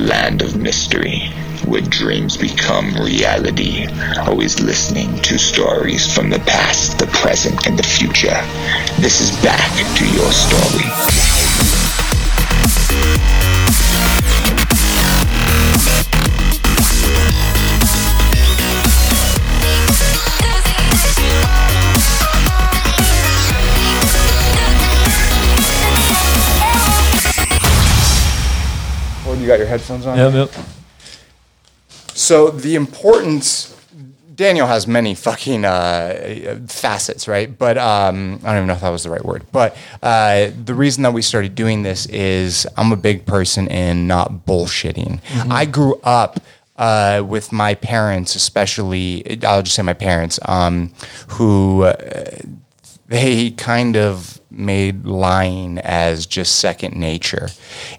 land of mystery, where dreams become reality. Always listening to stories from the past, the present, and the future. This is Back to Your Story. Got your headphones on? Yep, yep. So the importance, Daniel has many fucking uh, facets, right? But um, I don't even know if that was the right word. But uh, the reason that we started doing this is I'm a big person in not bullshitting. I grew up. Uh, with my parents, especially, I'll just say my parents, um, who uh, they kind of made lying as just second nature.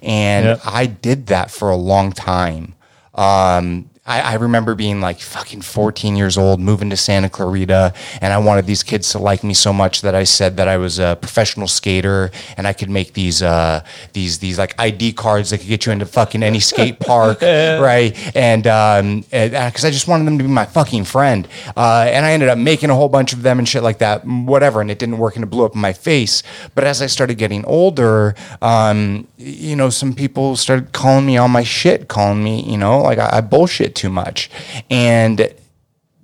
And Yep. I did that for a long time. Um, I, I remember being like fucking 14 years old, moving to Santa Clarita, and I wanted these kids to like me so much that I said that I was a professional skater and I could make these uh, these these like ID cards that could get you into fucking any skate park, right? And um, because I just wanted them to be my fucking friend, uh, and I ended up making a whole bunch of them and shit like that, whatever. And it didn't work, and it blew up in my face. But as I started getting older, um, you know, some people started calling me on my shit, calling me, you know, like I, I bullshit too much. And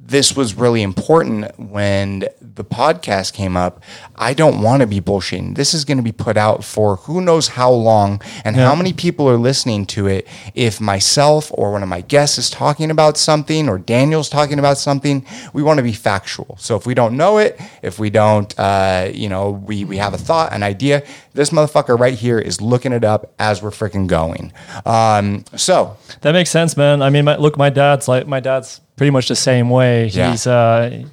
this was really important when the podcast came up. I don't want to be bullshitting. This is going to be put out for who knows how long and how many people are listening to it. If myself or one of my guests is talking about something or Daniel's talking about something, we want to be factual. So if we don't know it, if we don't, uh, you know, we, we have a thought, an idea, this motherfucker right here is looking it up as we're freaking going. Um, so That makes sense, man. I mean, my, look, my dad's like my dad's pretty much the same way. Yeah. He's uh,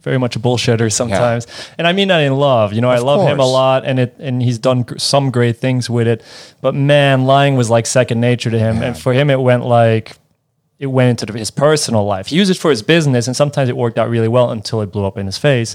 very much a bullshitter sometimes, and I mean that in love. You know, I Of love him a lot, and it and he's done some great things with it. But man, lying was like second nature to him, and for him, it went like it went into the- his personal life. He used it for his business, and sometimes it worked out really well until it blew up in his face.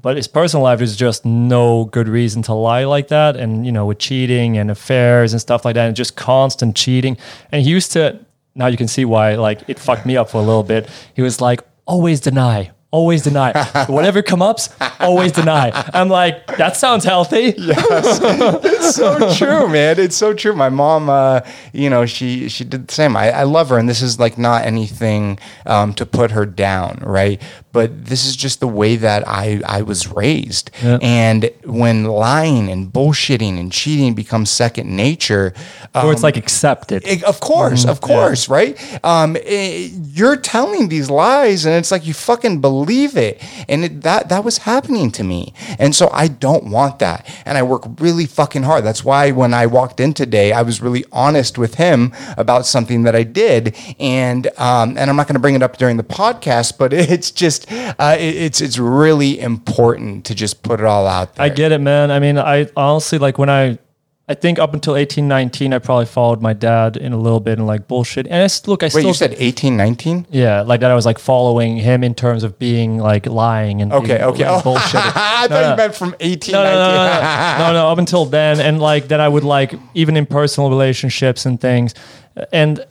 But his personal life is just no good reason to lie like that. And you know, with cheating and affairs and stuff like that, and just constant cheating. And he used to. Now you can see why, like, it fucked me up for a little bit. He was like, always deny. Always deny. Whatever comes up, always deny. I'm like, that sounds healthy. yes, it's so true, man. It's so true. My mom, uh, you know, she she did the same. I, I love her, and this is like not anything um, to put her down, right? But this is just the way that I I was raised. And when lying and bullshitting and cheating becomes second nature, Or it's like accepted. it- of course, of course, right? Um, eh, you're telling these lies, and it's like you fucking believe it, and it, that that was happening to me, and so I don't want that, and I work really fucking hard. That's why when I walked in today, I was really honest with him about something that I did, and um, and I'm not going to bring it up during the podcast, but it's just uh, it- it's it's really important to just put it all out there. I get it, man. I mean, I honestly like when I, I think up until eighteen, nineteen, I probably followed my dad in a little bit and like bullshit. And I look, I Wait, still you said eighteen nineteen? yeah, like that. I was like following him in terms of being like lying and Okay, okay. like, Oh, bullshit. I thought you meant from 18, no, no, no, no, no, no, no, up until then, and like then I would like even in personal relationships and things, and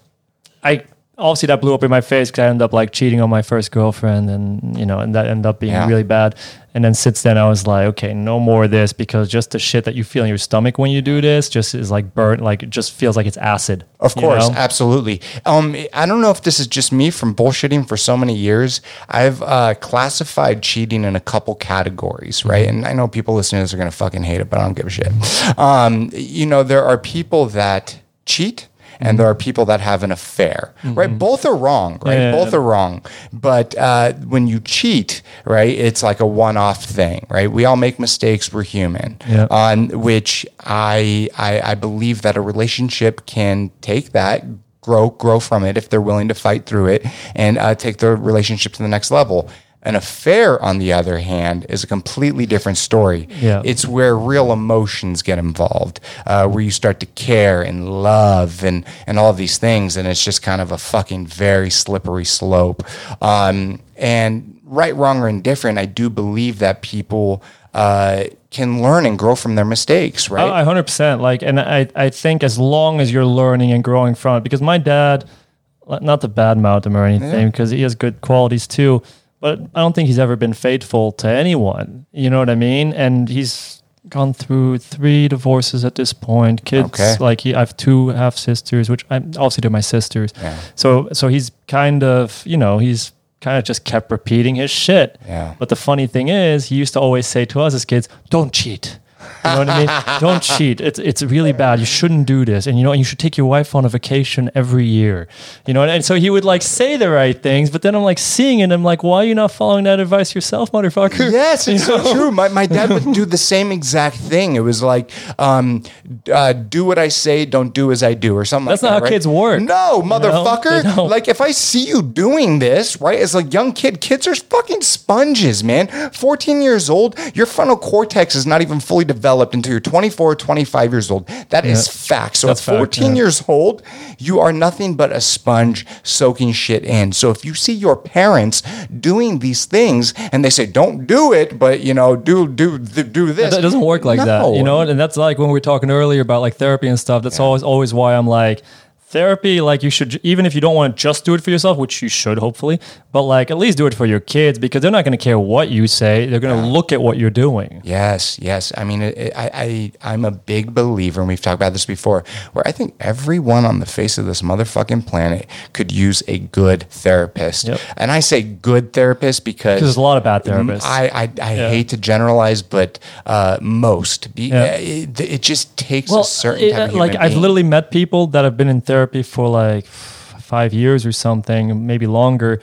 I obviously that blew up in my face because I ended up like cheating on my first girlfriend, and you know, and that ended up being Yeah. really bad. And then since then, I was like, okay, no more of this because just the shit that you feel in your stomach when you do this just is like burnt, like it just feels like it's acid. Of course, know? absolutely. Um, I don't know if this is just me from bullshitting for so many years. I've uh, classified cheating in a couple categories, right? And I know people listening to this are going to fucking hate it, but I don't give a shit. Um, you know, there are people that cheat. And there are people that have an affair, right? Both are wrong, right? Yeah. Both are wrong. But uh, when you cheat, right, it's like a one-off thing, right? We all make mistakes. We're human. Yeah. On which I, I I believe that a relationship can take that, grow grow from it if they're willing to fight through it, and uh, take the relationship to the next level. An affair, on the other hand, is a completely different story. Yeah. It's where real emotions get involved, uh, where you start to care and love and, and all these things. And it's just kind of a fucking very slippery slope. Um, and right, wrong, or indifferent, I do believe that people uh, can learn and grow from their mistakes, right? I hundred percent like, and I I think as long as you're learning and growing from it, because my dad, not to badmouth him or anything, because he has good qualities too, but I don't think he's ever been faithful to anyone. You know what I mean? And he's gone through three divorces at this point. Kids, Okay. like he, I have two half sisters, which I'm obviously they're my sisters. So so he's kind of you know he's kind of just kept repeating his shit. Yeah. But the funny thing is, he used to always say to us as kids, "Don't cheat." You know what I mean? Don't cheat. It's it's really bad. You shouldn't do this. And you know, you should take your wife on a vacation every year. You know, and so he would like say the right things, but then I'm like seeing it, and I'm like, why are you not following that advice yourself, motherfucker? Yes, it's You so true. My, my dad would do the same exact thing. It was like, um, uh, do what I say, don't do as I do, or something That's like not that. how right? kids work. No, motherfucker. don't. Like, if I see you doing this, right, as a young kid, kids are fucking sponges, man. 14 years old, your frontal cortex is not even fully developed until you're 24 25 years old. That is fact. So That's at fact, 14 yeah. years old, you are nothing but a sponge soaking shit in. So if you see your parents doing these things and they say, don't do it, but you know, do, do, do, this. It doesn't work like that, you know. And that's like when we were talking earlier about like therapy and stuff. That's always always why I'm like therapy. Like you should, even if you don't want to just do it for yourself, which you should hopefully, but like at least do it for your kids because they're not going to care what you say. They're going to look at what you're doing. Yes, yes. I mean, it, it, I, I, I'm a big believer, and we've talked about this before, where I think everyone on the face of this motherfucking planet could use a good therapist. Yep. And I say good therapist because There's a lot of bad therapists. I, I, I Yeah. hate to generalize, but uh, most. Be, Yeah. it, it just takes a certain of like human I've literally met people that have been in therapy for like five years or something, maybe longer.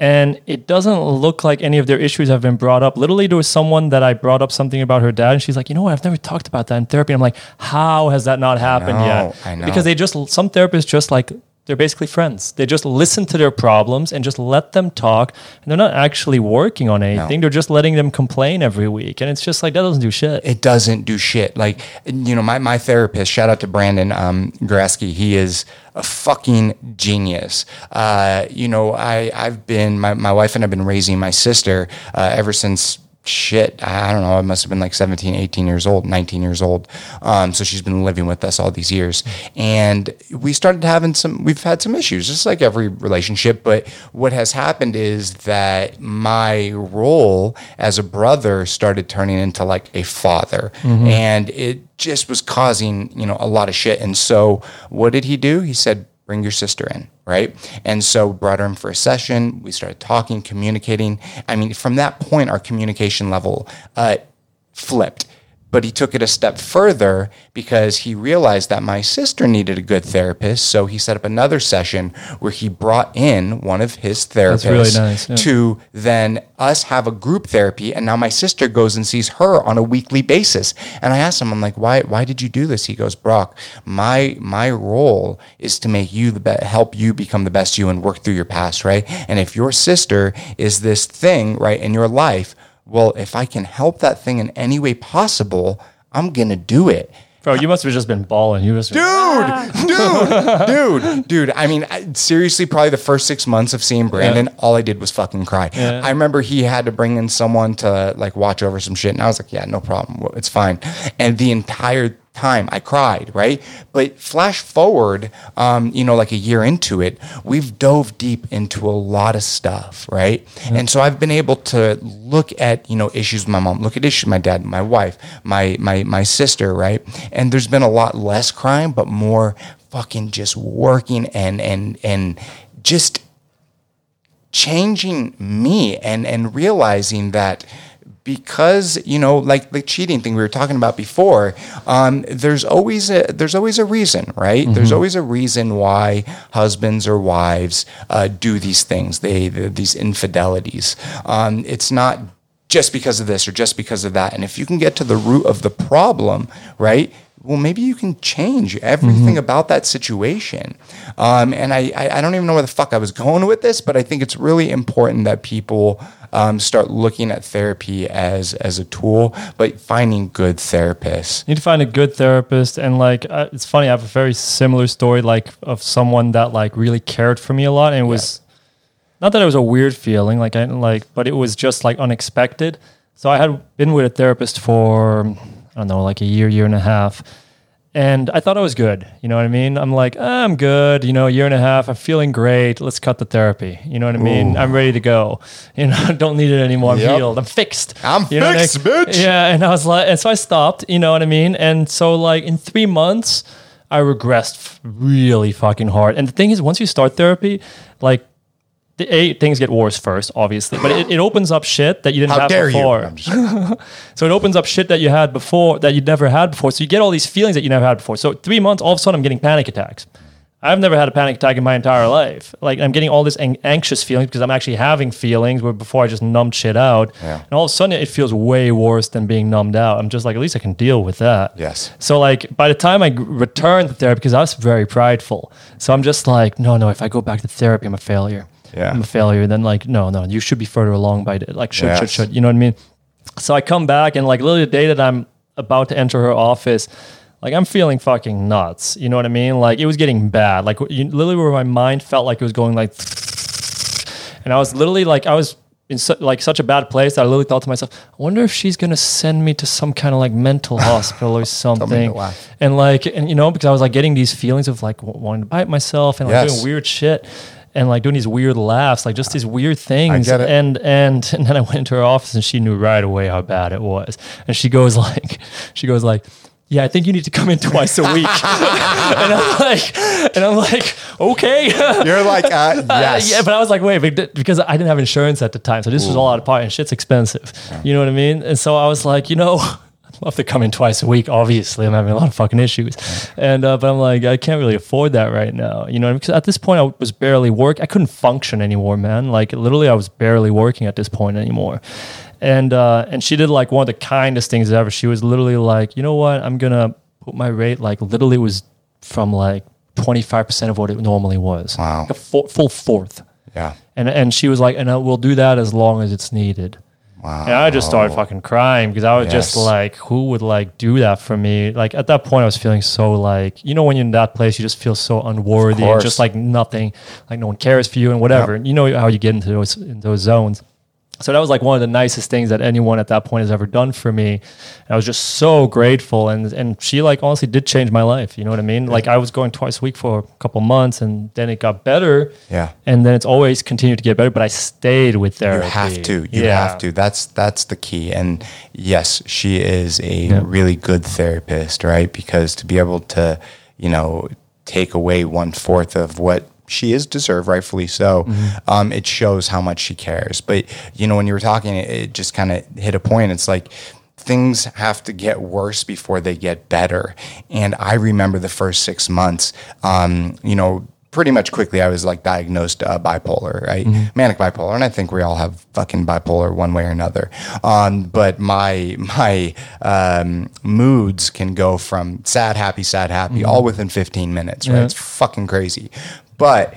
And it doesn't look like any of their issues have been brought up. Literally, there was someone that I brought up something about her dad, and she's like, "You know what? I've never talked about that in therapy." I'm like, "How has that not happened know, yet?" I know. Because they just some therapists just like they're basically friends. They just listen to their problems and just let them talk, and they're not actually working on anything. They're just letting them complain every week, and it's just like that doesn't do shit. it doesn't do shit. Like, you know, my, my therapist, shout out to Brandon um, Grasky, he is a fucking genius. Uh, you know, I, I've been, my, my wife and I've been raising my sister uh, ever since shit, I don't know, I must have been like 17, 18 years old, 19 years old. Um, so she's been living with us all these years. And we started having some, we've had some issues, just like every relationship. But what has happened is that my role as a brother started turning into like a father. And it just was causing, you know, a lot of shit. And so what did he do? He said, bring your sister in, right? And so brought her in for a session. We started talking, communicating. I mean, from that point, our communication level uh, flipped. But he took it a step further because he realized that my sister needed a good therapist. So he set up another session where he brought in one of his therapists really nice, yeah. to then us have a group therapy. And now my sister goes and sees her on a weekly basis. And I asked him, I'm like, why, why did you do this? He goes, Brock, my, my role is to make you the best, help you become the best you and work through your past, right? And if your sister is this thing, right, in your life, well, if I can help that thing in any way possible, I'm going to do it Bro, you must have just been balling. You must have dude, ah. dude, dude, dude. I mean, I, seriously, probably the first six months of seeing Brandon, all I did was fucking cry. Yeah. I remember he had to bring in someone to like watch over some shit, and I was like, yeah, no problem, it's fine. And the entire time I cried, right? But flash forward, um, you know, like a year into it, we've dove deep into a lot of stuff, right? And so I've been able to look at, you know, issues with my mom, look at issues with my dad, my wife, my my my sister, right? And there's been a lot less crime, but more fucking just working and and and just changing me and and realizing that because you know like the cheating thing we were talking about before um, there's always a there's always a reason right? There's always a reason why husbands or wives uh, do these things they, they these infidelities. Um, it's not just because of this or just because of that. And if you can get to the root of the problem right well, maybe you can change everything about that situation. Um, and I, I, I don't even know where the fuck I was going with this, but I think it's really important that people um, start looking at therapy as as a tool, but finding good therapists. You need to find a good therapist. And like uh, it's funny i have a very similar story like of someone that like really cared for me a lot. And it was not that it was a weird feeling like i like but it was just like unexpected. So I had been with a therapist for I don't know, like a year, year and a half. And I thought I was good. You know what I mean? I'm like, "Ah, I'm good. You know, a year and a half. I'm feeling great. Let's cut the therapy. You know what I mean? I'm ready to go. You know, I don't need it anymore. I'm Yep. healed. I'm fixed. I'm You know what I- fixed, bitch. Yeah. And I was like, and so I stopped. You know what I mean? And so like in three months, I regressed really fucking hard. And the thing is, once you start therapy, like the a things get worse first, obviously, but it, it opens up shit that you didn't How have dare before. you? So it opens up shit that you had before that you'd never had before. So you get all these feelings that you never had before. So three months, all of a sudden, I'm getting panic attacks. I've never had a panic attack in my entire life. Like I'm getting all this ang- anxious feelings because I'm actually having feelings where before I just numbed shit out, Yeah. and all of a sudden it feels way worse than being numbed out. I'm just like, at least I can deal with that. Yes. So like by the time I returned to therapy, because I was very prideful, so I'm just like, no, no. If I go back to therapy, I'm a failure. Yeah. I'm a failure. Then like, no, no. You should be further along by the, like should, should, Yes. should. You know what I mean? So I come back and like literally the day that I'm about to enter her office, like I'm feeling fucking nuts. You know what I mean? Like it was getting bad. Like you, literally where my mind felt like it was going like, and I was literally like I was in su- like such a bad place that I literally thought to myself, I wonder if she's gonna send me to some kind of like mental hospital or something. And like and you know because I was like getting these feelings of like w- wanting to bite myself and like Yes. doing weird shit. And like doing these weird laughs, like just these weird things, and and and then I went into her office and she knew right away how bad it was. And she goes like, she goes like, yeah, I think you need to come in twice a week. and I'm like, and I'm like, okay. You're like, uh, yes. yeah, but I was like, wait, but because I didn't have insurance at the time, so this was all out of pocket, and shit's expensive. You know what I mean? And so I was like, you know. Love to come in twice a week. Obviously, I'm having a lot of fucking issues, and uh, but I'm like, I can't really afford that right now. You know, because at this point, I was barely work. I couldn't function anymore, man. Like literally, I was barely working at this point anymore. And uh, and she did like one of the kindest things ever. She was literally like, you know what? I'm gonna put my rate like literally it was from like 25 percent of what it normally was. Wow. Like a full, full fourth. yeah. And and she was like, and uh, we'll do that as long as it's needed. Wow. And I just started fucking crying because I was just like, who would like do that for me? Like at that point, I was feeling so like, you know, when you're in that place, you just feel so unworthy and just like nothing, like no one cares for you and whatever. And You know how you get into those in those zones. So that was like one of the nicest things that anyone at that point has ever done for me. And I was just so grateful. And and she like honestly did change my life. You know what I mean? Like I was going twice a week for a couple months, and then it got better. Yeah. And then it's always continued to get better. But I stayed with therapy. You have to. You Yeah. have to. That's that's the key. And yes, she is a really good therapist, right? Because to be able to, you know, take away one fourth of what she is deserved, rightfully so. Mm-hmm. Um, it shows how much she cares. But you know, when you were talking, it, it just kind of hit a point. It's like things have to get worse before they get better. And I remember the first six months, um, you know, pretty much quickly I was like diagnosed uh, bipolar, right? Manic bipolar, and I think we all have fucking bipolar one way or another. Um, but my my um, moods can go from sad, happy, sad, happy, all within 15 minutes, right? Yeah. It's fucking crazy. But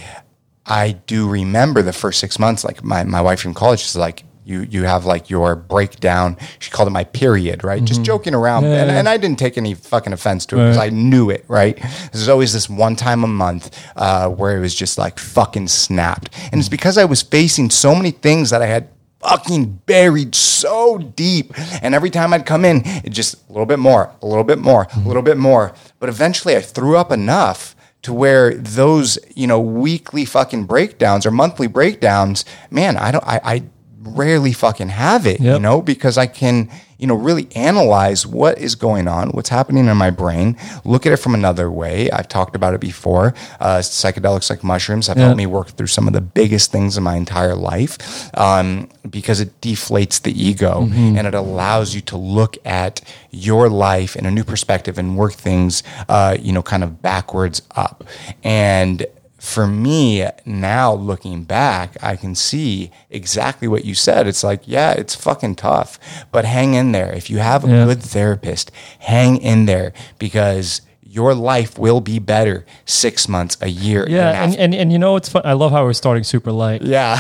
I do remember the first six months, like my, my wife from college is like, you, you have like your breakdown. She called it my period, right? Just mm-hmm. joking around. And, and I didn't take any fucking offense to it because I knew it, right? There's always this one time a month uh, where it was just like fucking snapped. And it's mm. because I was facing so many things that I had fucking buried so deep. And every time I'd come in, it just a little bit more, a little bit more, a mm-hmm. little bit more. But eventually I threw up enough to where those, you know, weekly fucking breakdowns or monthly breakdowns, man, I don't, I, I rarely fucking have it, you know, because I can, you know, really analyze what is going on, what's happening in my brain, look at it from another way. I've talked about it before. Uh, psychedelics like mushrooms have Yeah. helped me work through some of the biggest things in my entire life um, because it deflates the ego Mm-hmm. and it allows you to look at your life in a new perspective and work things, uh, you know, kind of backwards up. And for me now looking back, I can see exactly what you said. It's like, yeah, it's fucking tough, but hang in there. If you have a Yeah. good therapist, hang in there because your life will be better six months, a year. Yeah, a half. and, and, and you know it's fun. I love how we're starting super light, yeah.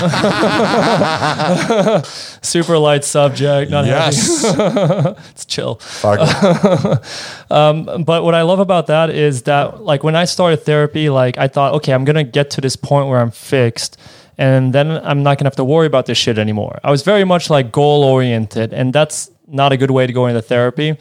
super light subject. Not yes. it's chill. It. Um, but what I love about that is that like when I started therapy, like I thought, okay, I'm gonna get to this point where I'm fixed, and then I'm not gonna have to worry about this shit anymore. I was very much like goal oriented, and that's not a good way to go into therapy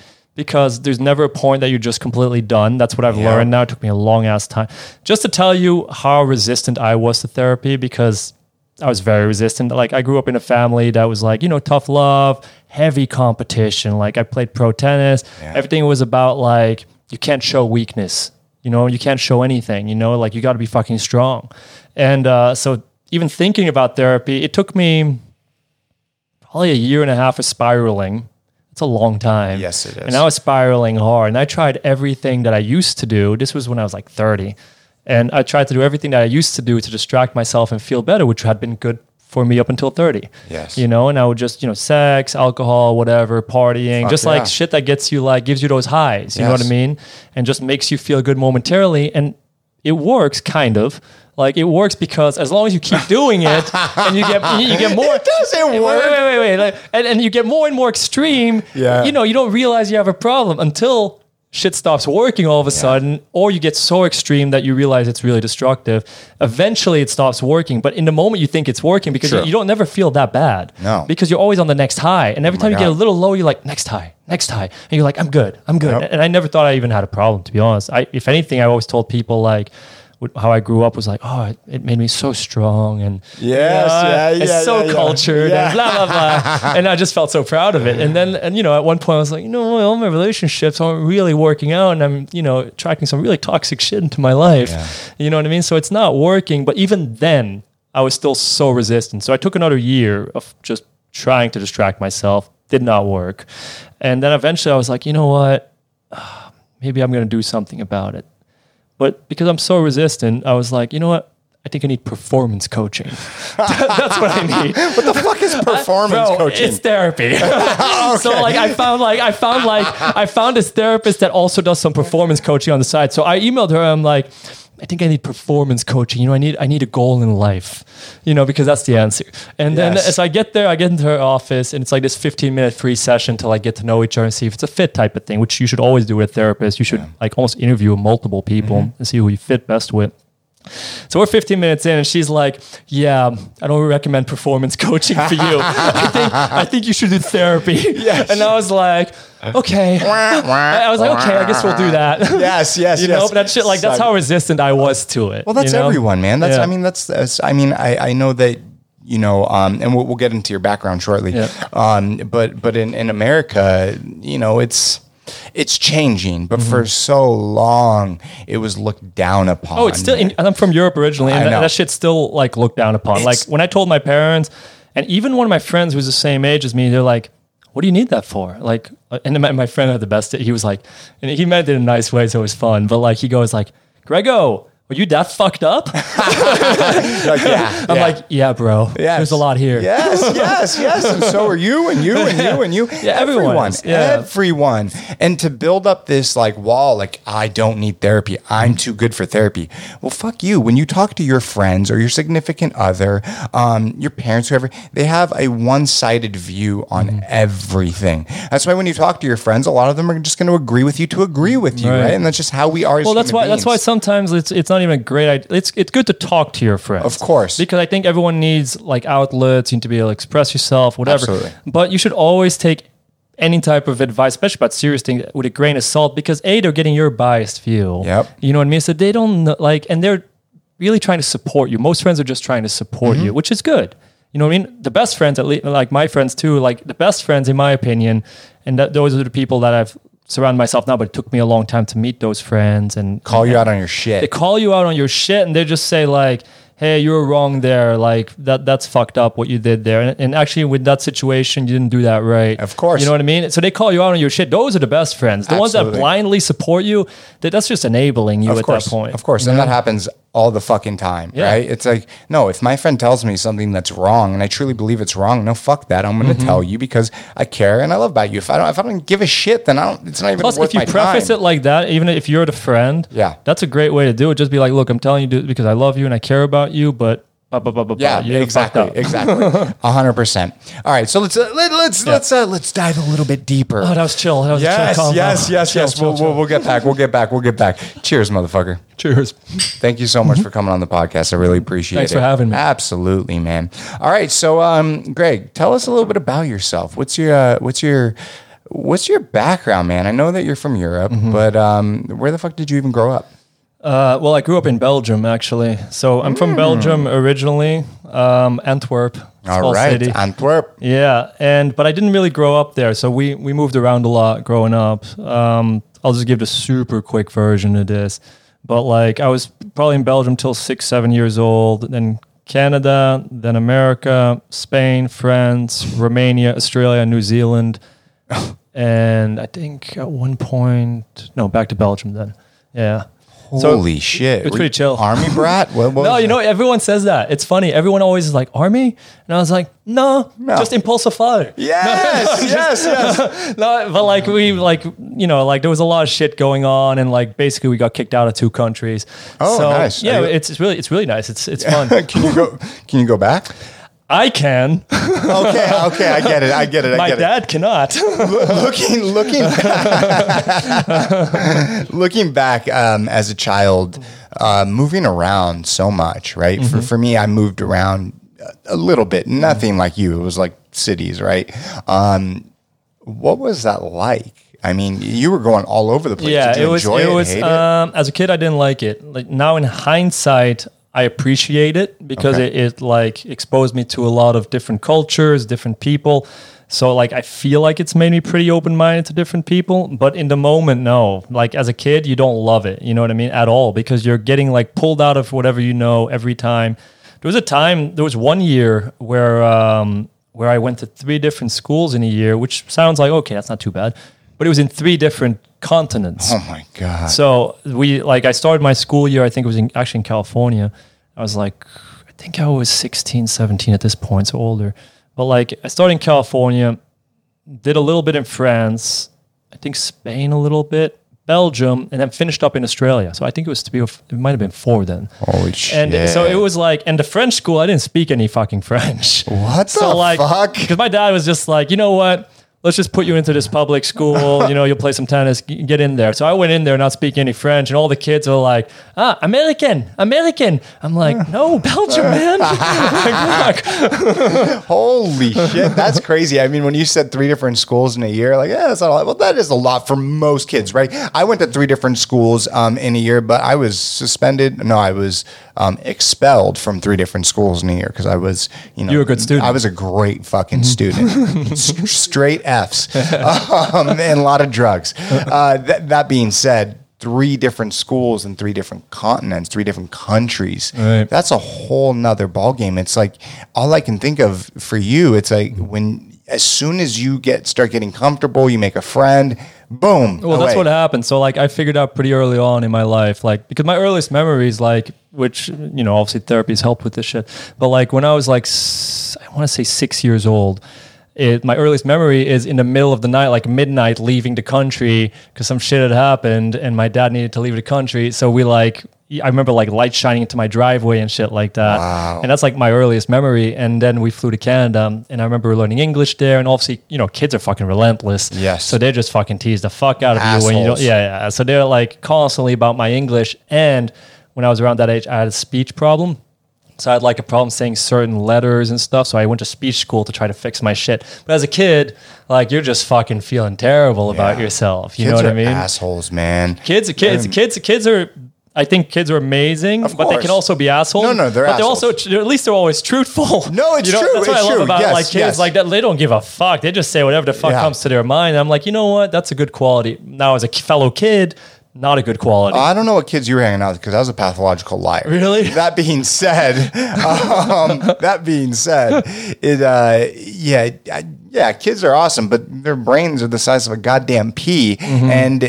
because there's never a point that you're just completely done. That's what I've Yeah. learned now. It took me a long ass time. Just to tell you how resistant I was to therapy because I was very resistant. Like I grew up in a family that was like, you know, tough love, heavy competition. Like I played pro tennis. Yeah. Everything was about like you can't show weakness. You know, you can't show anything. You know, like you got to be fucking strong. And uh, so even thinking about therapy, it took me probably a year and a half of spiraling. It's a long time. Yes, it is. And I was spiraling hard. And I tried everything that I used to do. This was when I was like 30. And I tried to do everything that I used to do to distract myself and feel better, which had been good for me up until 30. Yes. You know, and I would just, you know, sex, alcohol, whatever, partying, Fuck just yeah. like shit that gets you like, gives you those highs. You know what I mean? And just makes you feel good momentarily. And it works kind of. Like it works because as long as you keep doing it and you get you get more It doesn't Wait, work. Wait, wait, wait, wait. Like, and, and you get more and more extreme. Yeah. You know, you don't realize you have a problem until shit stops working all of a sudden, or you get so extreme that you realize it's really destructive. Eventually, it stops working. But in the moment, you think it's working because you, you don't never feel that bad. No. Because you're always on the next high. And every oh time you get a little low, you're like, next high, next high. And you're like, I'm good, I'm good. Yep. And I never thought I even had a problem, to be honest. I, if anything, I always told people like, how I grew up was like, oh, it, it made me so strong and Yes, yeah, it's yeah, so yeah, yeah. cultured Yeah. and blah blah blah. and I just felt so proud of it. And then, and you know, at one point I was like, you know, all my relationships aren't really working out, and I'm, you know, attracting some really toxic shit into my life. Yeah. You know what I mean? So it's not working. But even then, I was still so resistant. So I took another year of just trying to distract myself. Did not work. And then eventually I was like, you know what? Maybe I'm going to do something about it. But because I'm so resistant, I was like, you know what? I think I need performance coaching. That's what I need. What the fuck is performance coaching? It's therapy. So like I found like I found like I found this therapist that also does some performance coaching on the side. So I emailed her. I'm like, I think I need performance coaching. You know, I need I need a goal in life. You know, because that's the answer. And then Yes. as I get there, I get into her office, and it's like this 15 minute free session to like get to know each other and see if it's a fit type of thing, which you should always do with a therapist. You should like almost interview multiple people Mm-hmm. and see who you fit best with. So we're 15 minutes in, and she's like, "Yeah, I don't recommend performance coaching for you. I think I think you should do therapy." And I was like, "Okay." I I was like, "Okay, I guess we'll do that." yes, yes, you yes. know, but that shit, like, that's how resistant I was to it. Well, that's you know? everyone, man. That's Yeah. I mean, that's, that's I mean, I I know that you know, um, and we'll, we'll get into your background shortly. Yeah. Um, but but in in America, you know, it's it's changing, but for so long it was looked down upon. Mm-hmm. Oh, it's still. In, I'm from Europe originally, and that, that shit's still like looked down upon. like when I told my parents, and even one of my friends who's the same age as me, they're like, "What do you need that for?" Like, uh, and my, my friend had the best. He was like, and he meant it in a nice way, so it was fun. But like, he goes like, "Grego, were you that fucked up?" like, yeah, I'm yeah. like, "Yeah, bro. Yes. There's a lot here." Yes, yes, yes. And so are you, and you, and you, and you. Yeah, everyone everyone. Yeah. everyone. And to build up this like wall, like I don't need therapy. I'm too good for therapy. Well, fuck you. When you talk to your friends or your significant other, um, your parents, whoever, they have a one-sided view on Mm-hmm. everything. That's why when you talk to your friends, a lot of them are just going to agree with you to agree with you, Right. right? And that's just how we are. As Well, that's why. That's why sometimes it's it's not even a great idea. It's it's good to talk to your friends, Of course. because I think everyone needs like outlets. You need to be able to express yourself, whatever. Absolutely. But you should always take any type of advice, especially about serious things, with a grain of salt, because a they're getting your biased view. Yep. You know what I mean? So they don't know, like, and they're really trying to support you. Most friends are just trying to support Mm-hmm. you, which is good. You know what I mean? The best friends, at least, like my friends too, like the best friends, in my opinion, and that, those are the people that I've surrounded myself now. But it took me a long time to meet those friends and call you and out on your shit. They call you out on your shit, and they just say like, "Hey, you were wrong there. Like that, that's fucked up what you did there." And, and actually, with that situation, you didn't do that right. Of course. you know what I mean. So they call you out on your shit. Those are the best friends. The ones that blindly support you. That that's just enabling you of at course, that point. Of course. And that happens all the fucking time, Yeah. right? It's like, no, if my friend tells me something that's wrong and I truly believe it's wrong, no, fuck that. I'm going to Mm-hmm. tell you because I care and I love about you. If I don't, if I don't give a shit, then I don't, it's not even Plus, worth if you my preface time. it like that, even if you're the friend, Yeah. that's a great way to do it. Just be like, "Look, I'm telling you because I love you and I care about you, but Yeah, exactly, exactly, a hundred percent. All right, so let's uh, let, let's let's uh, let's dive a little bit deeper. Oh, that was chill. That was a yes, chill convo. yes, yes, Chill, yes. chill, We'll, chill. we'll we'll get back. We'll get back. We'll get back. Cheers, motherfucker. Cheers. Thank you so much for coming on the podcast. I really appreciate Thanks it. Thanks for having me. Absolutely, man. All right, so um, Greg, tell us a little bit about yourself. What's your uh, what's your what's your background, man? I know that you're from Europe, Mm-hmm. but um, where the fuck did you even grow up? Uh, well, I grew up in Belgium, actually. So I'm from Belgium originally, um, Antwerp, All right, city. Antwerp. Yeah, and but I didn't really grow up there, so we we moved around a lot growing up. Um, I'll just give the super quick version of this, but like I was probably in Belgium till six, seven years old, then Canada, then America, Spain, France, Romania, Australia, New Zealand, and I think at one point, no, back to Belgium then. Yeah. So- Holy shit! it's pretty chill. Army brat? What, what no, you that? know, everyone says that. It's funny. Everyone always is like, Army? And I was like, no, No. just impulsive father. Yes, yes, yes. No, but like we like you know like there was a lot of shit going on and like basically we got kicked out of two countries. Oh, so, nice. Yeah, you- it's, it's really it's really nice. It's it's fun. can you go? Can you go back? I can. Okay, okay, I get it. I get it. I My get dad cannot. Looking, looking, back, looking back um, as a child, uh, moving around so much, right? Mm-hmm. For for me, I moved around a little bit. Nothing like you. It was like cities, right? Um, what was that like? I mean, you were going all over the place. yeah, it was. enjoy It it, was. it? Um, as a kid, I didn't like it. Like now, in hindsight, I appreciate it because Okay. it, it like exposed me to a lot of different cultures, different people. So like I feel like it's made me pretty open minded to different people. But in the moment, no. Like as a kid, you don't love it. You know what I mean? At all because you're getting like pulled out of whatever you know every time. There was a time. There was one year where um, where I went to three different schools in a year, which sounds like okay, that's not too bad. But it was in three different continents. oh my god! So we like I started my school year. I think it was in, actually in California. I was like, I think I was 16, 17 at this point, so older. But like I started in California, did a little bit in France, I think Spain a little bit, Belgium, and then finished up in Australia. So I think it was three. Or f- it might have been four then. Holy shit! And so it was like, and the French school, I didn't speak any fucking French. What so the like, fuck? Because my dad was just like, you know what? Let's just put you into this public school. You know, you'll play some tennis. Get in there. So I went in there, not speaking any French, and all the kids are like, "Ah, American, American." I'm like, "No, Belgium, man." Holy shit, that's crazy. I mean, when you said three different schools in a year, like, yeah, that's not a lot. Well, that is a lot for most kids, right? I went to three different schools um, in a year, but I was suspended. No, I was um, expelled from three different schools in a year because I was, you know, You were a good student. I was a great fucking student, S- straight Fs, um, and a lot of drugs. Uh, that, that being said, three different schools in three different continents, three different countries. Right. That's a whole nother ballgame. It's like all I can think of for you. It's like when as soon as you get start getting comfortable, you make a friend, boom. Well, that's what happened. So like I figured out pretty early on in my life, like because my earliest memories, like which you know obviously therapy's helped with this shit, but like when I was like I want to say six years old. It, my earliest memory is in the middle of the night, like midnight, leaving the country because some shit had happened, and my dad needed to leave the country. So we like, I remember like lights shining into my driveway and shit like that. Wow. And that's like my earliest memory. And then we flew to Canada, and I remember learning English there. And obviously, you know, kids are fucking relentless. Yes. So they just fucking tease the fuck out of you when you don't. Yeah, yeah. So they're like constantly about my English. And when I was around that age, I had a speech problem. So I had like a problem saying certain letters and stuff. So I went to speech school to try to fix my shit. But as a kid, like you're just fucking feeling terrible about Yeah. yourself. You Kids know what I mean? Assholes, man. Kids, kids, kids, kids are. I think kids are amazing, but they course. can also be assholes. No, no, they're but they're also at least they're always truthful. No, it's You know, true, That's what it's I love true. about Yes, like kids yes. like that. They don't give a fuck. They just say whatever the fuck Yeah. comes to their mind. I'm like, you know what? That's a good quality. Now, as a fellow kid, not a good quality. I don't know what kids you were hanging out with because I was a pathological liar. Really? That being said, um, that being said, it uh, yeah, I- yeah, kids are awesome, but their brains are the size of a goddamn pea, Mm-hmm. and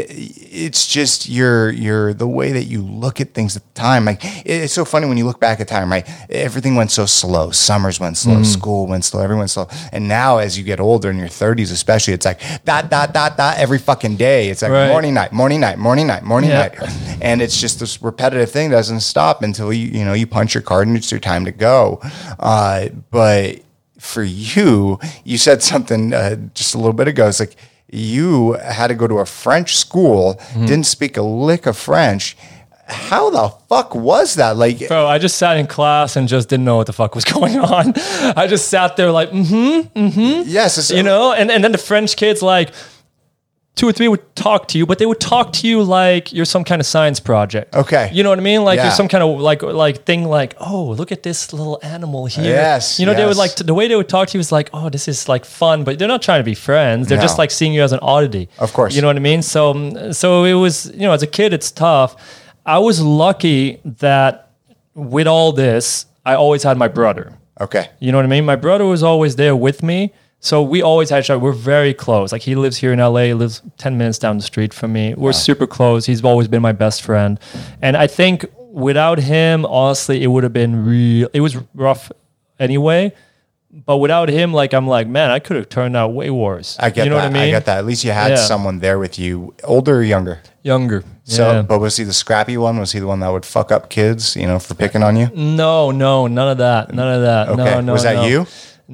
it's just your your the way that you look at things at the time. Like it's so funny when you look back at time, right? Everything went so slow. Summers went slow, Mm. school went slow, everyone slow. And now as you get older in your 30s especially, it's like dot dot dot dot every fucking day. It's like Right. morning night, morning night, morning night, morning Yeah. night. And it's just this repetitive thing that doesn't stop until you you know you punch your card and it's your time to go. Uh, but for you, you said something uh, just a little bit ago. It's like you had to go to a French school, Mm-hmm. didn't speak a lick of French. How the fuck was that? Like, Bro, I just sat in class and just didn't know what the fuck was going on. I just sat there like, mm-hmm, mm-hmm. yes, you know, and, and then the French kids like two or three would talk to you, but they would talk to you like you're some kind of science project. Okay. You know what I mean? Like Yeah. you're some kind of like like thing like, oh, look at this little animal here. Yes, You know, they would yes. like to, the way they would talk to you is like, oh, this is like fun, but they're not trying to be friends. They're just No. like seeing you as an oddity. Of course. You know what I mean? So mm, so it was, you know, as a kid it's tough. I was lucky that with all this, I always had my brother. okay. You know what I mean? My brother was always there with me. So we always had each other. We're very close. Like he lives here in LA, he lives 10 minutes down the street from me. We're super close. He's always been my best friend. And I think without him, honestly, it would have been real. It was rough anyway. But without him, like I'm like, man, I could have turned out way worse. I get you know that. what I mean? I get that. At least you had Yeah. someone there with you, older or younger. Younger. So, Yeah. but was he the scrappy one? Was he the one that would fuck up kids, you know, for picking on you? no, no, none of that. None of that. Okay. No, no. was that no. you?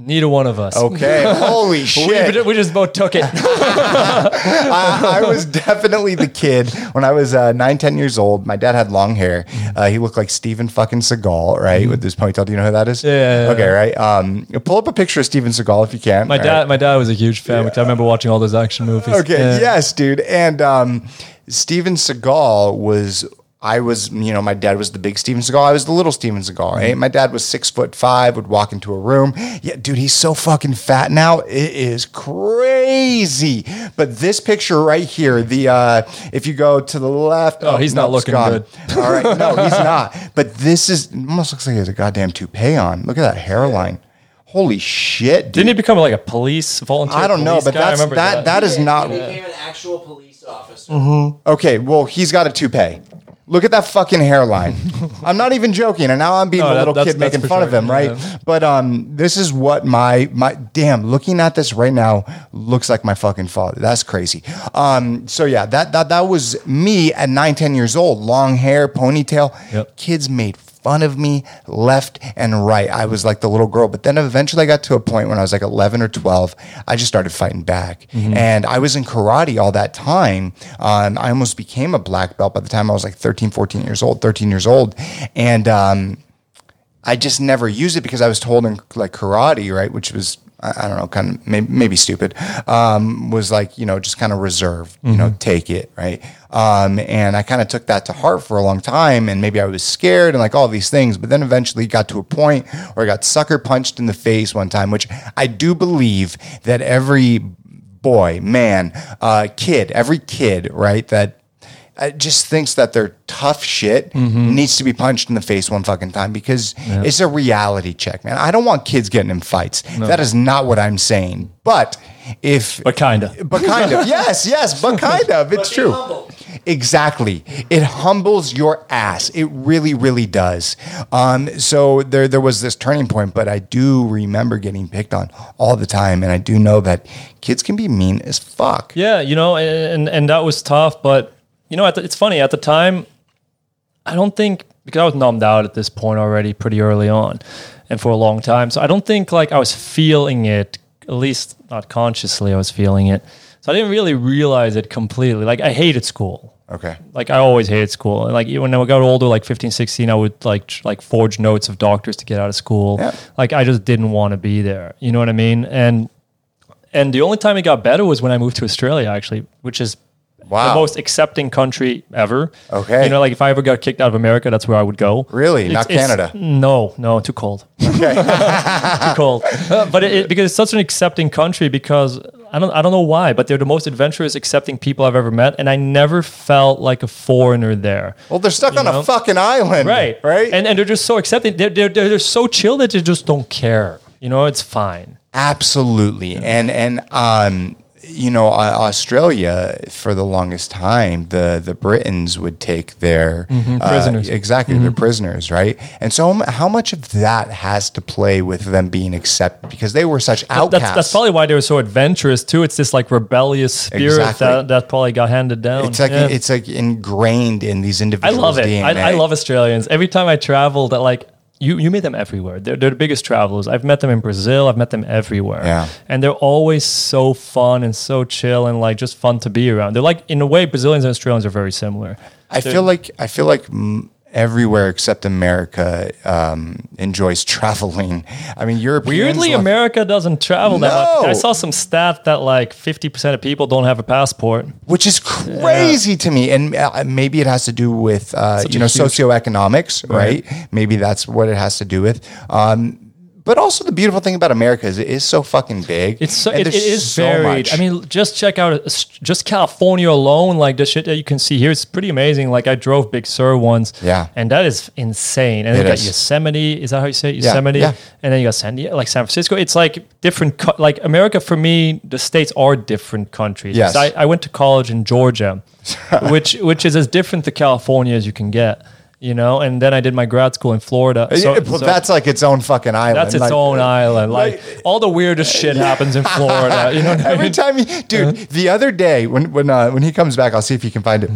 Neither one of us. Okay. Holy shit. we just both took it. I, I was definitely the kid when I was uh, nine, 10 years old. My dad had long hair. Uh, he looked like Steven fucking Seagal, right? With his ponytail. Do you know who that is? Yeah, yeah, yeah. Okay, right. Um, pull up a picture of Steven Seagal if you can. My right? dad, my dad was a huge fan because I remember watching all those action movies. Okay, Yeah. yes, dude. And um, Steven Seagal was. I was, you know, my dad was the big Steven Seagal. I was the little Steven Seagal, right? Mm-hmm. My dad was six foot five, would walk into a room. Yeah, dude, he's so fucking fat now. It is crazy. But this picture right here, the uh if you go to the left, Oh, he's not looking gone. good. All right, no, he's not. But this is almost looks like he has a goddamn toupee on. Look at that hairline. Holy shit, dude. Didn't he become like a police volunteer? I don't know, but guy? That's remember that that is not He became an actual police officer. Okay, well, he's got a toupee. Look at that fucking hairline. I'm not even joking, and now I'm being No, a that- little that's- kid that's making fun of him, right? yeah. But um, this is what my my damn. Looking at this right now looks like my fucking father. That's crazy. Um, so yeah, that that that was me at nine, ten years old. Long hair, ponytail. Yep. Kids made fun of me left and right. I was like the little girl. But then eventually I got to a point when I was like 11 or 12, I just started fighting back. And I was in karate all that time. Um, I almost became a black belt by the time I was like 13, 14 years old, 13 years old. And um, I just never used it because I was told in like karate, right, which was I, I don't know, kind of maybe, maybe stupid, um, was like you know just kind of reserve, you know, take it, right. Um, and I kind of took that to heart for a long time, and maybe I was scared and like all these things, but then eventually got to a point where I got sucker punched in the face one time, which I do believe that every boy, man, uh, kid, every kid, right, that just thinks that they're tough shit Mm-hmm. needs to be punched in the face one fucking time because it's a reality check, man. I don't want kids getting in fights. That is not what I'm saying. But if But kinda. but kind of yes, yes, but kind of it's Be true. humble. Exactly. It humbles your ass. It really, really does. Um, so there, there was this turning point, but I do remember getting picked on all the time, and I do know that kids can be mean as fuck. Yeah, you know, and and that was tough. But you know, at the, it's funny at the time. I don't think because I was numbed out at this point already pretty early on, and for a long time. So I don't think like I was feeling it. At least not consciously, I was feeling it. So I didn't really realize it completely. Like I hated school. Okay. Like I always hated school. And like when I got older, like 15, 16, I would like tr- like forge notes of doctors to get out of school. Yeah. Like I just didn't want to be there. You know what I mean? And and the only time it got better was when I moved to Australia, actually, which is Wow. the most accepting country ever. Okay. You know, like if I ever got kicked out of America, that's where I would go. Really? Not Canada? No, no, too cold. too cold. Uh, but it, it- because it's such an accepting country because I don't I don't know why, but they're the most adventurous, accepting people I've ever met, and I never felt like a foreigner there. Well, they're stuck on know? a fucking island. Right. Right. And and they're just so accepting. They're they're they're, they're so chill that they just don't care. You know, it's fine. Absolutely. And and um you know, uh, Australia for the longest time, the the Britons would take their uh, Mm-hmm. Prisoners. Mm-hmm. exactly, their prisoners, right? And so, um, how much of that has to play with them being accepted because they were such outcasts? That's, that's probably why they were so adventurous too. It's this like rebellious spirit Exactly. that, that probably got handed down. It's like Yeah. it's like ingrained in these individuals. I love it. I, I love Australians. Every time I travel, that like you, you meet them everywhere. They're, they're the biggest travelers. I've met them in Brazil. I've met them everywhere. Yeah. and they're always so fun and so chill and like just fun to be around. They're like in a way, Brazilians and Australians are very similar. I feel like I feel like mm, everywhere except America um, enjoys traveling. I mean, Europeans Weirdly, love- America doesn't travel that much. I saw some stat that like fifty percent of people don't have a passport. which is crazy to me. And uh, maybe it has to do with uh, you know huge- socioeconomics, right? Maybe that's what it has to do with. Um, but also the beautiful thing about America is it is so fucking big. It's so it, it is so varied. much. I mean, just check out uh, just California alone. Like the shit that you can see here, it's pretty amazing. Like I drove Big Sur once, Yeah. and that is insane. And then It you got. Yosemite. Is that how you say it? Yosemite? yeah. And then you got San Diego, like San Francisco. It's like different. Co- like America for me, the states are different countries. Yes. I, I went to college in Georgia, which which is as different to California as you can get. You know, and then I did my grad school in Florida. So, Yeah, so- that's like its own fucking island. that's its Like, own island. Like, like- all the weirdest shit happens in Florida. You know what I Every mean? time, he, dude. The other day when when uh, when he comes back, I'll see if he can find it.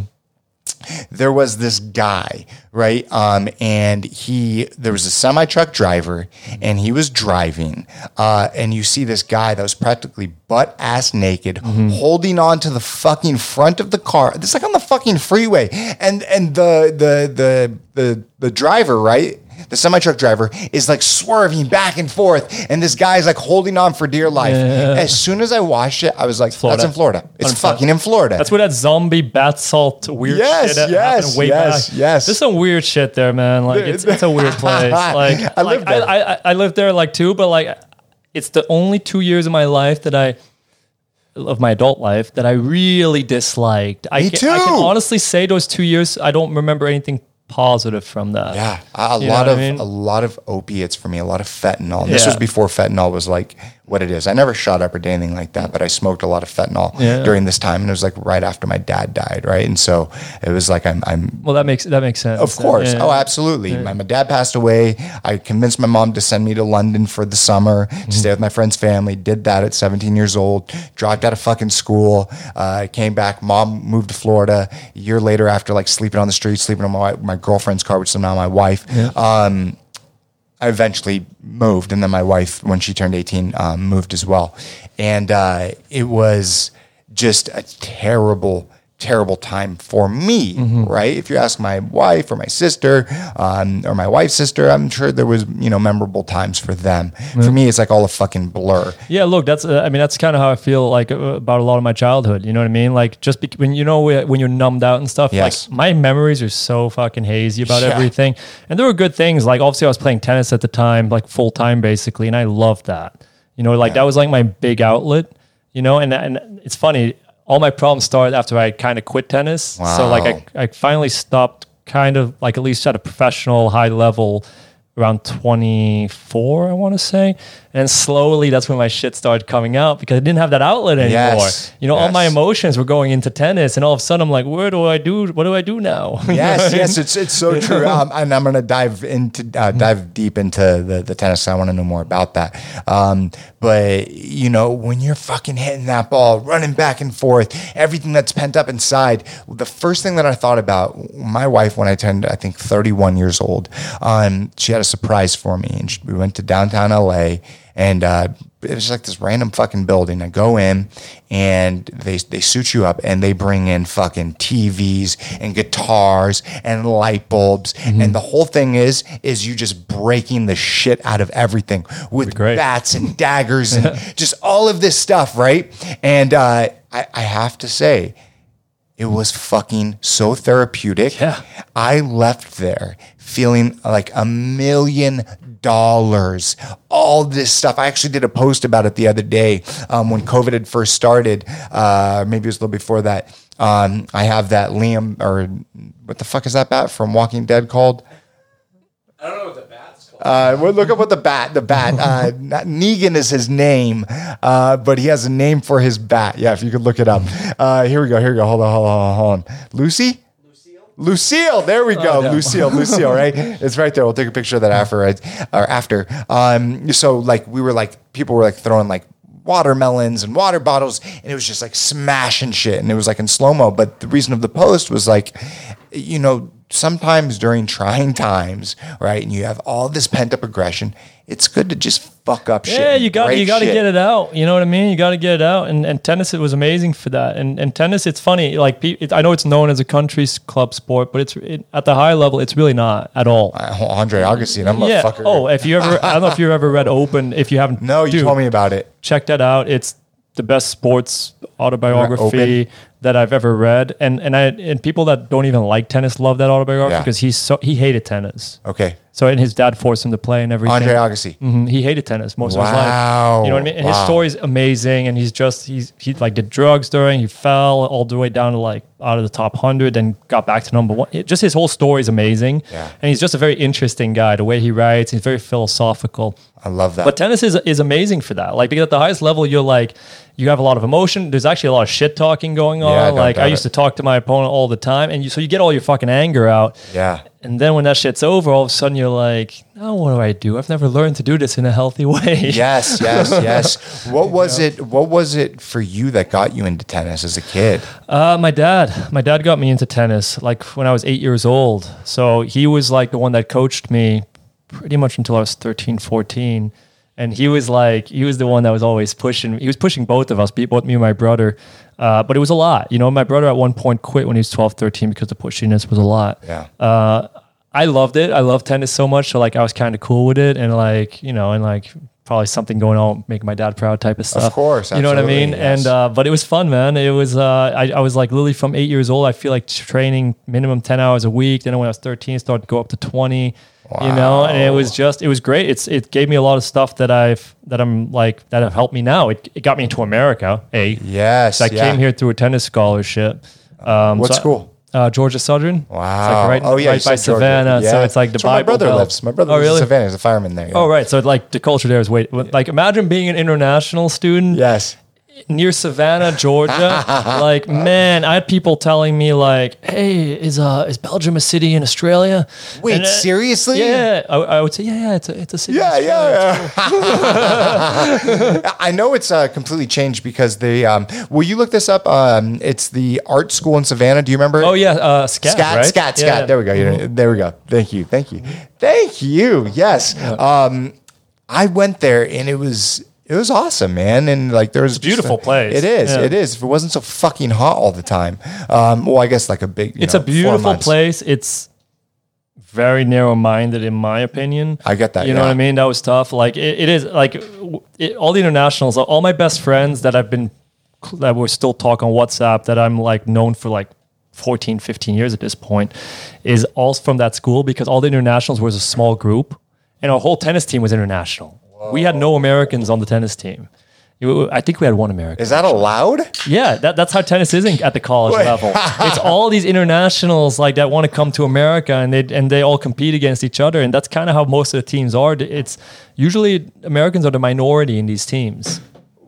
There was this guy, right? Um, and he there was a semi truck driver, and he was driving, uh, and you see this guy that was practically butt ass naked, holding on to the fucking front of the car. It's like on the fucking freeway, and and the the the the the driver, right? The semi truck driver is like swerving back and forth, and this guy's like holding on for dear life. As soon as I watched it, I was like, Florida. "That's in Florida. It's 100%. fucking in Florida." That's where that zombie bath salt weird Yes, shit that yes, happened way yes, back. yes. There's some weird shit there, man. Like it's, it's a weird place. Like I like, lived there. I, I, I lived there like two, but like it's the only two years of my life that I of my adult life that I really disliked. I Me can, I can honestly say those two years I don't remember anything positive from that. Yeah, a You lot of I mean? a lot of opiates for me, a lot of fentanyl. And This was before fentanyl was like what it is. I never shot up or did anything like that, but I smoked a lot of fentanyl Yeah. during this time, and it was like right after my dad died, right? And so it was like I'm I'm Well, that makes that makes sense. Of course. Yeah. Oh, absolutely. My, my dad passed away. I convinced my mom to send me to London for the summer Mm-hmm. to stay with my friend's family. Did that at 17 years old. Dropped out of fucking school. Uh, came back. Mom moved to Florida. A year later, after like sleeping on the street, sleeping on my, my girlfriend's car, which is now my wife. Um, I eventually moved, and then my wife, when she turned 18, um, moved as well. And uh, it was just a terrible, terrible time for me, right? If you ask my wife or my sister um, or my wife's sister, I'm sure there was, you know, memorable times for them. For me, it's like all a fucking blur. Yeah, look, that's uh, I mean that's kind of how I feel like uh, about a lot of my childhood. You know what I mean? Like just bec- when you know when you're numbed out and stuff. Yes. Like my memories are so fucking hazy about Yeah. everything, and there were good things. Like obviously I was playing tennis at the time, like full time basically, and I loved that. You know, like that was like my big outlet. You know, and and it's funny. All my problems started after I kind of quit tennis. So like I I finally stopped kind of like at least at a professional high level around 24 i want to say and slowly that's when my shit started coming out because i didn't have that outlet anymore Yes, you know all my emotions were going into tennis and all of a sudden i'm like where do i do what do i do now Yes, yes, it's it's so true. Um, and I'm going to dive into uh, dive deep into the the tennis. I want to know more about that. Um, but you know, when you're fucking hitting that ball, running back and forth, everything that's pent up inside. The first thing that I thought about, my wife, when I turned, I think 31 years old, um, she had a surprise for me, and she, we went to downtown LA, and uh, it was like this random fucking building. I go in and they they suit you up and they bring in fucking TVs and guitars and light bulbs and the whole thing is is you just breaking the shit out of everything with bats and daggers and just all of this stuff, right? And uh, I, I have to say. It was fucking so therapeutic. Yeah. I left there feeling like a million dollars. All this stuff. I actually did a post about it the other day um, when COVID had first started. Uh, maybe it was a little before that. Um, I have that Liam or what the fuck is that bat from Walking Dead called? I don't know what the bat's called. Uh, well, look up what the bat, the bat. Uh, Negan is his name, uh, but he has a name for his bat. Yeah, if you could look it up. Uh, here we go. Here we go. Hold on, hold on, hold on. Lucy. Lucille, there we go. Lucille, Lucille, right? It's right there. We'll take a picture of that after, right? Or after. Um, so like we were like people were like throwing like watermelons and water bottles, and it was just like smashing shit, and it was like in slow mo. But the reason of the post was like, you know, sometimes during trying times, right, and you have all this pent up aggression, it's good to just fuck up shit. Yeah, you got you got to get it out. You know what I mean? You got to get it out. And and tennis, it was amazing for that. And and tennis, it's funny. Like it, I know it's known as a country club sport, but it's it, at the high level, it's really not at all. Uh, Andre Agassi, I'm yeah. a fucker. Oh, if you ever, I don't know if you've ever read Open. If you haven't, no, you dude, told me about it. check that out. It's the best sports autobiography Open. That I've ever read. And and I and people that don't even like tennis love that autobiography Yeah. because he's so he hated tennis. Okay, So and his dad forced him to play and everything. Andre Agassi. Mhm. He hated tennis most of his Wow. life. You know what I mean? And his Wow. story's amazing. And he's just he's he like did drugs during. He fell all the way down to like out of the top hundred and got back to number one. It- just his whole story is amazing. Yeah. And he's just a very interesting guy. The way he writes, he's very philosophical. I love that. But tennis is is amazing for that. Like because at the highest level, you're like you have a lot of emotion. There's actually a lot of shit talking going on. Yeah, no like I used it. to talk to my opponent all the time, and you so you get all your fucking anger out. yeah. And then when that shit's over, all of a sudden you're like, oh, what do I do? I've never learned to do this in a healthy way. Yes, yes, yes. What was it? What was it for you that got you into tennis as a kid? Uh, my dad, my dad got me into tennis like when I was eight years old. So he was like the one that coached me pretty much until I was 13, 14. And he was like, he was the one that was always pushing. He was pushing both of us, both me and my brother. Uh, but it was a lot. You know, my brother at one point quit when he was 12, 13 because the pushiness was a lot. Yeah. uh, I loved it. I loved tennis so much. So like I was kind of cool with it, and like you know, and like probably something going on, make my dad proud type of stuff. Of course, you know what I mean. yes. And uh, but it was fun, man. It was. Uh, I, I was like literally from eight years old. I feel like training minimum ten hours a week. Then when I was thirteen, it started to go up to twenty. You know, and it was just it was great. It's it gave me a lot of stuff that I've that I'm like that have helped me now. It, it got me into America. A Yes, I yeah. came here through a tennis scholarship. Um, What so- school? Uh, Georgia Southern. It's Wow. like right, oh yeah, right by. Savannah. So it's like the Bible My brother Belt. lives. My brother oh, lives really? in Savannah. He's a fireman there. yeah. Oh, right. So like the culture there is way like imagine being an international student Yes. Near Savannah, Georgia. like man, I had people telling me like, "Hey, is uh is Belgium a city in Australia?" Wait, And, uh, seriously? Yeah, I, I would say yeah, yeah, it's a it's a city. Yeah, yeah, yeah. I know it's uh, completely changed because the. Um, will you look this up? Um, it's the art school in Savannah. Do you remember? Oh yeah, uh, SCAD, SCAD, right? SCAD, Yeah, SCAD. yeah. There we go. You- There we go. Thank you. Thank you. Thank you. Yes. Um, I went there and it was it was awesome, man. And like there was just beautiful place. It is. Yeah. It is. If it wasn't so fucking hot all the time. Um, well, I guess like a big. you It's know, a beautiful place. It's very narrow minded, in my opinion. I get that, You know what I mean? That was tough. Like it, it is like it, all the internationals, all my best friends that I've been that we're still talk on WhatsApp that I'm like known for like 14, 15 years at this point is all from that school because all the internationals was a small group and our whole tennis team was international. We had no Americans on the tennis team. I think we had one American. Is that allowed? Yeah, that, that's how tennis is in, at the college level. It's all these internationals like that want to come to America and they and they all compete against each other, and that's kind of how most of the teams are. It's usually Americans are the minority in these teams.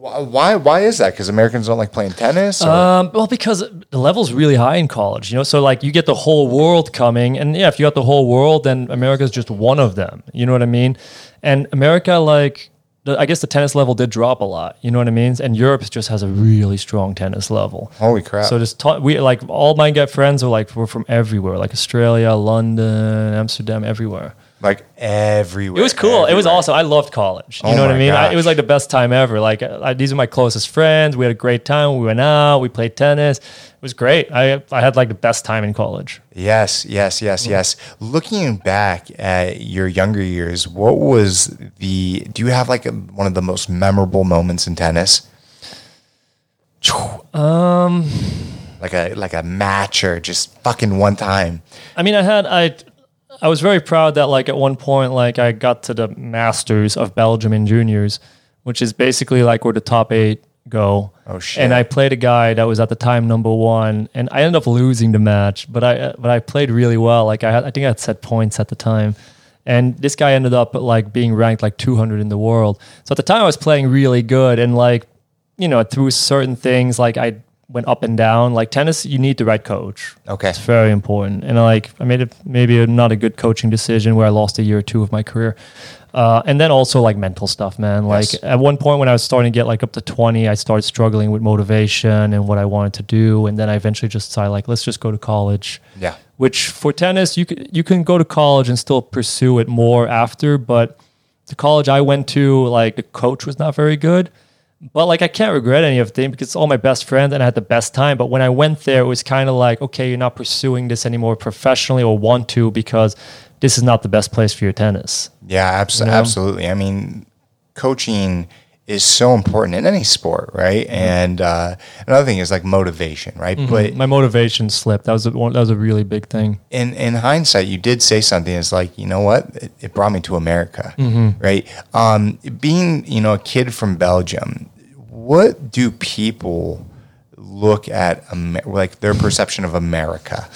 Why? Why, is that? Because Americans don't like playing tennis. Or? Um, well, because the level's really high in college, you know. So like you get the whole world coming, and yeah, if you got the whole world, then America's just one of them. You know what I mean? And America, like, the, I guess the tennis level did drop a lot. You know what I mean? And Europe just has a really strong tennis level. Holy crap! So just ta- we like all my get friends are like we're from everywhere, like Australia, London, Amsterdam, everywhere. Like everywhere. It was cool. It was awesome. I loved college. You Oh know what I mean? I, it was like the best time ever. Like I, these are my closest friends. We had a great time. We went out. We played tennis. It was great. I I had like the best time in college. Yes, yes, yes, yes. Looking back at your younger years, what was the? Do you have like a, one of the most memorable moments in tennis? Um, like a like a match or just fucking one time. I mean, I had I I was very proud that like at one point like I got to the Masters of Belgium in juniors, which is basically like where the top eight go. Oh, shit. And I played a guy that was at the time number one, and I ended up losing the match, but I but I played really well. Like I had, I think I had set points at the time. And this guy ended up like being ranked like 200 in the world. So at the time I was playing really good and like, you know, through certain things, like I went up and down. Like tennis, you need the right coach. Okay. It's very important. And like I made it maybe a, not a good coaching decision where I lost a year or two of my career. Uh, and then also like mental stuff, man. Like Yes. at one point when I was starting to get like up to 20, I started struggling with motivation and what I wanted to do. And then I eventually just decided like, let's just go to college. Yeah. Which for tennis, you can, you can go to college and still pursue it more after. But the college I went to, like the coach was not very good. But like I can't regret any of them because it's all my best friends and I had the best time. But when I went there, it was kind of like, okay, you're not pursuing this anymore professionally or want to because this is not the best place for your tennis. Yeah, abs- absolutely. I mean, coaching is so important in any sport, right? Mm-hmm. And uh, another thing is like motivation, right? But My motivation slipped. That was a, that was a really big thing. in in hindsight, you did say something. It's like you know what? It, it brought me to America, Mm-hmm. right? Um, being you know a kid from Belgium, what do people look at Amer- like their perception of America?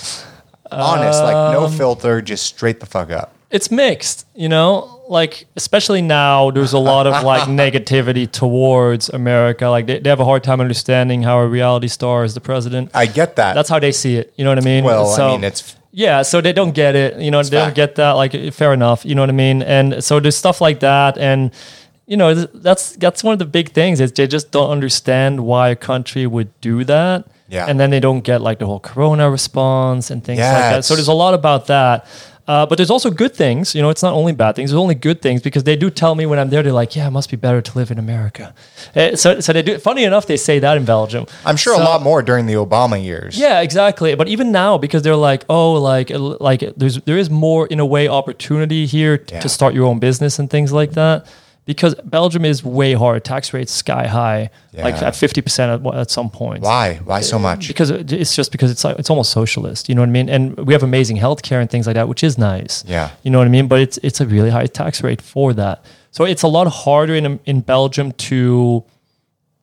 Honest, like no Um, filter, just straight the fuck up. it's mixed, you know, like especially now there's a lot of like negativity towards America. Like they, they have a hard time understanding how a reality star is the president. I get that. That's how they see it. You know what I mean? well, So- I mean, it's yeah, so they don't get it. You know, they don't get that. Like, fair enough. You know what I mean? And so there's stuff like that, and you know, that's that's one of the big things is they just don't understand why a country would do that. Yeah. And then they don't get like the whole Corona response and things like that. So there's a lot about that. Uh, but there's also good things. You know, it's not only bad things. There's only good things because they do tell me when I'm there, they're like, "Yeah, it must be better to live in America." Eh, So, so they do. Funny enough, they say that in Belgium. I'm sure a lot more during the Obama years. yeah, exactly. But even now, because they're like, oh, like, like there's there is more in a way opportunity here Yeah. to start your own business and things like that. Because Belgium is way hard, tax rates sky high, like at fifty percent at, at some point. Why? Why so much? Because it's just because it's like it's almost socialist, you know what I mean? And we have amazing healthcare and things like that, which is nice. Yeah. you know what I mean. But it's it's a really high tax rate for that, so it's a lot harder in in Belgium to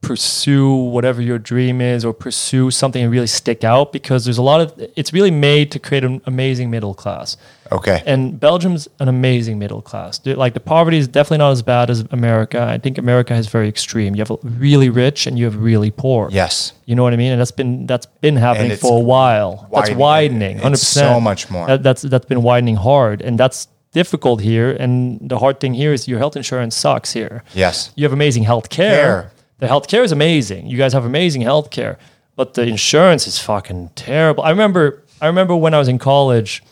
pursue whatever your dream is or pursue something and really stick out because there's a lot of it's really made to create an amazing middle class Okay. and belgium's an amazing middle class like the poverty is definitely not as bad as america i think america is very extreme you have really rich and you have really poor yes. you know what i mean and that's been that's been happening for a while that's widening. widening 100% so much more. That- that's that's been widening hard and that's difficult here and the hard thing here is your health insurance sucks here Yes. you have amazing health care. Care. The healthcare is amazing. You guys have amazing healthcare, but the insurance is fucking terrible. I remember I remember when I was in college,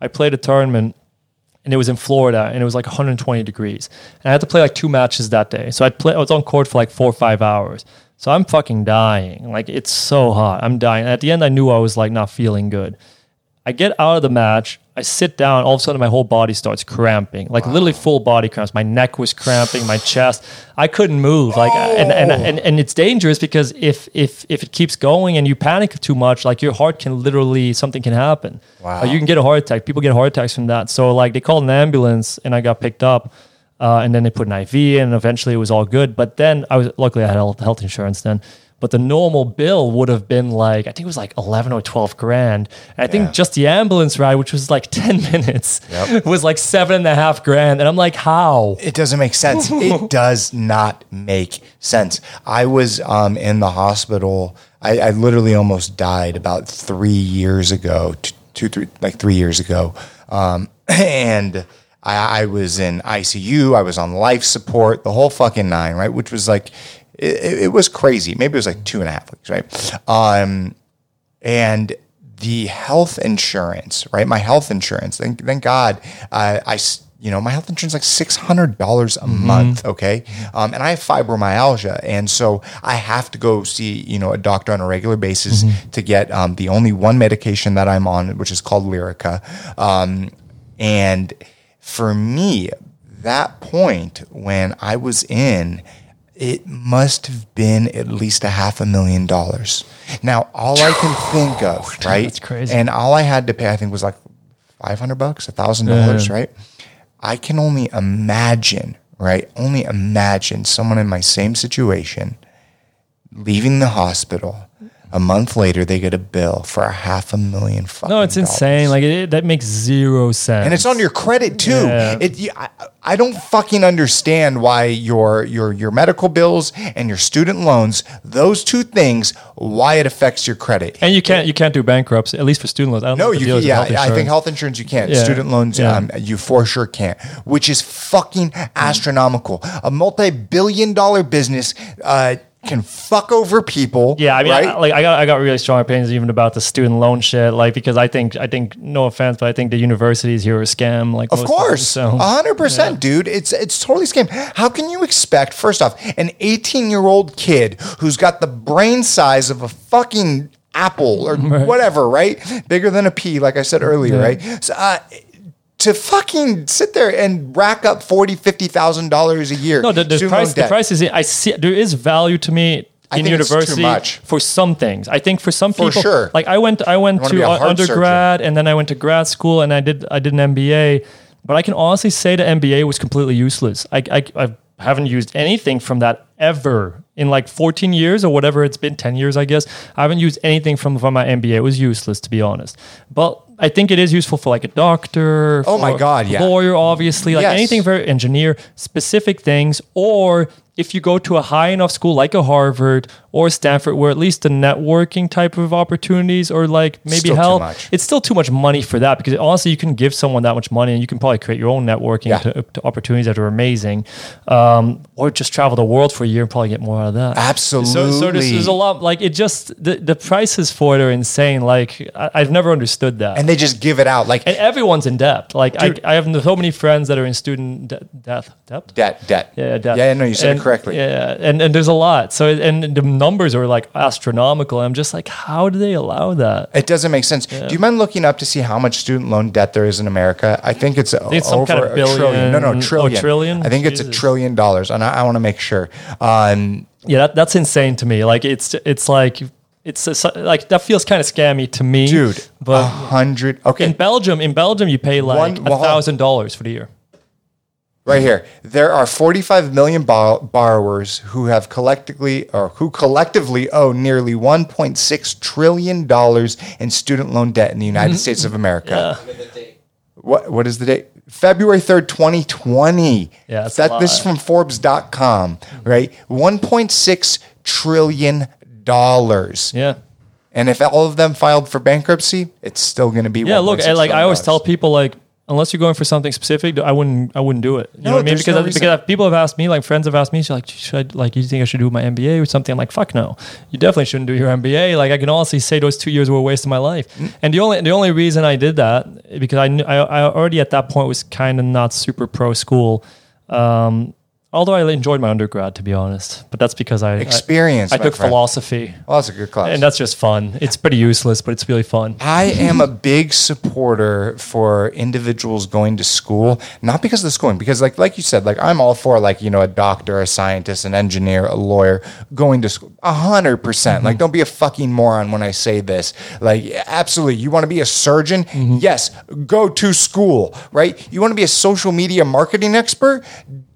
I played a tournament and it was in Florida and it was like 120 degrees. And I had to play like two matches that day. So I play I was on court for like 4 or 5 hours. So I'm fucking dying. Like it's so hot. I'm dying. And at the end I knew I was like not feeling good. I get out of the match. I sit down. All of a sudden, my whole body starts cramping, like literally full body cramps. My neck was cramping, my chest. I couldn't move. Like, and, and, and and it's dangerous because if if if it keeps going and you panic too much, like your heart can literally something can happen. Wow. You can get a heart attack. People get heart attacks from that. So like they called an ambulance, and I got picked up. Uh, and then they put an IV in, and eventually it was all good. But then I was luckily I had health, health insurance then. But the normal bill would have been like I think it was like eleven or twelve grand. And I think Yeah. just the ambulance ride, which was like ten minutes, Yep. was like seven and a half grand. And I'm like, how? It doesn't make sense. it does not make sense. I was um, in the hospital. I, I literally almost died about three years ago, t- two, three, like three years ago. Um, and I, I was in ICU. I was on life support, the whole fucking nine, right? Which was like, it, it- was crazy. Maybe it was like two and a half weeks, right? Um, and the health insurance, right? My health insurance. Thank, thank God, uh, I, you know, my health insurance is like six hundred dollars a month. Okay, um, and I have fibromyalgia, and so I have to go see you know a doctor on a regular basis to get um, the only one medication that I'm on, which is called Lyrica, um, and for me, that point when I was in it must have been at least a half a million dollars. Now, all I can think of, right? that's crazy. And all I had to pay, I think, was like five hundred bucks, a thousand dollars, right? I can only imagine, right? Only imagine someone in my same situation leaving the hospital, A month later, they get a bill for a half a million fucking No, it's insane. dollars. Like it, that makes zero sense. and it's on your credit too. Yeah. It, I, I don't fucking understand why your your your medical bills and your student loans, those two things, why it affects your credit. and you can't you can't do bankruptcy at least for student loans. I don't No, you deal is with yeah. I think health insurance you can't. Yeah. Student loans, Yeah. um, you for sure can't. Which is fucking astronomical. A multi-billion-dollar business uh, can fuck over people. Yeah, I mean, right? I, like I got I got really strong opinions even about the student loan shit. Like because I think I think no offense, but I think the universities here are a scam. Like Of course, so hundred percent, dude. It's it's totally scam. How can you expect, first off, an eighteen year old kid who's got the brain size of a fucking apple or whatever, right? Bigger than a pea, like I said earlier, right? So, uh, to fucking sit there and rack up forty, fifty thousand dollars a year. No, the, the price the price is I see there is value to me I in think it's too university for some things. I think for some people, For sure. like I went I went wanna to be a un- heart undergrad and then I went to grad school and I did I did an MBA, but I can honestly say the MBA was completely useless. I I, I haven't used anything from that ever in like 14 years or whatever it's been 10 years I guess I haven't used anything from from my MBA it was useless to be honest but I think it is useful for like a doctor Oh my God, yeah. lawyer obviously like Yes. anything very engineer specific things or if you go to a high enough school like a Harvard or Stanford where at least the networking type of opportunities or like maybe Still too it's still too much money for that because honestly you can give someone that much money and you can probably create your own networking Yeah. to, to opportunities that are amazing um, or just travel the world for a year and probably get more out of that Absolutely. so, so there's, there's a lot like it just the, the prices for it are insane like I, I've never understood that and they just give it out like and everyone's in debt. Like I, Dude. I have so many friends that are in student de- debt. Debt. debt, debt. Yeah, debt. Yeah, no, you said And- correctly. Yeah, and, and there's a lot. So and the numbers are like astronomical. I'm just like, how do they allow that? It doesn't make sense. Do you mind looking up to see how much student loan debt there is in America? I think it's, it's over kind of a trillion. No, no, billion- oh, trillion. trillion? I think it's a trillion dollars, and I, I want to make sure. Um, Yeah, that, that's insane to me. Like it's it's like it's a, like that feels kind of scammy to me, dude, a hundred. Okay, in Belgium, in Belgium, you pay like a well, hold on. thousand dollars for the year. Right here. There are 45 million bor- borrowers who have collectively or who collectively owe nearly 1.6 trillion dollars in student loan debt in the United mm-hmm. States of America. Look at the date. What what is the date? February 3rd, 2020. Yeah, that's that this is from Forbes.com, right? 1.6 trillion dollars. Yeah. And if all of them filed for bankruptcy, it's still going to be Yeah, look, like I always tell people, like unless you're going for something specific, I wouldn't, I wouldn't do it. You know what I mean? Because no I- because people have asked me, like friends have asked me, like, should I, like you think I should do my MBA or something? I'm like, fuck no, you definitely shouldn't do your MBA. Like I can honestly say those two years were a waste of my life. Mm. And the only the only reason I did that because I knew, I, I already at that point was kind of not super pro school. Um, although I enjoyed my undergrad, to be honest, but that's because I I- Experience, I, my took friend. philosophy, Well, that's a good class. and that's just fun. It's pretty useless, but it's really fun. I am a big supporter for individuals going to school, not because of the schooling, because like like you said, like I'm all for like you know a doctor, a scientist, an engineer, a lawyer going to school. A hundred percent. Mm-hmm. Like don't be a fucking moron when I say this. Like absolutely, you want to be a surgeon? Mm-hmm. Yes, go to school. Right? You want to be a social media marketing expert?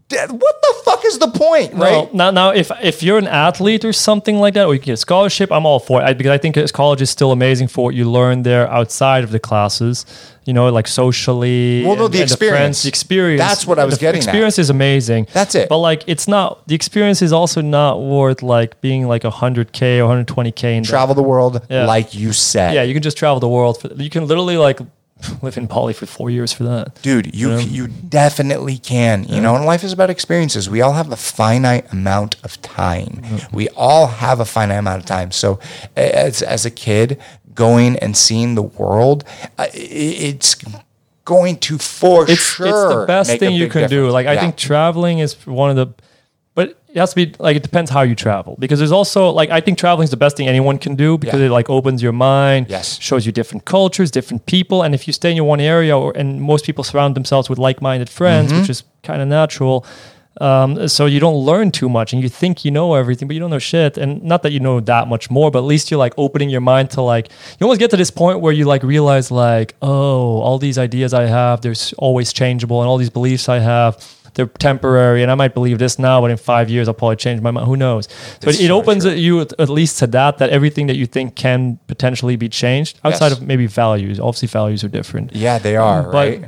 What the fuck is the point? Right? Well, now, now, if if you're an athlete or something like that, or you get a scholarship, I'm all for it I, because I think college is still amazing for what you learn there outside of the classes. You know, like socially. Well, no, the friends, experience. the experience. That's what I was the getting at. Experience is amazing. That's it. But like, it's not. The experience is also not worth like being like 100k or 120k in debt. Travel the world, Yeah. like you said. Yeah, you can just travel the world. For, you can literally like live in Bali for four years for that. Dude, you you definitely can. You know, and life is about experiences. We all have a finite amount of time. We all have a finite amount of time. So, as as a kid, going and seeing the world, uh, it's going to for it's sure. it's the best thing you can do. difference. Like I think traveling is one of the, it has to be like it depends how you travel because there's also like I think traveling is the best thing anyone can do because Yeah. it like opens your mind, Yes. shows you different cultures, different people, and if you stay in your one area or and most people surround themselves with like-minded friends, Mm-hmm. which is kind of natural. Um, so you don't learn too much and you think you know everything, but you don't know shit. And not that you know that much more, but at least you're like opening your mind to like, you almost get to this point where you like realize like, oh, all these ideas I have, there's always changeable and all these beliefs I have, they're temporary, and I might believe this now, but in five years I'll probably change my mind. Who knows? But It's it so opens true. you at least to that that everything that you think can potentially be changed outside Yes. of maybe values. Obviously, values are different. Yeah, they um, are, But- right?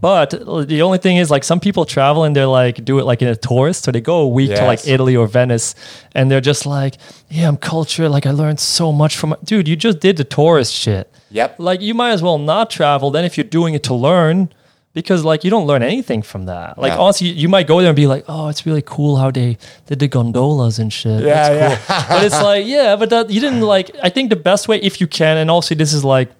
But the only thing is, like, some people travel and they're like, do it like in a tourist, so they go a week to like Italy or Venice, and they're just like, yeah, I'm cultured. Like, I learned so much from, dude, you just did the tourist shit. Yep. Like, you might as well not travel then if you're doing it to learn, because like you don't learn anything from that. Like, Yeah. honestly, you might go there and be like, oh, it's really cool how they did the gondolas and shit. Yeah, That's cool. but it's like, yeah, but that you didn't like. I think the best way, if you can, and also this is like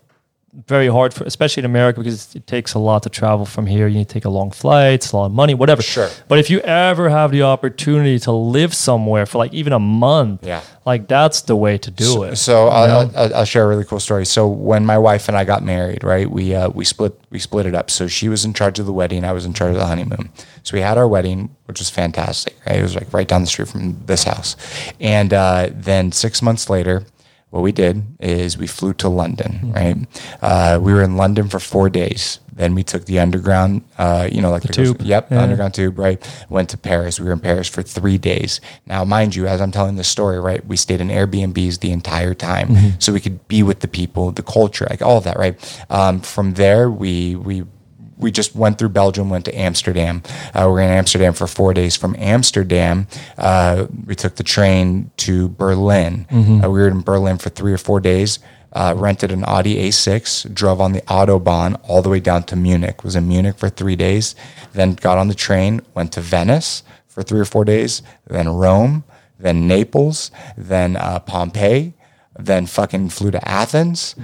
very hard for, especially in America, because it takes a lot to travel from here. You need to take a long flight, it's a lot of money, whatever. Sure. But if you ever have the opportunity to live somewhere for like even a month, Yeah. like that's the way to do it. So I'll, I'll, I'll share a really cool story. So when my wife and I got married, right, we uh, we split we split it up. So she was in charge of the wedding, I was in charge of the honeymoon. So we had our wedding, which was fantastic. Right, it was like right down the street from this house. And uh, then six months later, what we did is we flew to London. Right, uh, we were in London for four days. Then we took the underground, uh, you know, like the, tube. Yep, Yeah. underground tube, right? Went to Paris. We were in Paris for three days. Now, mind you, as I'm telling this story, right, we stayed in Airbnbs the entire time, Mm-hmm. so we could be with the people, the culture, like all of that, right? Um, from there, we we we just went through Belgium, went to Amsterdam. Uh, we were in Amsterdam for four days. From Amsterdam, uh, we took the train to Berlin. Mm-hmm. Uh, we were in Berlin for three or four days. Uh, rented an Audi A6, drove on the Autobahn all the way down to Munich. Was in Munich for three days. Then got on the train, went to Venice for three or four days. Then Rome, then Naples, then uh, Pompeii. Then fucking flew to Athens.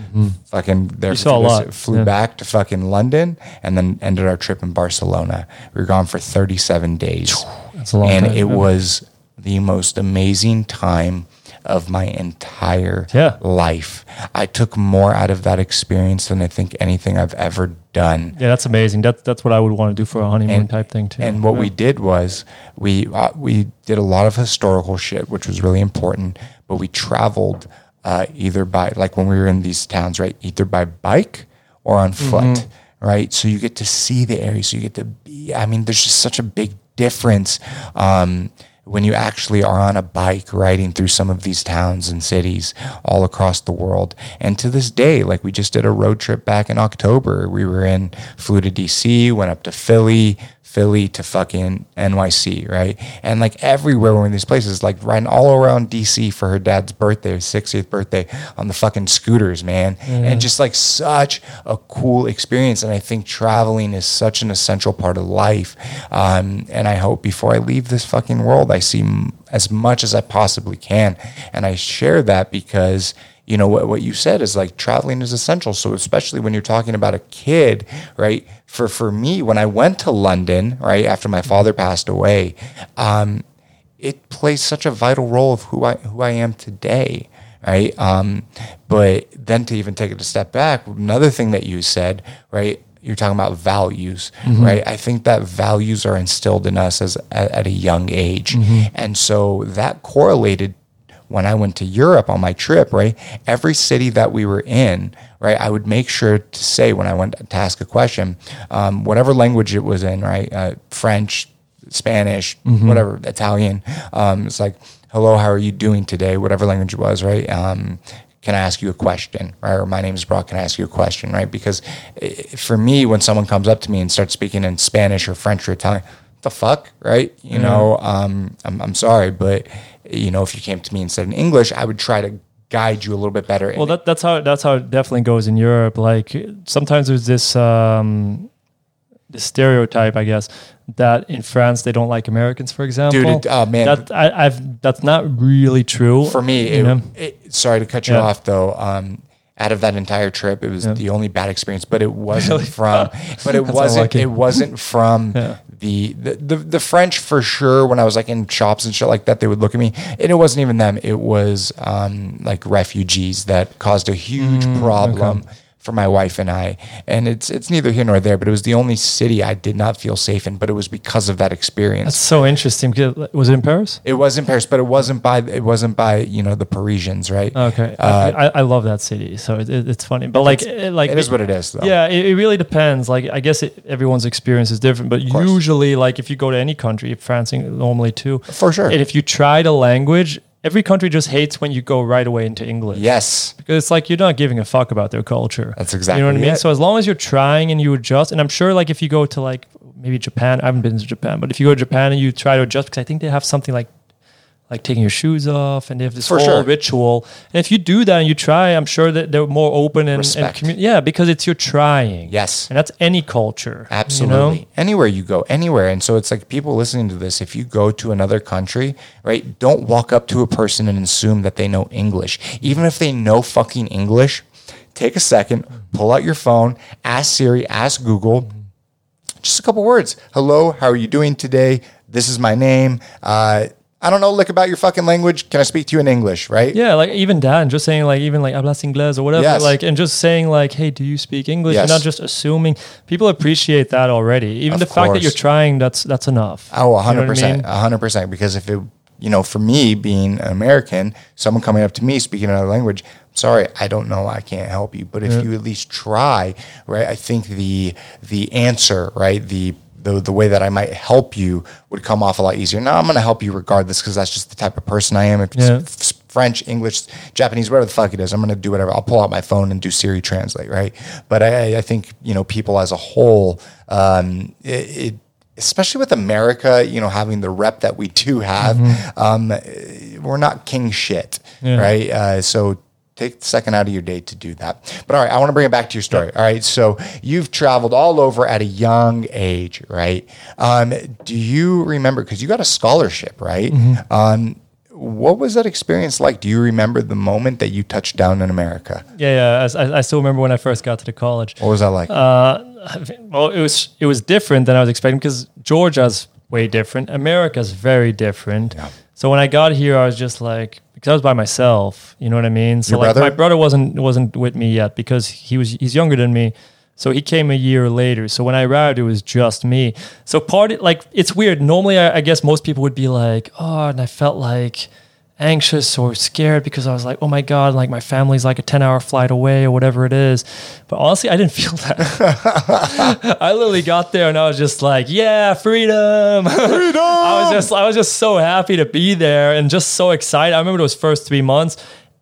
Fucking Mm-hmm. You saw a lot, Flew yeah. back to fucking London, and then ended our trip in Barcelona. We were gone for 37 days, That's a long and time, it yeah. was the most amazing time of my entire Yeah. life. I took more out of that experience than I think anything I've ever done. Yeah, that's amazing. That's that's what I would want to do for a honeymoon And- type thing too. And what we did was we uh, we did a lot of historical shit, which was really important. But we traveled uh, either by like when we were in these towns, right? Either by bike or on foot, right? So you get to see the area. So you get to be. I mean, there's just such a big difference. Um, when you actually are on a bike riding through some of these towns and cities all across the world. And to this day, like we just did a road trip back in October. We were in, flew to DC, went up to Philly, Philly to fucking NYC, right? And like everywhere we're in these places, like riding all around DC for her dad's birthday, his 60th birthday on the fucking scooters, man. And just like such a cool experience. And I think traveling is such an essential part of life. Um, and I hope before I leave this fucking world, I see m- as much as I possibly can. And I share that because you know what, what you said is like traveling is essential. So especially when you're talking about a kid right? For for me when i went to london right after my father passed away um, it plays such a vital role of who i who i am today right? Um, but then to even take it a step back another thing that you said right you're talking about values, right? I think that values are instilled in us as at, at a young age, and so that correlated when I went to Europe on my trip, right? Every city that we were in, right? I would make sure to say when I went to ask a question, um, whatever language it was in, right? Uh, French, Spanish, whatever, Italian. Um, it's like, hello, how are you doing today? Whatever language it was, right? Um, can I ask you a question? Right? Or my name is Brock. Can I ask you a question? Right? Because i- for me, when someone comes up to me and starts speaking in Spanish or French or Italian, the fuck, right? You know, um, I'm, I'm sorry, but you know, if you came to me and said in English, I would try to guide you a little bit better. Well, that, that's how that's how it definitely goes in Europe. Like sometimes there's this um, this stereotype, I guess, that in France they don't like Americans, for example. Dude, oh, man. that I, I've that's not really true for me, you it, know? it, sorry to cut you Yeah. off though. Um, out of that entire trip, it was Yeah. the only bad experience, but it wasn't from, but it wasn't, unlucky. it wasn't from Yeah. The, the, the, the French for sure. When I was like in shops and shit like that, they would look at me and it wasn't even them. It was, um, like refugees that caused a huge Mm, problem for my wife and I. And it's it's neither here nor there, but it was the only city I did not feel safe in, but it was because of that experience. That's so interesting. Was it in Paris? it was in Paris, but it wasn't by it wasn't by, you know, the Parisians, right? Okay, Uh, I, I love that city, so it, it- it's funny. But like, it, like it is what it is though. Yeah, it, it really depends. Like, I guess it, everyone's experience is different, but usually, like, if you go to any country, France normally too, For sure. and if you try the language, every country just hates when you go right away into English. Yes. because it's like you're not giving a fuck about their culture. That's exactly. you know what I mean. it. So as long as you're trying and you adjust, and I'm sure, like, if you go to like maybe Japan, I haven't been to Japan, but if you go to Japan and you try to adjust, because I think they have something like like taking your shoes off and they have this For whole sure. ritual. And if you do that and you try, I'm sure that they're more open and, and commu- yeah, because it's you're trying. Yes. And that's any culture. you know? Absolutely. Anywhere you go, anywhere. And so it's like people listening to this, if you go to another country, right, don't walk up to a person and assume that they know English. Even if they know fucking English, take a second, pull out your phone, ask Siri, ask Google, just a couple words. Hello, how are you doing today? This is my name. Uh, I don't know, look about your fucking language. Can I speak to you in English, right? Yeah, like even Dan, just saying like even like hablas inglés or whatever, Yes. like and just saying like, hey, do you speak English? Yes. You're not just assuming. People appreciate that already. Even Of the fact that you're trying, that's that's enough. Oh, You know what I 100%. mean? 100%. Because if it, you know, for me being an American, someone coming up to me speaking another language, sorry, I don't know, I can't help you. But if you at least try, right, I think the the answer, right, the the, the way that I might help you would come off a lot easier. Now I'm going to help you regardless because that's just the type of person I am. If it's Yeah. f- French, English, Japanese, whatever the fuck it is, I'm going to do whatever. I'll pull out my phone and do Siri translate, right? But I, I think you know people as a whole, um, it, it especially with America, you know, having the rep that we do have, um, we're not king shit, Yeah. right? Uh, so take a second out of your day to do that. But all right, I want to bring it back to your story. All right, so you've traveled all over at a young age, right? Um, do you remember? Because you got a scholarship, right? Um, what was that experience like? Do you remember the moment that you touched down in America? Yeah, yeah. I, I still remember when I first got to the college. What was that like? Uh, well, it was it was different than I was expecting because Georgia's way different. America's very different. Yeah. So when I got here, I was just like because I was by myself. You know what I mean? So Your like brother? my brother wasn't wasn't with me yet because he was he's younger than me. So he came a year later. So when I arrived, it was just me. So part of, like it's weird. Normally, I, I guess most people would be like, oh, and I felt like anxious or scared because I was like, oh my God, like my family's like a 10 hour flight away or whatever it is. But honestly, I didn't feel that. I literally got there and I was just like, yeah, freedom. Freedom. I was just, I was just so happy to be there and just so excited. I remember those first three months.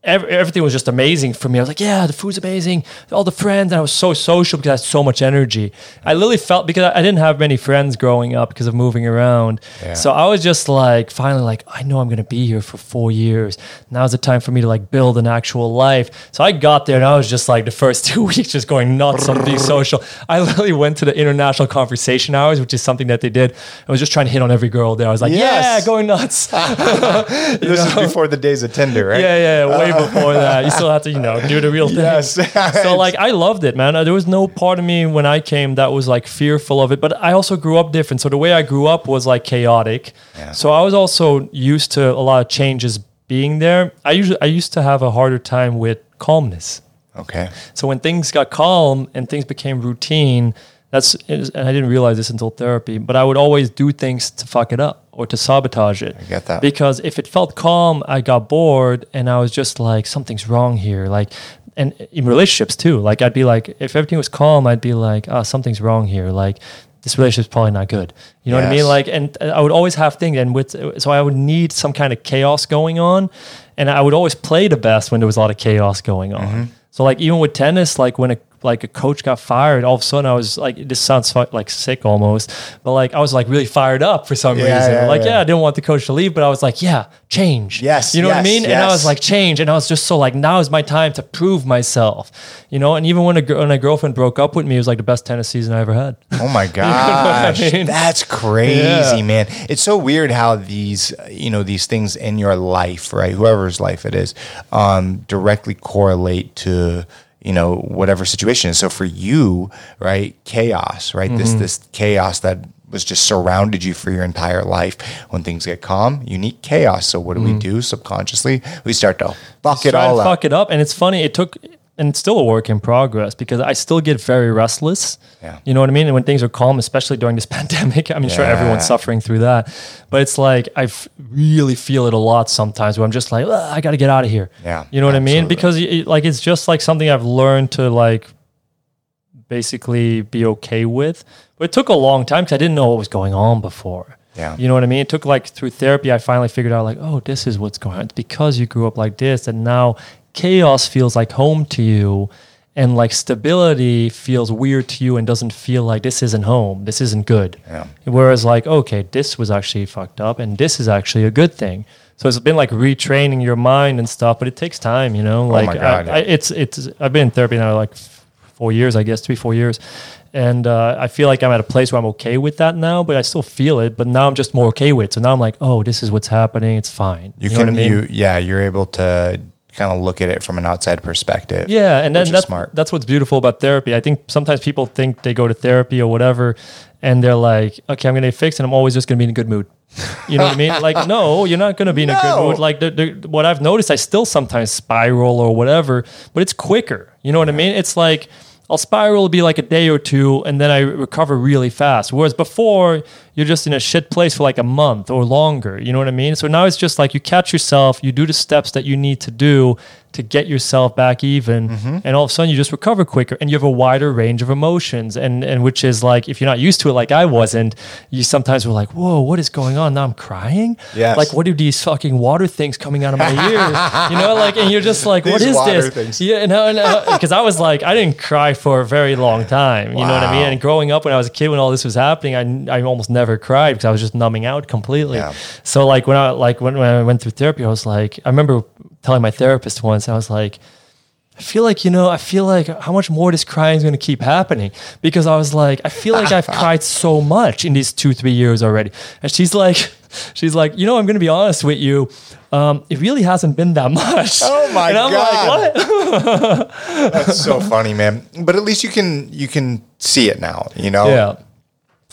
Ev- Everything was just amazing for me. I was like, yeah, the food's amazing. All the friends, and I was so social because I had so much energy. I literally felt because I I didn't have many friends growing up because of moving around. Yeah. So I was just like, finally, like, I know I'm going to be here for four years. Now's the time for me to like build an actual life. So I got there and I was just like the first two weeks just going nuts on being social. I literally went to the international conversation hours, which is something that they did. I was just trying to hit on every girl there. I was like, Yes. yeah, going nuts. this is before the days of Tinder, right? Yeah, yeah, way before that. You still have to, you know, do the real thing. Yes. So like I loved it, man. There was no part of me when I came that was like fearful of it, but I also grew up different. So the way I grew up was like chaotic. Yeah. So I was also used to a lot of changes being there. I usually I used to have a harder time with calmness. Okay. So when things got calm and things became routine, that's and I didn't realize this until therapy, but I would always do things to fuck it up or to sabotage it. I get that. Because if it felt calm, I got bored and I was just like something's wrong here. Like and in relationships too. Like I'd be like if everything was calm, I'd be like, "Ah, something's wrong here." Like this relationship's probably not good. You know what I mean? Like and I would always have things and with so I would need some kind of chaos going on and I would always play the best when there was a lot of chaos going on. Mm-hmm. So like even with tennis, like when a like a coach got fired, all of a sudden I was like, this sounds like sick almost, but like I was like really fired up for some Yeah, reason. yeah, like yeah. yeah. I didn't want the coach to leave, but I was like, yeah, change. Yes, you know what I yes, mean. And I was like, change, and I was just so like, now is my time to prove myself. You know, and even when a when a girlfriend broke up with me, it was like the best tennis season I ever had. Oh my gosh, mean? that's crazy, man! It's so weird how these, you know, these things in your life, right? Whoever's life it is, um, directly correlate to you know whatever situation is. So for you, right, chaos, right? This mm-hmm. this chaos that was just surrounded you for your entire life. When things get calm, you need chaos. So what do we mm-hmm. do subconsciously? We start to fuck it all up. fuck it up. And it's funny. It took and it's still a work in progress because I still get very restless. Yeah. You know what I mean? And when things are calm, especially during this pandemic, I mean, sure, everyone's suffering through that, but it's like I f- really feel it a lot sometimes where I'm just like, I got to get out of here. Yeah, You know what I mean? Because it, like it's just like something I've learned to like basically be okay with. But it took a long time because I didn't know what was going on before. Yeah. You know what I mean? It took like through therapy, I finally figured out like, oh, this is what's going on. It's because you grew up like this, and now chaos feels like home to you, and like stability feels weird to you, and doesn't feel like this isn't home. This isn't good. Yeah. Whereas like, okay, this was actually fucked up, and this is actually a good thing. So it's been like retraining your mind and stuff, but it takes time, you know. Like Oh God, I, I, it's it's. I've been in therapy now like four years, I guess, three four years, and uh, I feel like I'm at a place where I'm okay with that now. But I still feel it, but now I'm just more okay with. it. So now I'm like, oh, this is what's happening. It's fine. You, know can what I mean? you yeah, you're able to kind of look at it from an outside perspective. Yeah, and then that's smart. that's what's beautiful about therapy. I think sometimes people think they go to therapy or whatever, and they're like, "Okay, I'm going to fix, and I'm always just going to be in a good mood." You know what I mean? Like, no, you're not going to be in a good mood. Like, the, the, what I've noticed, I still sometimes spiral or whatever, but it's quicker. You know what I mean? It's like I'll spiral be like a day or two, and then I recover really fast. Whereas before, you're just in a shit place for like a month or longer. You know what I mean? So now it's just like you catch yourself, you do the steps that you need to do to get yourself back even, Mm-hmm. and all of a sudden you just recover quicker, and you have a wider range of emotions. And and which is like if you're not used to it, like I wasn't, you sometimes were like, "Whoa, what is going on? Now I'm crying. Yes. Like what are these fucking water things coming out of my ears? you know, like and you're just like, what is this? things. Yeah, no, because I was like, I didn't cry for a very long time. You know what I mean? And growing up when I was a kid, when all this was happening, I, I almost never cried because I was just numbing out completely. Yeah. So like when I like when, when I went through therapy, I was like, I remember telling my therapist once, I was like. I feel like you know. I feel like how much more this crying is going to keep happening because I was like, I feel like I've cried so much in these two, three years already. And she's like, she's like, you know, I'm going to be honest with you. Um, it really hasn't been that much. Oh my and I'm God. like, what? That's so funny, man. But at least you can you can see it now, you know, Yeah.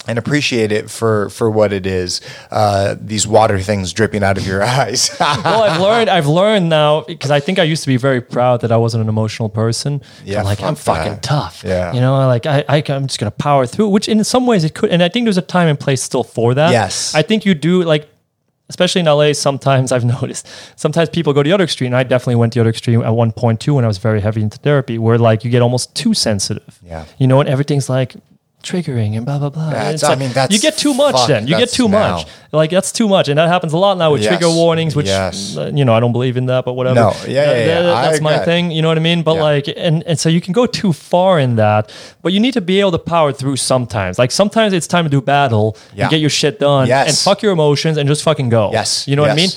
And appreciate it for for what it is. Uh, these water things dripping out of your eyes. well, I've learned. I've learned now because I think I used to be very proud that I wasn't an emotional person. Yeah, I'm like fuck I'm fucking that. tough. Yeah. you know, like I, I, I'm just gonna power through. Which in some ways it could, and I think there's a time and place still for that. Yes. I think you do like. Especially in LA, sometimes I've noticed. Sometimes people go to the other extreme. And I definitely went to the other extreme at one point too when I was very heavy into therapy, where like you get almost too sensitive. Yeah. You know, and everything's like triggering and blah blah blah. That's- it's I mean, that's- you get too much fuck, then. You get too now. much. Like that's too much, and that happens a lot now with Yes. trigger warnings, which Yes. uh, you know I don't believe in that, but whatever. No. Yeah, That- yeah, yeah. that- I that's my thing. You know what I mean? But Yeah. like, and and so you can go too far in that, but you need to be able to power through sometimes. Like sometimes it's time to do battle Yeah. and get your shit done Yes. and fuck your emotions and just fucking go. Yes. You know what I mean?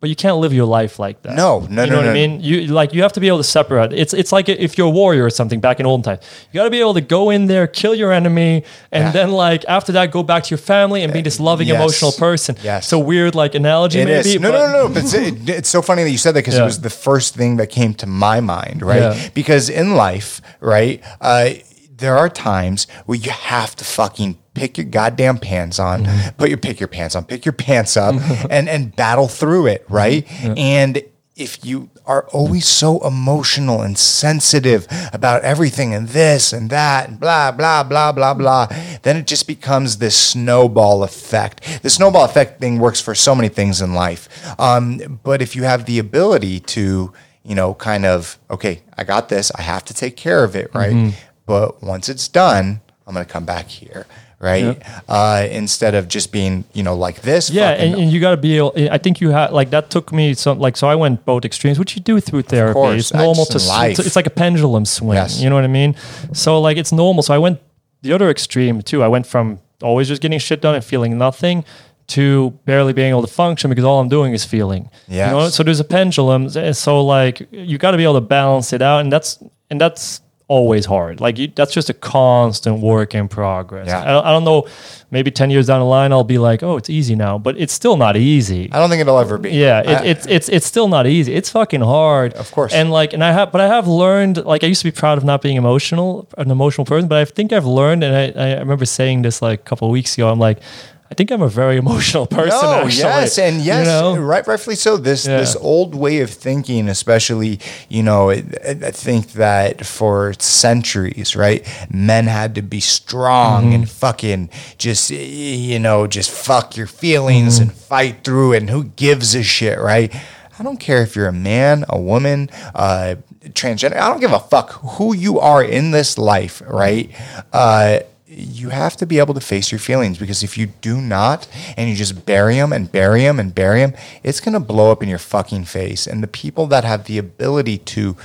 But you can't live your life like that. No, no, you no, know what no. I mean? You like you have to be able to separate. It's it's like if you're a warrior or something back in olden times. You got to be able to go in there, kill your enemy, and Yeah. then like after that, go back to your family and be this loving, Yes. emotional person. Yes. It's a weird like analogy, It maybe. is. No, no, no, no. But it's, it, it's so funny that you said that because Yeah. it was the first thing that came to my mind, right? Yeah. Because in life, right, uh, there are times where you have to fucking pick your goddamn pants on, Mm-hmm. put your pick your pants on, pick your pants up, and and battle through it, right? Mm-hmm. And if you are always so emotional and sensitive about everything and this and that and blah blah blah blah blah then it just becomes this snowball effect the snowball effect thing works for so many things in life um, but if you have the ability to you know kind of okay i got this i have to take care of it right Mm-hmm. but once it's done i'm going to come back here right uh, instead of just being you know like this Yeah, and, and you got to be. able I think you had, like that took me some like so I went both extremes, which you do through therapy. course, it's normal to life. it's like a pendulum swing. Yes. You know what I mean? So like it's normal. So I went the other extreme too. I went from always just getting shit done and feeling nothing to barely being able to function because all I'm doing is feeling. You know? So there's a pendulum. So like you got to be able to balance it out, and that's and that's always hard. Like you, that's just a constant work in progress. Yeah. I, don't, I don't know. Maybe ten years down the line, I'll be like, oh, it's easy now, but it's still not easy. i don't think it'll ever be Yeah, I- it's it's it's still not easy. It's fucking hard, Of course. And like, and I have, but I have learned. Like, I used to be proud of not being emotional, an emotional person, but I think I've learned, and I, I remember saying this like a couple of weeks ago. I'm like, I think I'm a very emotional person. No, actually. yes, and You yes, know? right, rightfully so. This Yeah. this old way of thinking, especially, you know, I, I think that for centuries, right, men had to be strong Mm-hmm. and fucking just, you know, just fuck your feelings Mm-hmm. and fight through, and who gives a shit, right? I don't care if you're a man, a woman, uh, transgender. I don't give a fuck who you are in this life, right? Uh, you have to be able to face your feelings because if you do not and you just bury them and bury them and bury them, it's going to blow up in your fucking face. And the people that have the ability to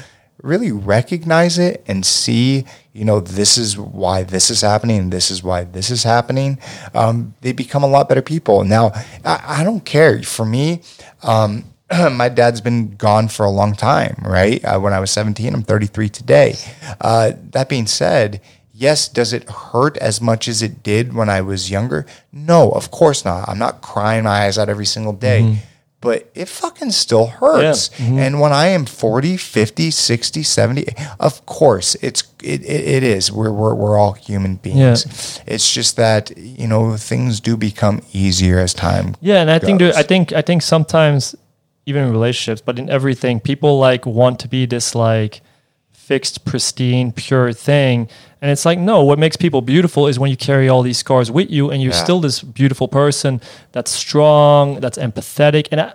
really recognize it and see, you know, this is why this is happening and this is why this is happening, um, they become a lot better people. Now, I, I don't care. For me, um, my dad's been gone for a long time, right? Uh, when I was 17, I'm 33 today. Uh, that being said, yes, does it hurt as much as it did when I was younger? No, of course not. I'm not crying my eyes out every single day. Mm-hmm. But it fucking still hurts. Mm-hmm. And when I am 40, 50, 60, 70, of course, it's it, it, it is. We're, we're, we're all human beings. It's just that, you know, things do become easier as time Yeah, and I think there, goes. I think I think sometimes even in relationships, but in everything, people like want to be this like fixed, pristine, pure thing. And it's like, no, what makes people beautiful is when you carry all these scars with you and you're Yeah. still this beautiful person that's strong, that's empathetic. And I,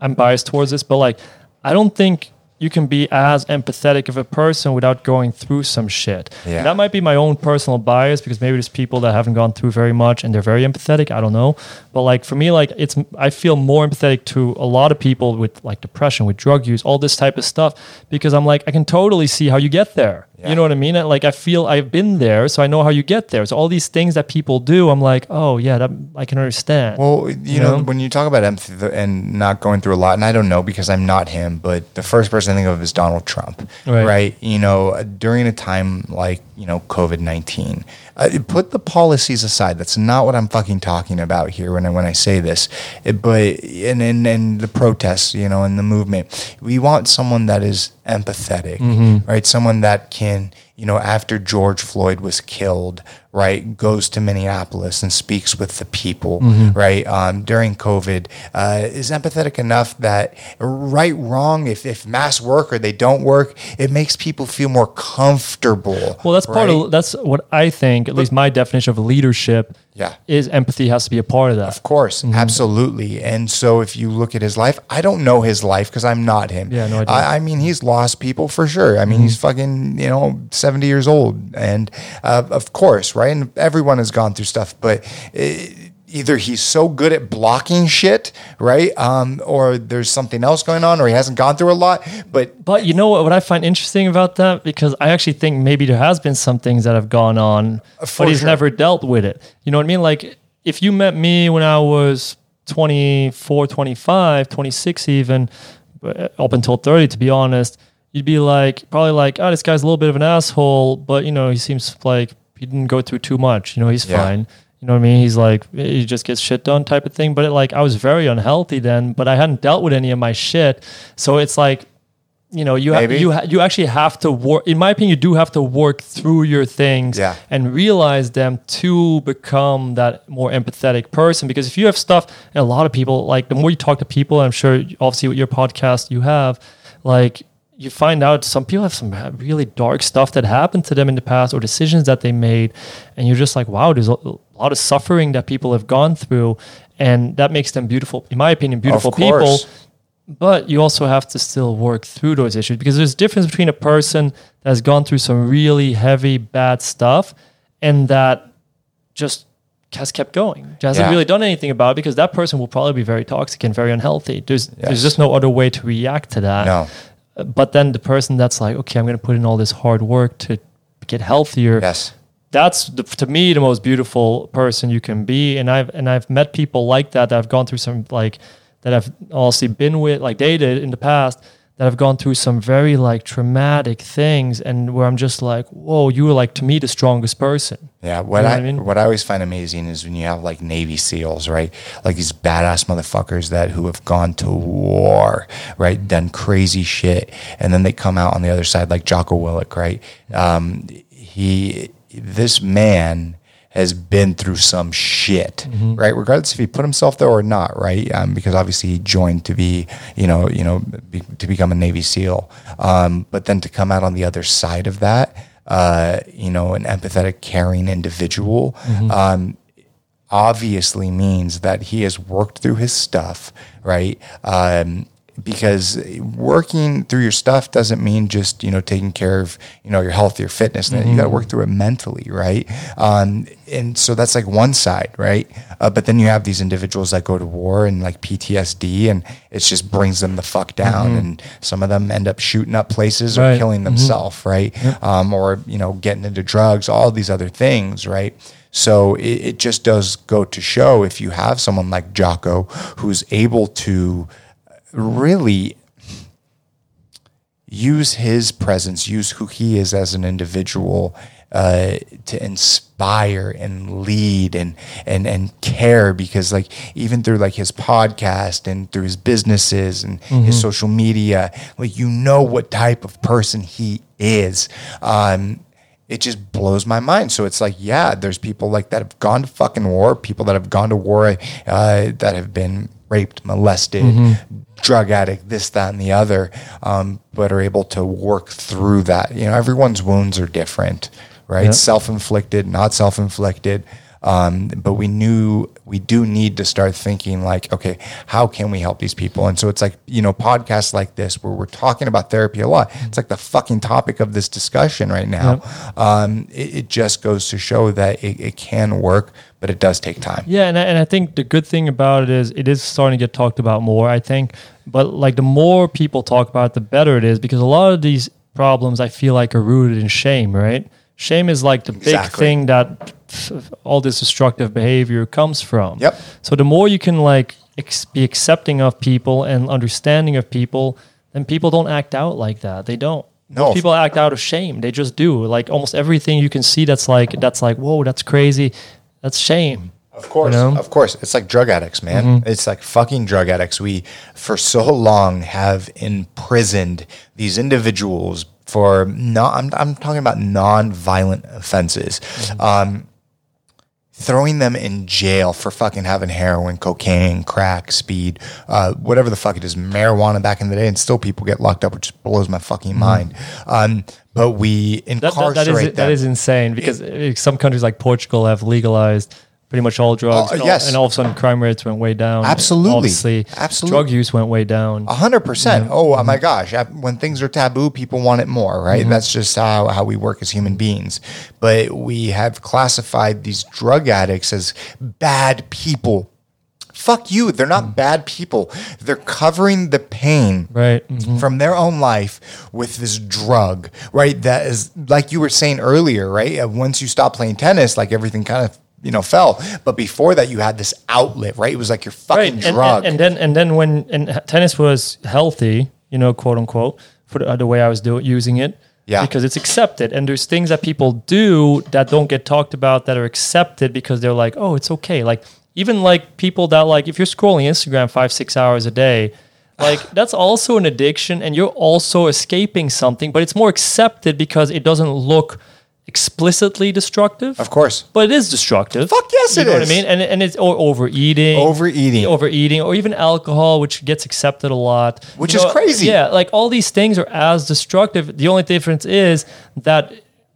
I'm biased towards this, but like, I don't think you can be as empathetic of a person without going through some shit. Yeah. That might be my own personal bias because maybe there's people that haven't gone through very much and they're very empathetic. I don't know. But like for me, like it's I feel more empathetic to a lot of people with like depression, with drug use, all this type of stuff, because I'm like, I can totally see how you get there. Yeah. You know what I mean? Like I feel I've been there, so I know how you get there. So all these things that people do, I'm like, oh yeah, that I can understand. Well, you, know, know? when you talk about empathy and not going through a lot, and I don't know because I'm not him, but the first person I think of is Donald Trump, Right. right? You know, during a time like, you know, COVID 19, uh, put the policies aside. That's not what I'm fucking talking about here when I, when I say this. It- but, and, and, and the protests, you know, and the movement, we want someone that is empathetic, right? Someone that can, you know, after George Floyd was killed, right, goes to Minneapolis and speaks with the people, right, um, during COVID, uh, is empathetic enough that right, wrong, if, if masks work or they don't work, it makes people feel more comfortable. Well, that's part right? of that's what I think. At least my definition of leadership, Yeah. is empathy has to be a part of that. Of course, Mm-hmm. absolutely. And so, if you look at his life, I don't know his life because I'm not him. Yeah, no idea. Mm-hmm. I, I mean, he's lost people for sure. I mean, he's fucking, you know, 70 years old. And uh, of course, right? And everyone has gone through stuff, but. uh Either he's so good at blocking shit, right? Um, or there's something else going on, or he hasn't gone through a lot. But But you know what? What I find interesting about that, because I actually think maybe there has been some things that have gone on, but he's sure. never dealt with it. You know what I mean? Like if you met me when I was 24, 25, 26 even, uh, up until 30, to be honest, you'd be like, probably like, oh, this guy's a little bit of an asshole, but you know, he seems like he didn't go through too much. You know, he's Yeah. fine. You know what I mean? He's like, he just gets shit done type of thing. But it, like, I was very unhealthy then, but I hadn't dealt with any of my shit. So it's like, you know, you ha- you ha- you actually have to work. In my opinion, you do have to work through your things Yeah. and realize them to become that more empathetic person. Because if you have stuff, and a lot of people like the more you talk to people, I'm sure obviously with your podcast you have, like you find out some people have some really dark stuff that happened to them in the past or decisions that they made, and you're just like, wow, there's a lot of suffering that people have gone through, and that makes them beautiful. In my opinion, beautiful people. but you also have to still work through those issues because there's a difference between a person that has gone through some really heavy bad stuff and that just has kept going hasn't Yeah. really done anything about it because that person will probably be very toxic and very unhealthy. There's there's just no other way to react to that. No, but then the person that's like okay i'm going to put in all this hard work to get healthier yes. that's the, to me the most beautiful person you can be and i've and i've met people like that that have gone through some like that i've also been with like dated in the past that have gone through some very like traumatic things and where i'm just like whoa you were like to me the strongest person Yeah, what You know I, what I mean? what I always find amazing is when you have like Navy SEALs, right? Like these badass motherfuckers that who have gone to war, right? Done crazy shit, and then they come out on the other side, like Jocko Willink, right? Um, he, this man has been through some shit, Mm-hmm. right? Regardless if he put himself there or not, right? Um, because obviously he joined to be, you know, you know, be, to become a Navy SEAL. Um, but then to come out on the other side of that, uh, you know, an empathetic, caring individual, Mm-hmm. um, obviously means that he has worked through his stuff, right? Um, because working through your stuff doesn't mean just you know taking care of you know your health, your fitness. You got to work through it mentally, right? Um, and so that's like one side, right? Uh, but then you have these individuals that go to war and like PTSD, and it just brings them the fuck down. And some of them end up shooting up places or Right. killing themselves, right? Um, or you know getting into drugs, all these other things, right? So it, it just does go to show if you have someone like Jocko who's able to really use his presence, use who he is as an individual uh, to inspire and lead and and and care because like even through like his podcast and through his businesses and his social media, like you know what type of person he is. Um, it just blows my mind. So it's like, yeah, there's people like that have gone to fucking war, people that have gone to war uh, that have been raped, molested, drug addict, this, that, and the other, um, but are able to work through that. You know, everyone's wounds are different, right? Self inflicted, not self inflicted. Um, but we knew we do need to start thinking like, okay, how can we help these people? And so it's like, you know, podcasts like this where we're talking about therapy a lot. It's like the fucking topic of this discussion right now. Um, it, it just goes to show that it, it can work, but it does take time. Yeah, and I, and I think the good thing about it is it is starting to get talked about more. I think, but like the more people talk about it, the better it is because a lot of these problems I feel like are rooted in shame. Right? Shame is like the big thing that all this destructive behavior comes from. Yep. So the more you can like ex- be accepting of people and understanding of people, then people don't act out like that. They don't. No. Most people act out of shame. They just do. Like almost everything you can see that's like that's like whoa, that's crazy. That's shame. Of course, You know? of course. It's like drug addicts, man. Mm-hmm. It's like fucking drug addicts. We, for so long, have imprisoned these individuals for not. I'm, I'm talking about non-violent offenses. Um, throwing them in jail for fucking having heroin, cocaine, crack, speed, uh, whatever the fuck it is, marijuana back in the day, and still people get locked up, which blows my fucking mind. Um, but we That, that, incarcerate that is them. that is insane because uh, some countries like Portugal have legalized pretty much all drugs. Oh, and all- yes. and all of a sudden crime rates went way down. Absolutely. obviously, Absolutely. drug use went way down. A hundred percent. Oh my gosh! When things are taboo, people want it more, right? That's just how how we work as human beings. But we have classified these drug addicts as bad people. Fuck you! They're not bad people. They're covering the pain Right. Mhm. from their own life with this drug, right? That is like you were saying earlier, right? Uh, Once you stop playing tennis, like everything kind of you know fell. But before that, you had this outlet, right? It was like your fucking Right. And, drug. and, and then and then when and tennis was healthy, you know, quote unquote, for the, uh, the way I was doing using it. Yeah. Because it's accepted, and there's things that people do that don't get talked about that are accepted because they're like, oh, it's okay. Like even like people that like if you're scrolling Instagram five six hours a day. Like that's also an addiction, and you're also escaping something, but it's more accepted because it doesn't look explicitly destructive. of course. But it is destructive. Fuck yes, you it know what. I mean? And and it's or overeating, Overeating. overeating, or even alcohol, which gets accepted a lot. Which You is crazy. Yeah, like all these things are as destructive. The only difference is that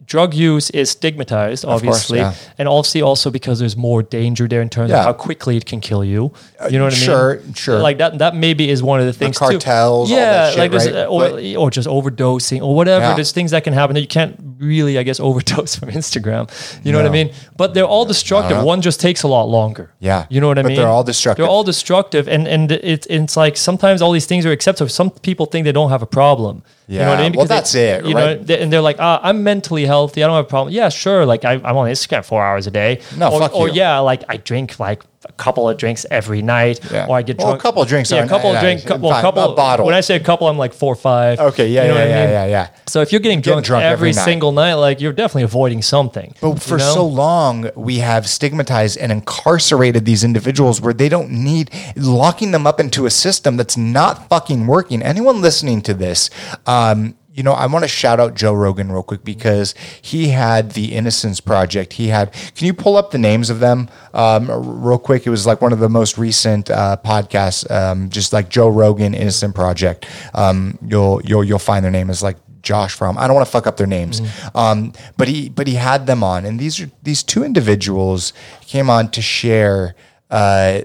drug use is stigmatized, course, obviously, yeah. and obviously also because there's more danger there in terms Yeah. of how quickly it can kill you. You know what I mean? sure, sure. Like that. That maybe is one of the things. too. cartels, all Yeah, that shit, like right? uh, or, But- or just overdosing or whatever. Yeah. There's things that can happen that you can't really, I guess, overdose from Instagram. You know what I mean? But they're all destructive. One just takes a lot longer. Yeah. You know what I But mean? they're all destructive. They're all destructive. And and it's it's like sometimes all these things are acceptable. Some people think they don't have a problem. You know what I Yeah. mean? Well, they- that's it, You right? know, they- and they're like, ah, I'm mentally healthy. I don't have a problem. Yeah, sure. Like I, I'm on Instagram four hours a day. No, or, fuck or you. yeah, like I drink like a couple of drinks every night. Yeah. Or I get Well, drunk. a couple of drinks Yeah, a couple of drinks. Well, a couple. a bottle. When I say a couple, I'm like four or five. Okay, yeah, You know yeah, what I yeah, mean? yeah, yeah. So if you're getting Getting drunk, drunk every, every night. single night, like you're definitely avoiding something. But for you know? so long, we have stigmatized and incarcerated these individuals where they don't need locking them up into a system that's not fucking working. Anyone listening to this, um, you know, I want to shout out Joe Rogan real quick because he had the Innocence Project. He had. Can you pull up the names of them um, real quick? It was like one of the most recent uh, podcasts, um, just like Joe Rogan Innocent Project. Um, you'll you'll you'll find their name is like Josh from. I don't want to fuck up their names, um, but he but he had them on, and these are these two individuals came on to share. Uh,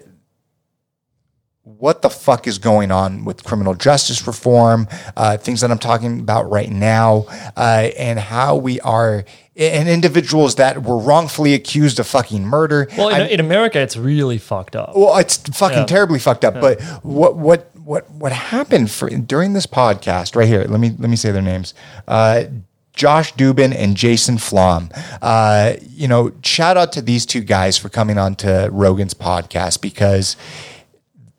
what the fuck is going on with criminal justice reform, uh, things that I'm talking about right now, uh, and how we are, and individuals that were wrongfully accused of fucking murder. Well, in, in America, it's really fucked up. well, it's fucking Yeah. terribly fucked up. But what what what what happened for during this podcast right here? Let me let me say their names. Uh, Josh Dubin and Jason Flom. Uh, you know, shout out to these two guys for coming on to Rogan's podcast because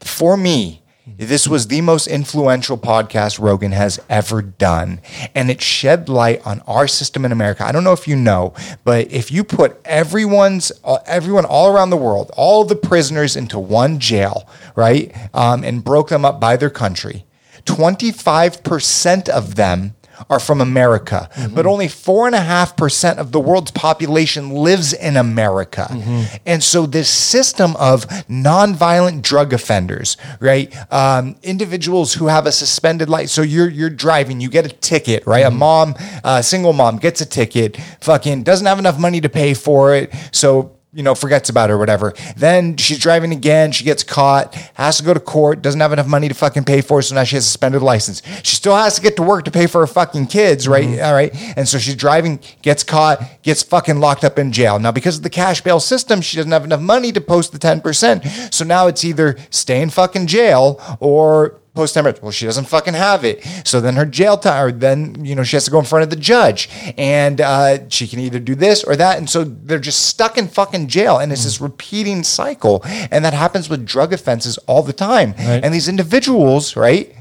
for me, this was the most influential podcast Rogan has ever done. And it shed light on our system in America. I don't know if you know, but if you put everyone's, uh, everyone all around the world, all the prisoners into one jail, right, um, and broke them up by their country, 25% of them are from America, mm-hmm. but only four and a half percent of the world's population lives in America. Mm-hmm. And so, this system of nonviolent drug offenders, right? Um, individuals who have a suspended license. So you're you're driving, you get a ticket, right? A mm-hmm. mom, a single mom gets a ticket, fucking doesn't have enough money to pay for it, so you know, forgets about it or whatever. Then she's driving again. She gets caught, has to go to court, doesn't have enough money to fucking pay for it. So now she has a suspended license. She still has to get to work to pay for her fucking kids, right? Mm-hmm. All right. And so she's driving, gets caught, gets fucking locked up in jail. Now, because of the cash bail system, she doesn't have enough money to post the 10%. So now it's either stay in fucking jail or post temperate. Well, she doesn't fucking have it. So then her jail time, or then, you know, she has to go in front of the judge and uh, she can either do this or that. And so they're just stuck in fucking jail. And it's this repeating cycle. And that happens with drug offenses all the time. And these individuals, right,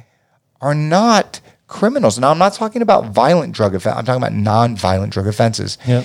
are not criminals. Now, I'm not talking about violent drug offense. I'm talking about non-violent drug offenses. Yeah.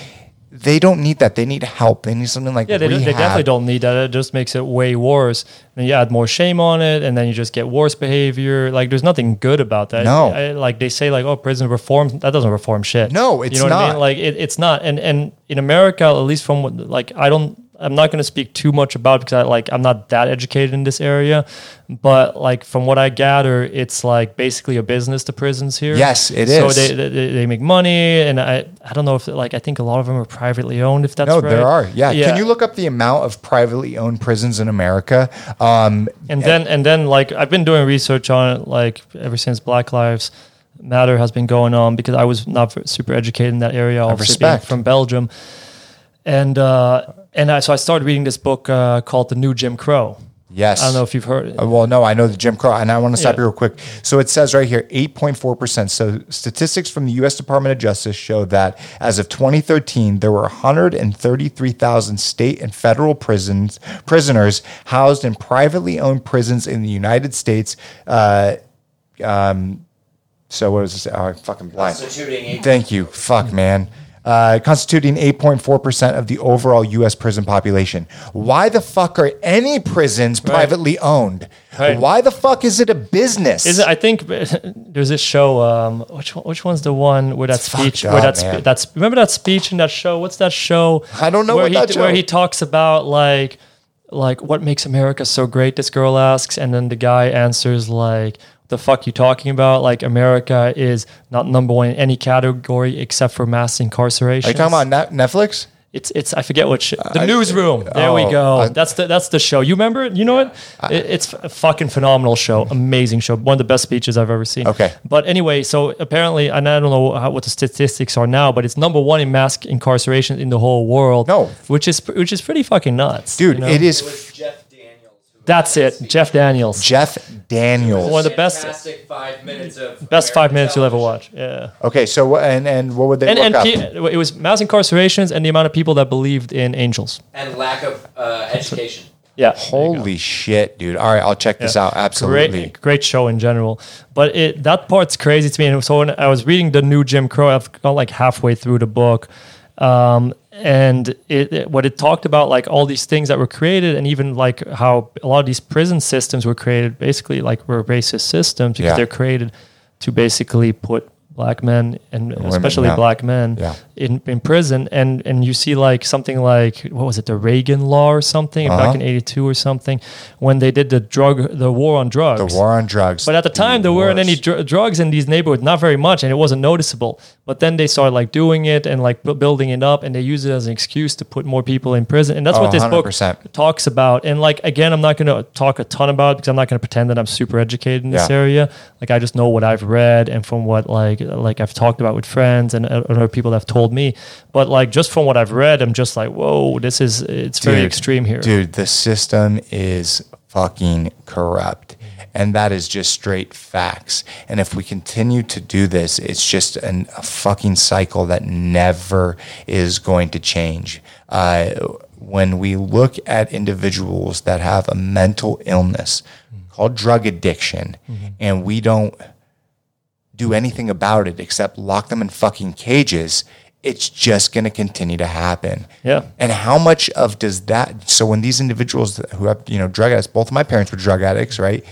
They don't need that. They need help. They need something like Yeah, they, they definitely don't need that. It just makes it way worse. And you add more shame on it, and then you just get worse behavior. Like, there's nothing good about that. No. I- like they say, like, oh, prison reform. That doesn't reform shit. No, it's you know What I not. mean? Like, it, it's not. And and in America, at least from what, like, I don't. I'm not going to speak too much about it because I like I'm not that educated in this area, but like from what I gather, it's like basically a business to prisons here. Yes, it so is. they, they they make money, and I I don't know if like I think a lot of them are privately owned. If that's No, right. there are. Yeah. Can you look up the amount of privately owned prisons in America? Um, And then and then like I've been doing research on it like ever since Black Lives Matter has been going on because I was not super educated in that area. Obviously being from Belgium, and uh, and I, so I started reading this book uh, called The New Jim Crow. yes. I don't know if you've heard. it. Uh, Well, no, I know the Jim Crow, and I want to stop Yeah. you real quick. So it says right here, 8.4%. So statistics from the U.S. Department of Justice show that as of 2013, there were 133,000 state and federal prisons prisoners housed in privately owned prisons in the United States. Uh, um, so what does this? say? Oh, I'm fucking blind. Thank you. Fuck, man. Uh, constituting 8.4% of the overall U.S. prison population. Why the fuck are any prisons privately owned? Right. Why the fuck is it a business? Is it, I think there's this show. Um, which one, which one's the one where that It's speech? Where up, that spe- that's remember that speech in that show? What's that show? I don't know where what he, Where he talks about like like what makes America so great. This girl asks, and then the guy answers like. The fuck you talking about? Like America is not number one in any category except for mass incarceration. Are you talking about Net- Netflix? It's it's I forget what sh- uh, the I- newsroom. There we oh, go. I- that's the that's the show. You remember it? You know it? it it's a fucking phenomenal show. Amazing show. One of the best speeches I've ever seen. Okay. But anyway, so apparently, and I don't know how, what the statistics are now, but it's number one in mass incarceration in the whole world. No. which is which is pretty fucking nuts, Dude, you know? it is It was Jeff Daniels. Who That's it. Jeff Daniels. Jeff Daniels. One of the best- Fantastic five minutes of Best five minutes you'll ever watch. Yeah. okay, so what- and and what would they And, look and up? pe- it was mass incarcerations and the amount of people that believed in angels. and lack of uh, education. Yeah. there you go. Holy shit, dude! All right, I'll check this out. Absolutely. Great, great show in general. But it that part's crazy to me. And so when I was reading the new Jim Crow, I've got like halfway through the book, um, and it, it- what it talked about like all these things that were created, and even like how a lot of these prison systems were created, basically like were racist systems because Yeah. they're created to basically put black men and especially yeah. black men Yeah. in, in prison and and you see like something like what was it the Reagan law or something Uh-huh. back in 82 or something when they did the drug the war on drugs The war on drugs. but at the time, there weren't any dr- drugs in these neighborhoods, not very much, and it wasn't noticeable. But then they started like doing it and like bu- building it up, and they use it as an excuse to put more people in prison. And that's Oh, what this book 100%. talks about. And like again, I'm not going to talk a ton about it because I'm not going to pretend that I'm super educated in this Yeah. area. Like I just know what I've read and from what like like I've talked about with friends and uh, other people that have told me. But like just from what I've read, I'm just like, whoa, this is it's very Dude, extreme here. Dude, the system is fucking corrupt. And that is just straight facts. And if we continue to do this, it's just an, a fucking cycle that never is going to change. Uh, when we look at individuals that have a mental illness called drug addiction, and we don't do anything about it except lock them in fucking cages, it's just going to continue to happen. Yeah. And how much of does that? So when these individuals who have you know drug addicts, both of my parents were drug addicts, right?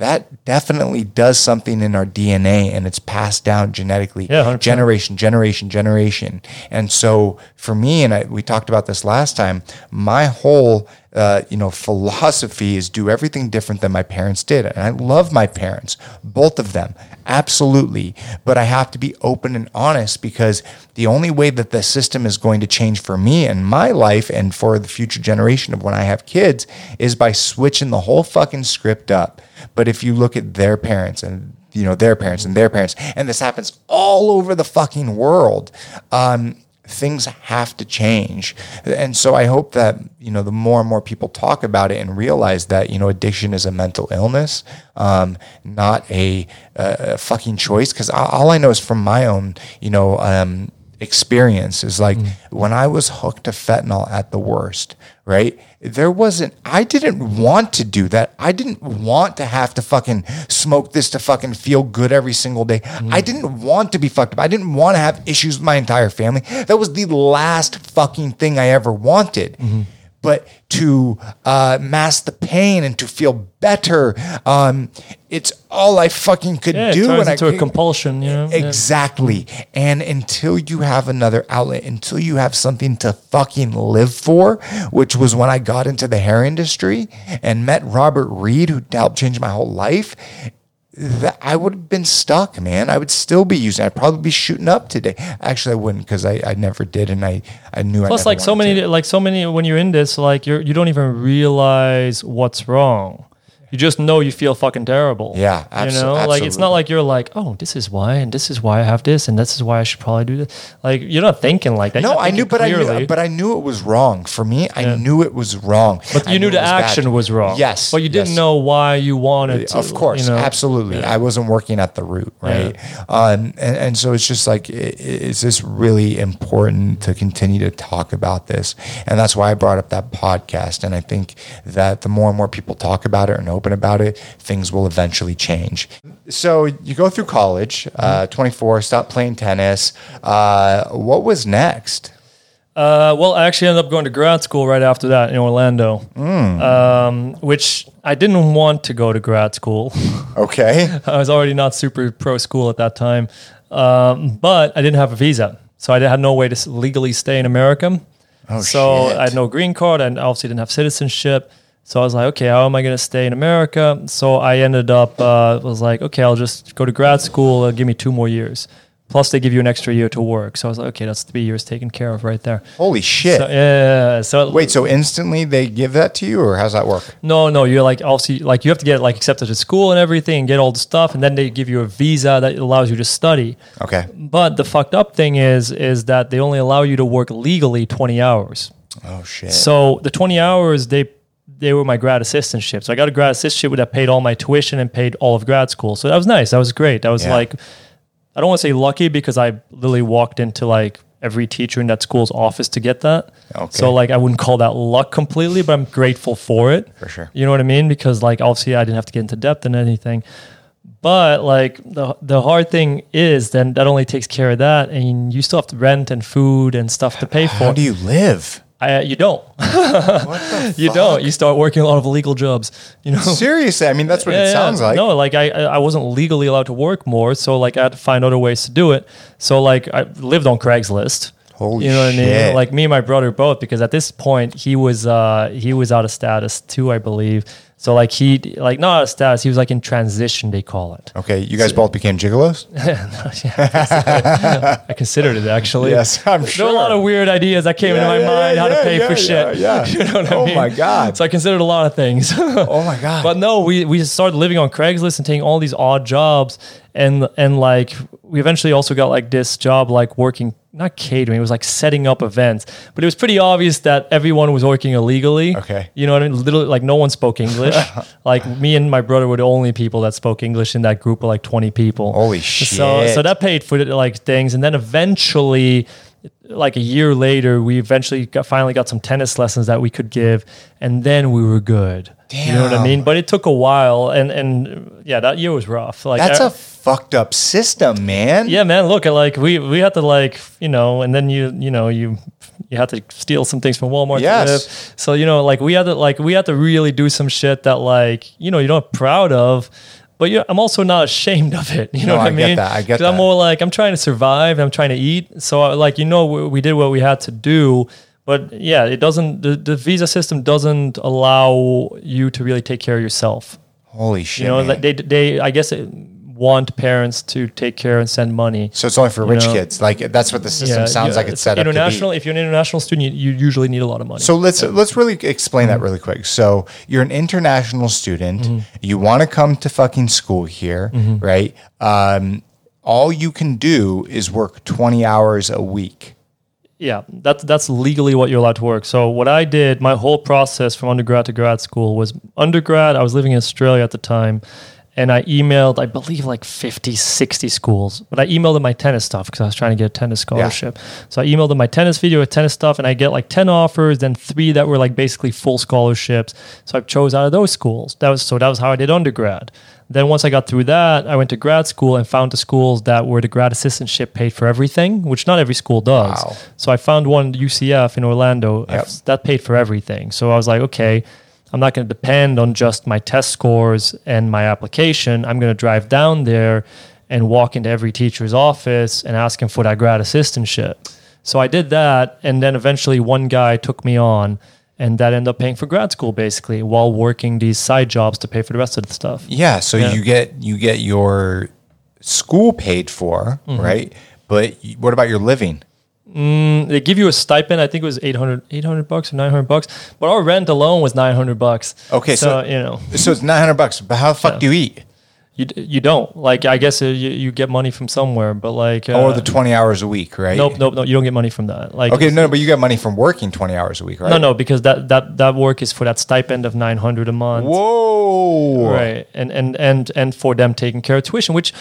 That definitely does something in our DNA, and it's passed down genetically, Yeah, 100%. generation, generation, generation. And so for me, and I, we talked about this last time, my whole uh, you know philosophy is do everything different than my parents did, and I love my parents, both of them, absolutely. But I have to be open and honest because the only way that the system is going to change for me and my life and for the future generation of when I have kids is by switching the whole fucking script up. But if you look at their parents and you know their parents and their parents, and this happens all over the fucking world. Um, things have to change. And so I hope that, you know, the more and more people talk about it and realize that, you know, addiction is a mental illness, um, not a, a fucking choice. Cause all I know is from my own, you know, um, experience is like mm. when I was hooked to fentanyl at the worst, right? There wasn't, I didn't want to do that. I didn't want to have to fucking smoke this to fucking feel good every single day. I mm. didn't want to be fucked up. I didn't want to have issues with my entire family. That was the last fucking thing I ever wanted. Mm-hmm. But to uh, mask the pain and to feel better, um, it's all I fucking could yeah, it do. turns and into a compulsion, you know. Yeah. Exactly. And until you have another outlet, until you have something to fucking live for, which was when I got into the hair industry and met Robert Reed, who helped change my whole life, that I would have been stuck, man. I would still be using. I'd probably be shooting up today. Actually, I wouldn't because I, I never did, and I I knew. I Plus, never like so many, to. like so many, when you're in this, like you're you don't even realize what's wrong. You just know you feel fucking terrible. Yeah, you abso- know, like it's not like you're like, oh, this is why, and this is why I have this, and this is why I should probably do this. Like you're not thinking like that. No, I knew, but I knew, but I knew it was wrong for me. I Yeah. knew it was wrong. But I you knew it the was bad. action was wrong. Yes, but you didn't yes. know why you wanted. To, of course, you know? absolutely. I wasn't working at the root, right? Um, and, and so it's just like, i- i- it's just really important to continue to talk about this. And that's why I brought up that podcast. And I think that the more and more people talk about it and open about it, things will eventually change. So you go through college, uh, 24, stop playing tennis. Uh, what was next? Uh, well, I actually ended up going to grad school right after that in Orlando, Hmm. um, which I didn't want to go to grad school. Okay. I was already not super pro school at that time, um, but I didn't have a visa, so I had no way to legally stay in America. Oh, so shit. I had no green card, and obviously didn't have citizenship. So I was like, okay, how am I going to stay in America? So I ended up uh, was like, okay, I'll just go to grad school. Uh, give me two more years. Plus, they give you an extra year to work. So I was like, okay, that's three years taken care of right there. Holy shit. So, yeah. So Wait, so instantly they give that to you, or how's that work? no, no, you're like obviously like you have to get like accepted to school and everything and get all the stuff, and then they give you a visa that allows you to study. Okay. But the fucked up thing is is that they only allow you to work legally 20 hours. Oh shit. So the 20 hours they they were my grad assistantship. So I got a grad assistantship that paid all my tuition and paid all of grad school. So that was nice. That was great. That was Yeah. like I don't want to say lucky because I literally walked into like every teacher in that school's office to get that. Okay. So like I wouldn't call that luck completely, but I'm grateful for it. For sure. You know what I mean? Because like obviously I didn't have to get into depth and anything. But like the the hard thing is then that only takes care of that and you still have to rent and food and stuff to pay for. How do you live? I, uh, you don't. You don't. You start working a lot of illegal jobs. You know. Seriously, I mean that's what Yeah, it yeah. sounds like. No, like I, I I wasn't legally allowed to work more, so like I had to find other ways to do it. So like I lived on Craigslist. Holy you know what I mean? Like me and my brother both, because at this point he was uh he was out of status too, I believe. So like he like not out of status, he was like in transition, they call it. Okay, you guys both became gigolos. Yeah, I considered it actually. Yes, I'm There sure. were a lot of weird ideas that came Yeah, into my yeah, mind how to pay for shit. yeah. You know what I Oh mean? my God. So I considered a lot of things. Oh my god. But no, we we started living on Craigslist and taking all these odd jobs, and and like we eventually also got like this job like working not catering, it was like setting up events. But it was pretty obvious that everyone was working illegally. Okay. you know what I mean? Literally, like no one spoke English. like me and my brother were the only people that spoke English in that group of like twenty people. Holy So shit. so that paid for like things, and then eventually. Like a year later, we eventually got, finally got some tennis lessons that we could give, and then we were good. You know what I mean? But it took a while, and and yeah, that year was rough. Like That's I- a fucked up system, man. yeah, man. Look, like we we had to like you know, and then you you know you you had to steal some things from Walmart. to Yes. live. So you know, like we had to like we had to really do some shit that like you know you're not proud of. But you I'm also not ashamed of it. You know No, what I, I get mean? that, I get 'Cause I'm more like I'm trying to survive. and I'm trying to eat. So I- like you know we, we did what we had to do. But yeah, it doesn't. The, the visa system doesn't allow you to really take care of yourself. Holy shit. You know, man. they they I guess it, want parents to take care and send money. so it's only for rich know. kids. Like that's what the system sounds yeah, like it's set up to international. If you're an international student, you, you usually need a lot of money. So let's let's really explain Mm-hmm. that really quick. So you're an international student. You want to come to fucking school here, Mm-hmm. right? Um, all you can do is work 20 hours a week. yeah, that's that's legally what you're allowed to work. So what I did, my whole process from undergrad to grad school was undergrad. I was living in Australia at the time. And I emailed, I believe, like 50, 60 schools. But I emailed them my tennis stuff because I was trying to get a tennis scholarship. So I emailed them my tennis video with tennis stuff, and I get like 10 offers, then three that were like basically full scholarships. So I chose out of those schools. That was so that was how I did undergrad. Then once I got through that, I went to grad school and found the schools that were the grad assistantship paid for everything, which not every school does. Wow. So I found one UCF in Orlando Yep. that paid for everything. So I was like, okay, I'm not going to depend on just my test scores and my application. I'm going to drive down there and walk into every teacher's office and ask him for that grad assistantship. So I did that, and then eventually one guy took me on, and that ended up paying for grad school basically while working these side jobs to pay for the rest of the stuff. Yeah, so Yeah. you get you get your school paid for, Mm-hmm. right? But what about your living? They give you a stipend. I think it was 800, 800 bucks or 900 bucks, but our rent alone was 900 bucks. Okay, so- you know, So it's 900 bucks, but how the fuck do you eat? you, you don't like, I guess uh, you, you get money from somewhere, but like, uh, or the 20 hours a week, right? nope, nope, no, you don't get money from that. Like, Okay, no, but you get money from working 20 hours a week, right? no, no, because that, that, that work is for that stipend of 900 a month. Whoa. Right. And, and, and, and for them taking care of tuition, which,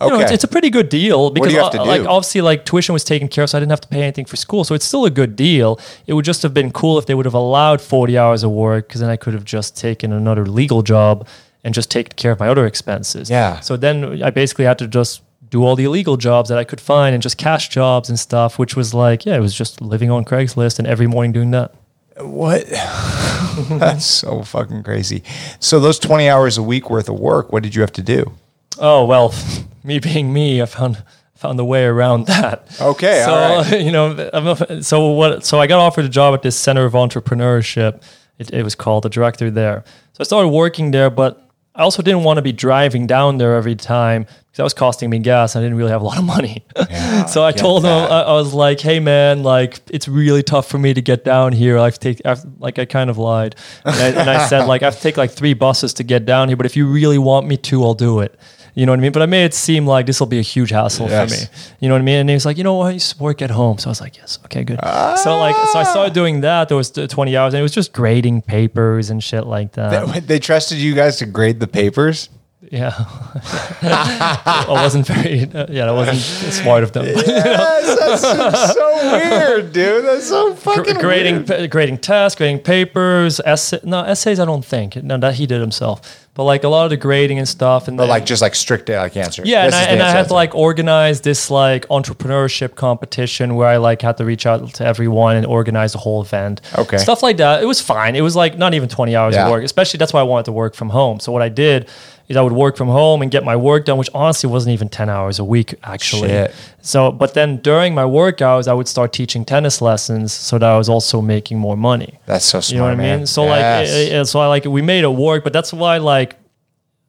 you know, it's, it's a pretty good deal because do you have to like obviously like tuition was taken care of, so I didn't have to pay anything for school. So it's still a good deal. It would just have been cool if they would have allowed 40 hours of work because then I could have just taken another legal job and just taken care of my other expenses. Yeah. So then I basically had to just do all the illegal jobs that I could find and just cash jobs and stuff, which was like, yeah, it was just living on Craigslist and every morning doing that. What? That's so fucking crazy. So those 20 hours a week worth of work, what did you have to do? Oh well, me being me, I found found a way around that. Okay, so all right. you know, so what? So I got offered a job at this Center of Entrepreneurship. It, it was called the director there. So I started working there, but I also didn't want to be driving down there every time because that was costing me gas. And I didn't really have a lot of money. so I told him. I, I was like, "Hey man, like it's really tough for me to get down here. I've take, I've, like I kind of lied, and I, and I said like I have to take like three buses to get down here. But if you really want me to, I'll do it." You know what I mean? But I made it seem like this will be a huge hassle Yes. for me. You know what I mean? And he was like, you know what? I used to work at home. So I was like, yes, okay, good. So like, so I started doing that. There was 20 hours and it was just grading papers and shit like that. They, they trusted you guys to grade the papers? yeah. I wasn't very, uh, yeah, that wasn't smart of them. Yes, that's so weird, dude. That's so fucking grading weird. pa- grading tests, grading papers, essay, no essays. I don't think no that he did himself. But like a lot of the grading and stuff, and But then- like just like strict uh, like answer. yeah, and I, and I had to like organize this like entrepreneurship competition where I like had to reach out to everyone and organize the whole event. Okay. Stuff like that. It was fine. It was like not even 20 hours Yeah. of work, especially that's why I wanted to work from home. So what I did is I would work from home and get my work done, which honestly wasn't even 10 hours a week actually. Shit. So, but then during my work hours, I would start teaching tennis lessons so that I was also making more money. That's so smart. You know what I man. mean? So Yes. like, it- it- so I like we made it work, but that's why like,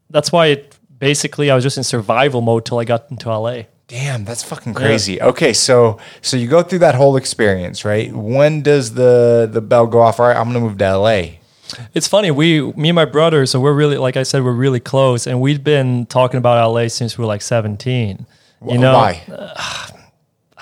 that's why it basically I was just in survival mode till I got into LA. Damn, that's fucking crazy. Okay, so so you go through that whole experience, right? When does the the bell go off? All right, I'm gonna move to LA. It's funny. We, me and my brother, so we're really, like I said, we're really close, and we've been talking about LA since we were like seventeen. You know, why?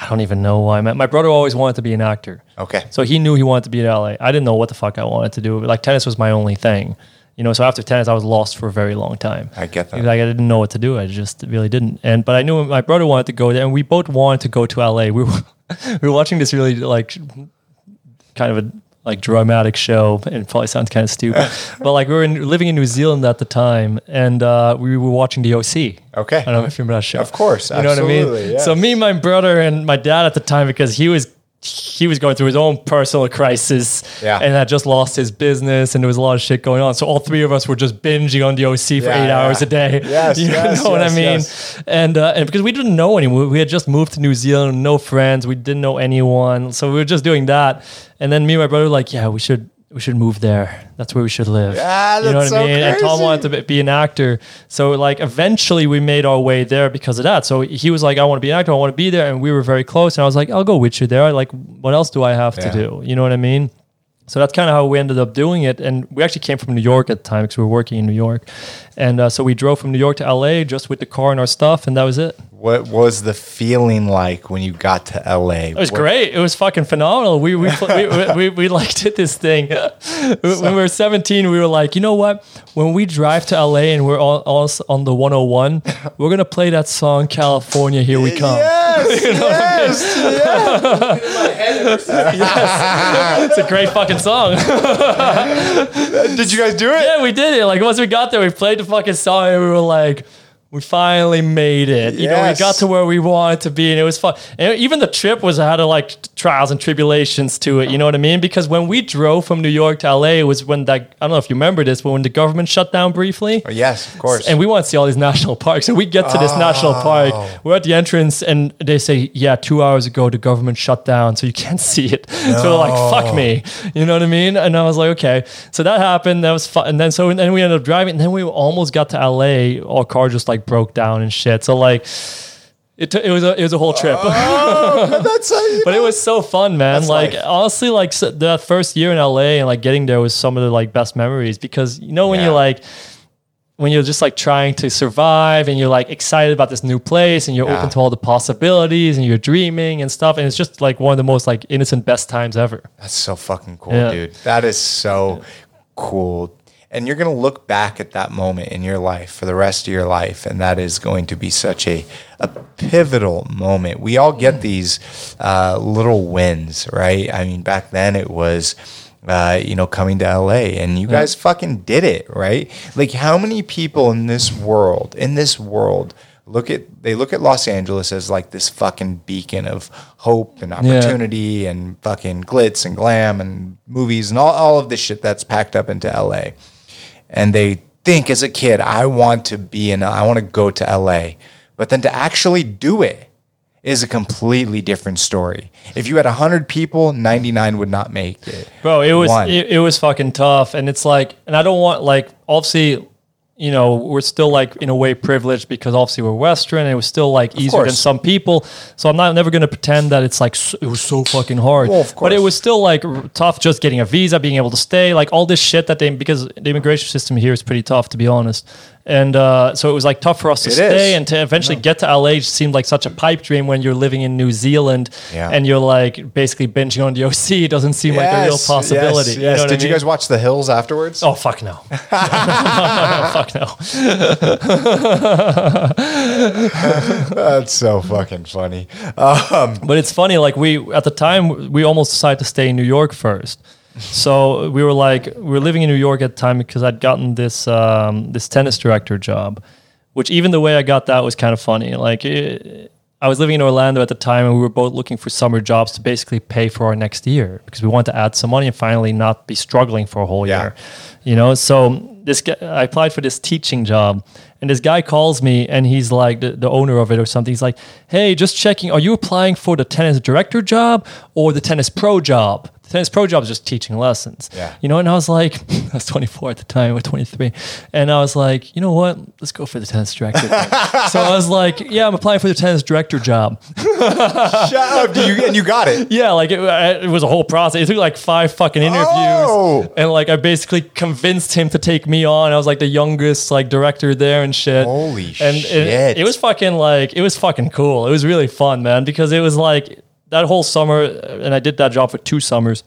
I don't even know why. My, my brother always wanted to be an actor. Okay. So he knew he wanted to be in LA. I didn't know what the fuck I wanted to do. Like tennis was my only thing. You know, so after tennis, I was lost for a very long time. I get that. Like I didn't know what to do. I just really didn't. And but I knew my brother wanted to go there, and we both wanted to go to LA. We were we were watching this really like kind of a like dramatic show, and it probably sounds kind of stupid, but like we were in, living in New Zealand at the time, and uh, we were watching the OC. Okay. I don't know if you remember that show. Of course, you know what I mean. yes. So me, my brother, and my dad at the time, because he was he was going through his own personal crisis, Yeah. and had just lost his business, and there was a lot of shit going on. So all three of us were just binging on the OC for Yeah, eight hours a day. Yes, you yes, know what I mean. yes. And uh, and because we didn't know anyone, we had just moved to New Zealand, no friends, we didn't know anyone, so we were just doing that. And then me and my brother were like, yeah, we should we should move there. That's where we should live. Yeah, you know what that's I so mean. And Tom wanted to be- be an actor, so like eventually we made our way there because of that. So he was like, I want to be an actor, I want to be there, and we were very close. And I was like, I'll go with you there. Like, what else do I have Yeah. to do? You know what I mean? So that's kind of how we ended up doing it. And we actually came from New York at the time because we were working in New York. And uh, so we drove from New York to LA just with the car and our stuff, and that was it. What was the feeling like when you got to LA? It was great. It was fucking phenomenal. We we we, we, we, we like did this thing. when we were 17, we were like, you know what? When we drive to LA and we're all, all on the 101, we're gonna play that song California, Here We Come. Yes, yes. It's a great fucking song. Did you guys do it? yeah, we did it. Like once we got there, we played the fucking song and we were like. We finally made it. You know, we got to where we wanted to be, and it was fun. And even the trip was had a like trials and tribulations to it. You know what I mean? Because when we drove from New York to LA, it was when that I don't know if you remember this, but when the government shut down briefly, Oh, yes, of course. and we want to see all these national parks. So we get to this national oh. park. We're at the entrance, and they say, "Yeah, two hours ago the government shut down, so you can't see it." So we're like, "Fuck me," you know what I mean? And I was like, "Okay." So that happened. That was fun. And then so and then we ended up driving. And then we almost got to LA. Our car just like broke down and shit. So like. It, t- it was a it was a whole trip, oh, That's how you but it was so fun, man. That's like life. honestly, like s that first year in LA and like getting there was some of the like best memories because you know when Yeah. you're like when you're just like trying to survive and you're like excited about this new place and you're Yeah. open to all the possibilities and you're dreaming and stuff and it's just like one of the most like innocent best times ever. That's so fucking cool, Yeah. dude. That is so cool. And you're going to look back at that moment in your life for the rest of your life. And that is going to be such a, a pivotal moment. We all get these uh, little wins, right? I mean, back then it was. Uh, you know, coming to LA and you guys fucking did it, right? Like, how many people in this world, in this world, look at they look at Los Angeles as like this fucking beacon of hope and opportunity and fucking glitz and glam and movies and all, all of this shit that's packed up into LA. And they think as a kid, I want to be in I want to go to LA. But then to actually do it is a completely different story. If you had 100 people, 99 would not make it. Bro, it was it, it was fucking tough, and it's like, and I don't want like obviously, you know, we're still like in a way privileged because obviously we're Western, and it was still like easier than some people. So I'm not never gonna pretend that it's like s it was so fucking hard. Well, of But it was still like r- tough just getting a visa, being able to stay, like all this shit that they because the immigration system here is pretty tough to be honest. And uh, so it was like tough for us to It stay is. and to eventually get to LA seemed like such a pipe dream when you're living in New Zealand Yeah. and you're like basically binging on the OC. It doesn't seem like a real possibility. yes, You yes. what I Did you guys watch The Hills afterwards? Oh fuck no. fuck no. That's so fucking funny. Um, But it's funny, like we at the time we almost decided to stay in New York first. So we were like, we were living in New York at the time because I'd gotten this um, this tennis director job, which even the way I got that was kind of funny. Like, it, I was living in Orlando at the time, and we were both looking for summer jobs to basically pay for our next year because we wanted to add some money and finally not be struggling for a whole Yeah. year. You know, so this guy, I applied for this teaching job, and this guy calls me, and he's like the, the owner of it or something. He's like, "Hey, just checking. Are you applying for the tennis director job or the tennis pro job?" Tennis pro job is just teaching lessons. Yeah. You know, and I was like, I was 24 at the time, or 23, and I was like, you know what? Let's go for the tennis director. so I was like, yeah, I'm applying for the tennis director job. Shut up, you, and you got it. Yeah, like it, it was a whole process. It took like five fucking interviews, Oh. and like I basically convinced him to take me on. I was like the youngest like director there and shit. Holy and shit. It, it was fucking like it was fucking cool. It was really fun, man, because it was like that whole summer, and I did that job for two summers.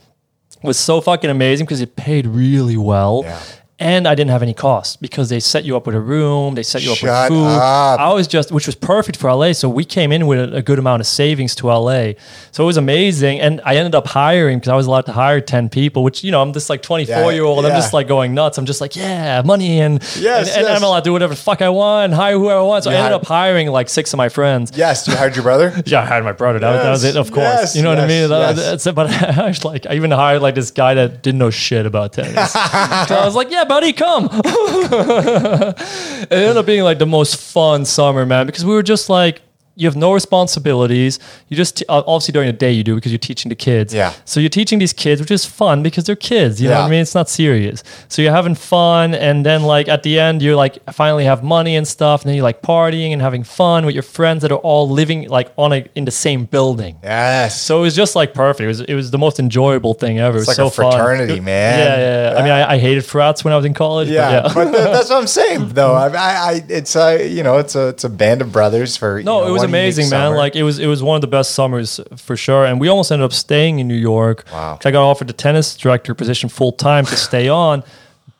Was so fucking amazing because it paid really well. Yeah. And I didn't have any cost because they set you up with a room, they set you up Shut with food. up. I was just, which was perfect for LA. So we came in with a, a good amount of savings to LA. So it was amazing. And I ended up hiring because I was allowed to hire 10 people, which, you know, I'm this like 24 year old. I'm just like going nuts. I'm just like, yeah, money. And, Yes, and, and yes. I'm allowed to do whatever the fuck I want, hire whoever I want. So You I ended up hiring like six of my friends. Yes, you hired your brother? Yeah, I hired my brother. That, was- that was it, of course. yes, you know what I mean? That- yes. That's it. But I was like, I even hired like this guy that didn't know shit about tennis. so I was like, yeah, buddy, come. it ended up being like the most fun summer, man, because we were just like, you have no responsibilities. You just t- uh, obviously during the day you do because you're teaching the kids. Yeah. So you're teaching these kids, which is fun because they're kids. You know what I mean? It's not serious. So you're having fun, and then like at the end, you're like finally have money and stuff, and then you're like partying and having fun with your friends that are all living like on a in the same building. Yes. So it was just like perfect. It was it was the most enjoyable thing ever. It's it was like so a fraternity, It- man. Yeah, yeah. yeah. I mean, I, I hated frats when I was in college. yeah, but but, yeah. th- that's what I'm saying, though. I, I, I it's a, you know, it's a, it's a band of brothers for. you No, know, it was amazing, man. summer. Like it was it was one of the best summers for sure. And we almost ended up staying in New York. Wow. I got offered the tennis director position full time to stay on,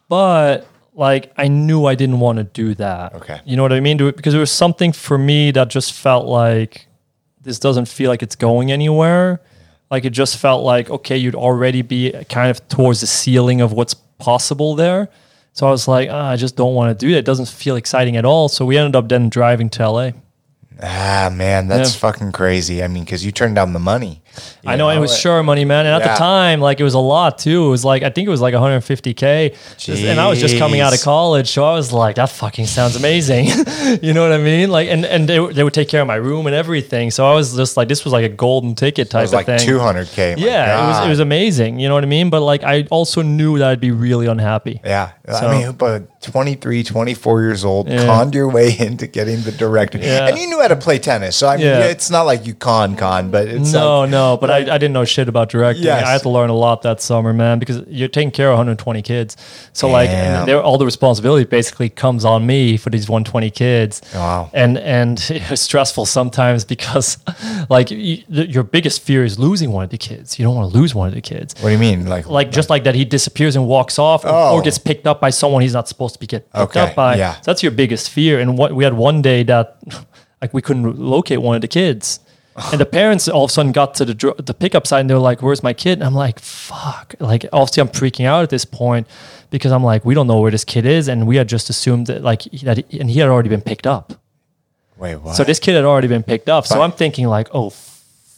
but like I knew I didn't want to do that. Okay. You know what I mean? Because there was something for me that just felt like this doesn't feel like it's going anywhere. Like it just felt like okay, you'd already be kind of towards the ceiling of what's possible there. So I was like, ah, I just don't want to do that. It doesn't feel exciting at all. So we ended up then driving to LA. Ah, man, that's Yeah. fucking crazy. I mean, because you turned down the money. I know it was sure money, man. And at Yeah. the time, like it was a lot too. It was like I think it was like 150k, Just- and I was just coming out of college, so I was like, that fucking sounds amazing. you know what I mean? Like, and and they, would- they would take care of my room and everything. So I was just like, this was like a golden ticket It type was of like thing. 200k. my yeah, it was it was amazing. You know what I mean? But like, I also knew that I'd be really unhappy. Yeah. So- I mean, but 23, 24 years old, Yeah. conned your way into getting the director. Yeah. And you knew how to play tennis. So, I mean, Yeah. it's not like you con con, but it's no, like, no, but I, I didn't know shit about directing. Yes. I had to learn a lot that summer, man, because you're taking care of 120 kids. So like, Damn. they're- all the responsibility basically comes on me for these 120 kids. Wow. And and it was stressful sometimes because, like, you, your biggest fear is losing one of the kids. You don't want to lose one of the kids. what do you mean? Like, Like just like that, he disappears and walks off, or, Oh. or gets picked up by someone he's not supposed to be get picked Okay, up by. yeah. So that's your biggest fear. And what we had one day that, like, we couldn't locate one of the kids, and the parents all of a sudden got to the the pickup side and they were like, "Where's my kid?" And I'm like, "Fuck!" Like, obviously, I'm freaking out at this point because I'm like, we don't know where this kid is, and we had just assumed that like that, he- and he had already been picked up. wait, what? So this kid had already been picked up. So I'm thinking like, oh.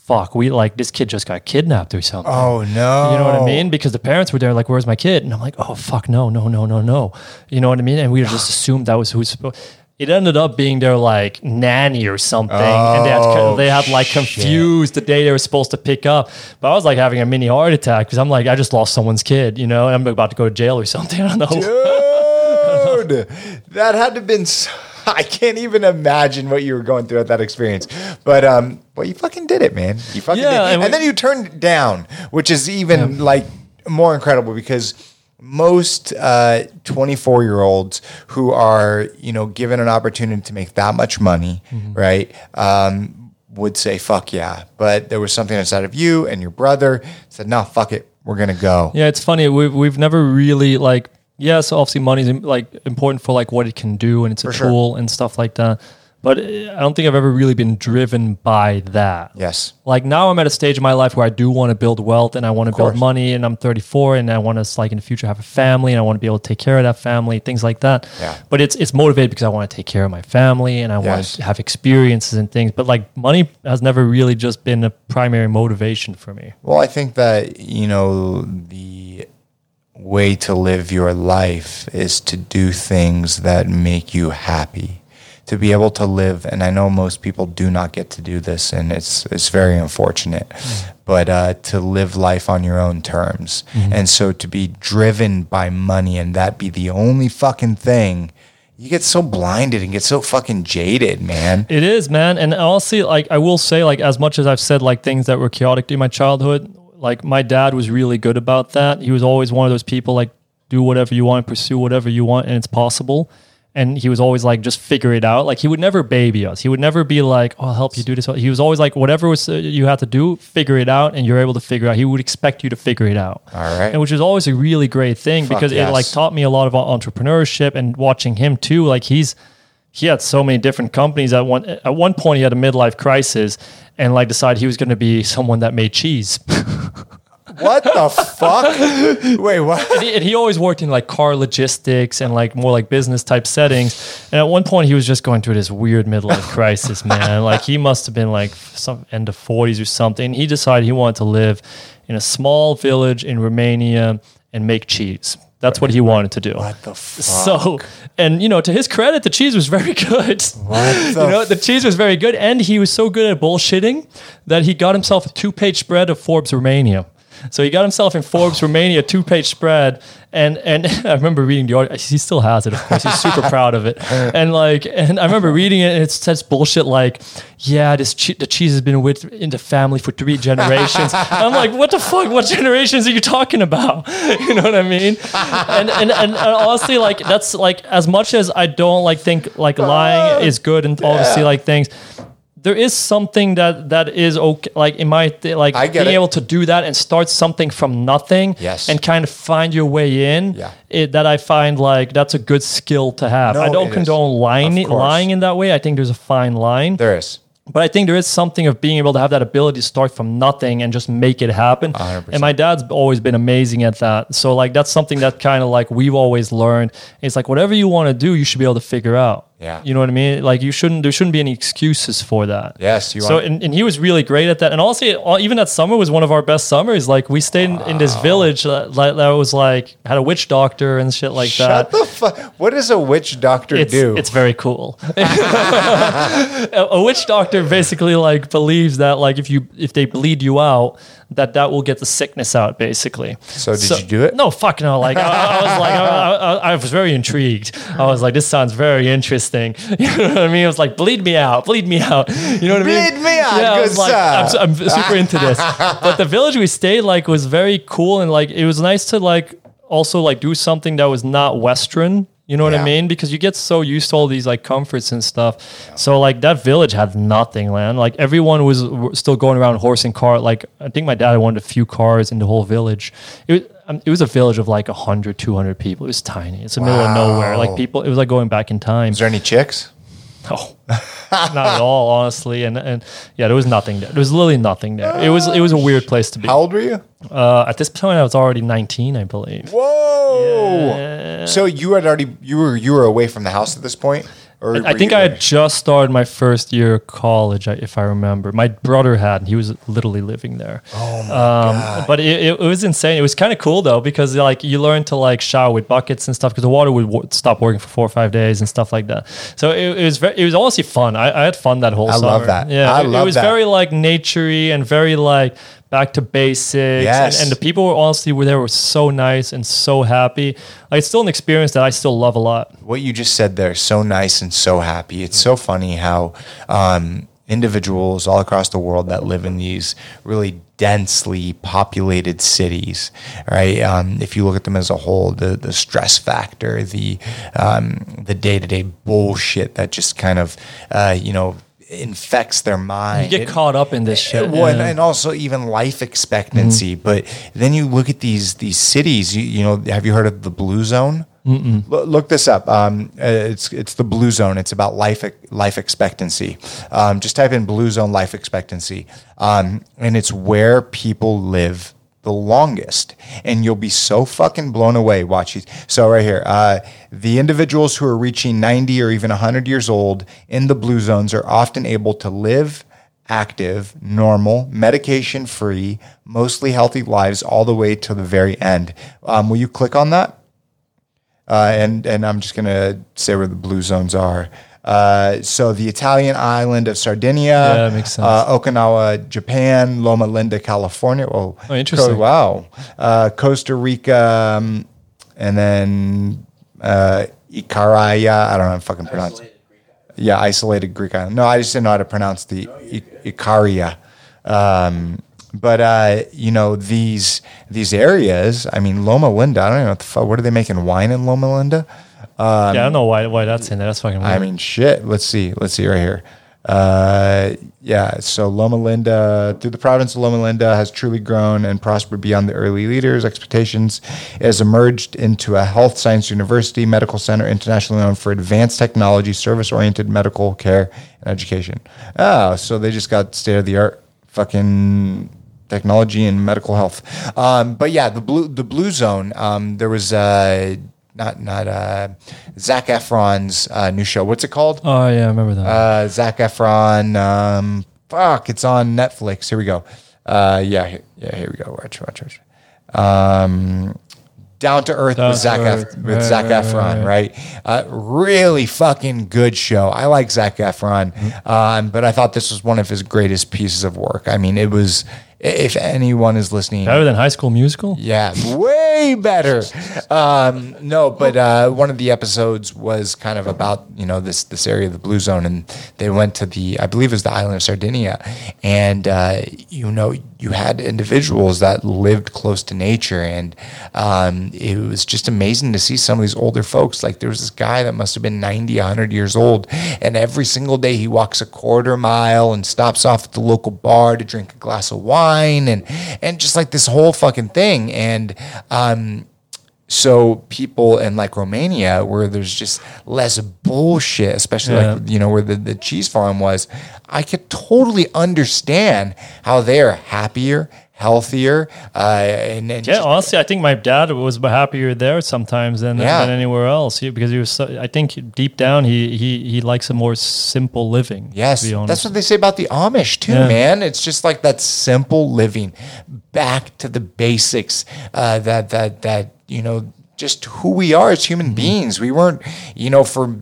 Fuck, we like this kid just got kidnapped or something. oh, no. You know what I mean? Because the parents were there, like, "Where's my kid?" And I'm like, "Oh fuck, no, no, no, no, no." You know what I mean? And we just assumed that was who's supposed. It ended up being their like nanny or something, and they had Oh, they had like shit. confused the day they were supposed to pick up. But I was like having a mini heart attack because I'm like, I just lost someone's kid, you know, and I'm about to go to jail or something. I don't know. Dude, that had to have been. So, I can't even imagine what you were going through at that experience. But um, well, you fucking did it, man. You fucking Yeah, did. and And, we- then you turned it down, which is even like more incredible because most uh 24 year olds who are you know given an opportunity to make that much money Mm-hmm. right um would say fuck yeah but there was something inside of you and your brother said no fuck it we're gonna go Yeah, it's funny. We've we've never really like yes, obviously money is like important for like what it can do and it's a sure. tool and stuff like that. but eh, I don't think I've ever really been driven by that. Yes. Like now I'm at a stage in my life where I do want to build wealth and I want to build money and I'm 34 and I want to like in the future have a family and I want to be able to take care of that family, things like that. Yeah. But it's it's motivated because I want to take care of my family and I want to have experiences and things. But like money has never really just been a primary motivation for me. Well, I think that, you know, the way to live your life is to do things that make you happy. To be able to live, and I know most people do not get to do this, and it's it's very unfortunate. But uh, to live life on your own terms, and so to be driven by money, and that be the only fucking thing, you get so blinded and get so fucking jaded, man. It is, man. And honestly, like I will say, like as much as I've said like things that were chaotic in my childhood, like my dad was really good about that. He was always one of those people like do whatever you want, pursue whatever you want, and it's possible. And he was always like, just figure it out. Like he would never baby us. He would never be like, "Oh, I'll help you do this." He was always like, whatever was uh, you had to do, figure it out, and you're able to figure it out. He would expect you to figure it out. All right. And which is always a really great thing Fuck because it like taught me a lot of entrepreneurship and watching him too. Like he's he had so many different companies at one at one point he had a midlife crisis and like decided he was going to be someone that made cheese. What the fuck? Wait, what? and, he, and he always worked in like car logistics and like more like business type settings. And at one point he was just going through this weird midlife crisis, man. Like he must have been like some end of 40s or something. He decided he wanted to live in a small village in Romania and make cheese. That's what he wanted to do. What the fuck? So, and you know, to his credit, the cheese was very good. What the you know, the cheese was very good, and he was so good at bullshitting that he got himself a two-page spread of Forbes Romania. So he got himself in Forbes oh. Romania two-page spread, and and I remember reading the article. He still has it, of course. He's super proud of it, and like, and I remember reading it, and it says bullshit like, "Yeah, this che- the cheese has been with in the family for three generations." I'm like, "What the fuck? What generations are you talking about?" You know what I mean? And and and, and honestly, like that's like as much as I don't like think like lying is good and obviously like things there is something that that is okay like in my like I being it. able to do that and start something from nothing Yes. and kind of find your way in Yeah. it, that i find like that's a good skill to have No, i don't it is. condone lying lying in that way i think there's a fine line There is. but I think there is something of being able to have that ability to start from nothing and just make it happen. 100%. And my dad's always been amazing at that. So like that's something that kind of like we've always learned. It's like whatever you want to do, you should be able to figure out. Yeah. You know what I mean? Like you shouldn't there shouldn't be any excuses for that. Yes, you So want- and, and he was really great at that. And also uh, even that summer was one of our best summers. Like we stayed in, in this village that, that was like had a witch doctor and shit like Shut that. the fuck. What does a witch doctor It's, do? it's very cool. a, a witch doctor basically like believes that like if you if they bleed you out that that will get the sickness out basically. So did you do it? No, fuck no. Like I, I was like I, I, I was very intrigued. I was like this sounds very interesting. You know what I mean? I was like bleed me out, bleed me out. You know what I mean? Bleed me out, Yeah, good like. I'm, I'm super into this. But the village we stayed like was very cool and like it was nice to like also like do something that was not Western. You know what Yeah. I mean? Because you get so used to all these like comforts and stuff. So like that village had nothing, man. Like everyone was w- still going around horse and cart. Like I think my dad of the few cars in the whole village. It was, um, it was a village of like 100, 200 people. It was tiny. It's the middle of nowhere. Like people, it was like going back in time. Is there any chicks? No, not at all, honestly. And and yeah, there was nothing there. There was literally nothing there. It was it was a weird place to be. How old were you? Uh, at this point, I was already 19, I believe. Whoa! So you had already you were you were away from the house at this point, or I were think you I had just started my first year of college, if I remember. My brother had, and he was literally living there. Oh my Um, god! but it, it, was insane. It was kind of cool though because like you learn to like shower with buckets and stuff because the water would w- stop working for four or five days and stuff like that. So it, it was very, it was honestly fun. I, I had fun that whole summer. I summer. love that. Yeah, I it, it was that. very like naturey and very like back to basics. Yes. And, and the people were honestly were there were so nice and so happy. Like it's still an experience that I still love a lot. what you just said there, so nice and so happy. It's so funny how um, individuals all across the world that live in these really densely populated cities, right? Um, if you look at them as a whole, the the stress factor, the um, the day to day bullshit that just kind of uh, you know infects their mind. You get caught up in this shit. Well, and, yeah. and also even life expectancy. But then you look at these these cities. You, you know, have you heard of the blue zone? Lo- look this up. Um, uh, it's it's the blue zone. It's about life life expectancy. Um, just type in blue zone life expectancy, um, and it's where people live the longest. And you'll be so fucking blown away. Watch these. So right here, uh, the individuals who are reaching 90 or even 100 years old in the blue zones are often able to live active, normal, medication free, mostly healthy lives all the way to the very end. Um, will you click on that? Uh, and and I'm just gonna say where the blue zones are. Uh, so the Italian island of Sardinia, Yeah, that makes sense. Uh, Okinawa, Japan, Loma Linda, California. Oh, Oh, interesting. Co- wow. Uh, Costa Rica, um, and then uh, Icaraya. I don't know how to fucking pronounce it. Yeah, isolated Greek island. No, I just didn't know how to pronounce the I- Icaria. Um, but uh, you know these these areas. I mean, Loma Linda. I don't know what the fuck. What are they making wine in Loma Linda? Yeah, I don't know why why that's in there. That's fucking weird. I mean, shit. Let's see. Let's see right here. Uh, yeah. So Loma Linda, through the province of Loma Linda, has truly grown and prospered beyond the early leaders' expectations. It has emerged into a health science university, medical center, internationally known for advanced technology, service-oriented medical care, and education. Oh, so they just got state-of-the-art fucking technology and medical health. Um, but yeah, the blue the blue zone. Um, there was uh, not not uh, Zac Efron's uh, new show. What's it called? oh yeah, I remember that. Uh, Zac Efron. Um, fuck, it's on Netflix. Here we go. Uh, yeah, here, yeah, here we go. Watch, watch, watch. Um, Down to Earth Down with to Zac Earth. Ef- with Right, Zac right, Efron, right. right? Uh, really fucking good show. I like Zac Efron, Mm-hmm. um, but I thought this was one of his greatest pieces of work. I mean, it was. If anyone is listening, Better than High School Musical. yeah, way better. Um, no, but uh, one of the episodes was kind of about you know this this area of the blue zone, and they went to the I believe it was the island of Sardinia, and uh, you know you had individuals that lived close to nature, and um, it was just amazing to see some of these older folks. Like there was this guy that must have been 90, 100 years old, and every single day he walks a quarter mile and stops off at the local bar to drink a glass of wine and and just like this whole fucking thing and um so people in like Romania where there's just less bullshit, especially Yeah. like you know where the, the cheese farm was, I could totally understand how they're happier, healthier, uh, and, and Yeah, just- honestly, I think my dad was happier there sometimes than, Yeah. than anywhere else. He, because he was, so, I think deep down he he he likes a more simple living. Yes, to be honest. that's what they say about the Amish too, Yeah. man. It's just like that simple living, back to the basics. Uh, that that that you know, just who we are as human Mm-hmm. beings. We weren't, you know, for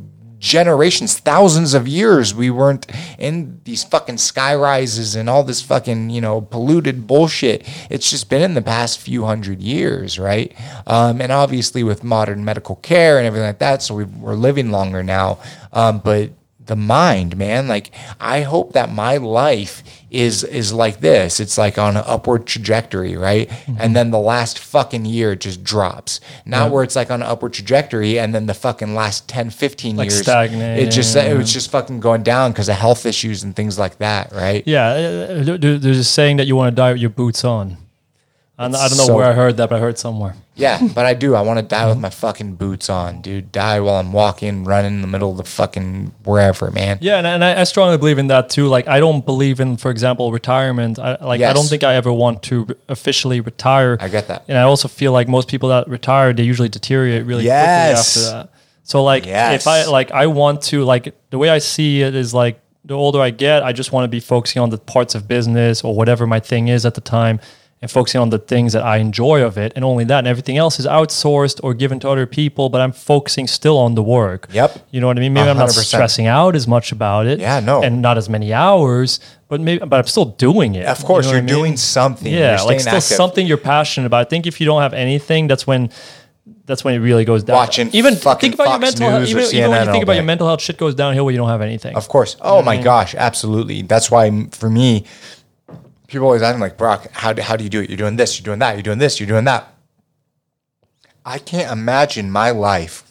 generations, thousands of years, we weren't in these fucking sky rises and all this fucking you know polluted bullshit. It's just been in the past few hundred years, right? Um, and obviously with modern medical care and everything like that, so we, we're living longer now. Um, but the mind, man. Like I hope that my life is is like this. It's like on an upward trajectory, right? And then the last fucking year just drops. Not where it's like on an upward trajectory and then the fucking last 10, 15 Like years stagnating. it just it was just fucking going down because of health issues and things like that, right? Yeah, uh, there- there- there's a saying that you want to die with your boots on. And I don't know so- where I heard that, but I heard somewhere. Yeah, but I do. I want to die with my fucking boots on, dude. Die while I'm walking, running in the middle of the fucking wherever, man. Yeah, and, and I, I strongly believe in that too. Like, I don't believe in, for example, retirement. I, like, I don't think I ever want to officially retire. I get that. And I also feel like most people that retire, they usually deteriorate really Yes. quickly after that. So, like, Yes. if I like, I want to like the way I see it is like the older I get, I just want to be focusing on the parts of business or whatever my thing is at the time. And focusing on the things that I enjoy of it, and only that, and everything else is outsourced or given to other people. But I'm focusing still on the work. Yep. You know what I mean? Maybe I'm not stressing out as much about it. Yeah, no. And not as many hours, but maybe but I'm still doing it. Of course, You know I mean? doing something. Yeah, You're like still active. something you're passionate about. I think if you don't have anything, that's when that's when it really goes down. Watching even fucking think about your mental health. Even, even when you think about your mental health, shit goes downhill when you don't have anything. Of course. Oh my gosh, absolutely. That's why for me, people always ask me like, Brock, how do, how do you do it? You're doing this, you're doing that, you're doing this, you're doing that. I can't imagine my life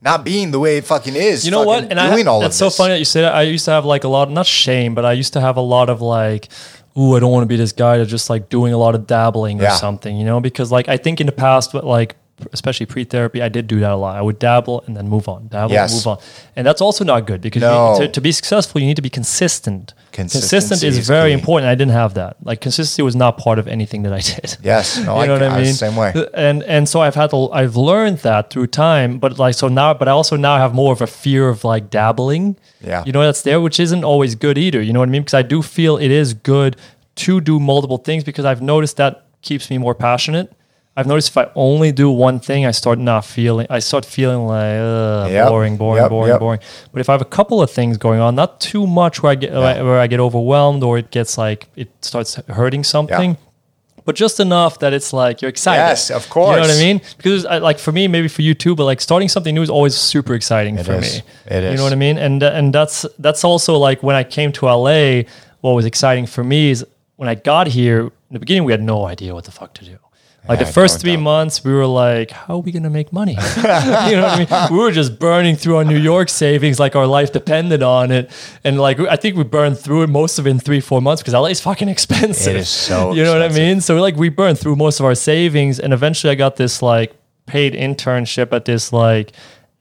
not being the way it fucking is. you know what? And I doing ha- all that's so funny that you say that. I used to have like a lot, not shame, but I used to have a lot of like, ooh, I don't want to be this guy that's just like doing a lot of dabbling or Yeah. something, you know? Because like I think in the past, but like especially pre-therapy, I did do that a lot. I would dabble and then move on, dabble Yes. and move on, and that's also not good because No. you, to, to be successful, you need to be consistent. Consistent is is very key. important. I didn't have that. Like consistency was not part of anything that I did. Yes. No, you I- know what I I mean. same way. And and so I've had to. I've learned that through time. But like so now, but I also now have more of a fear of like dabbling. Yeah. You know that's there, which isn't always good either. You know what I mean? Because I do feel it is good to do multiple things because I've noticed that keeps me more passionate. I've noticed if I only do one thing, I start not feeling. I start feeling like ugh, Yep. boring, boring, Yep, boring, yep. boring. But if I have a couple of things going on, not too much where I get where I get overwhelmed or it gets like it starts hurting something, but just enough that it's like you're excited. Yes, of course. You know what I mean? Because I, like for me, maybe for you too, but like starting something new is always super exciting for is. me. It You know what I mean? And uh, and that's that's also like when I came to LA. What was exciting for me is when I got here. In the beginning, we had no idea what the fuck to do. Like Yeah, the first three doubt. months, we were like, "How are we gonna make money?" you know what I mean? We were just burning through our New York savings, like our life depended on it. And like, I think we burned through it most of it in three, four months because LA is fucking expensive. It is so You know what I mean? So like, we burned through most of our savings, and eventually, I got this like paid internship at this like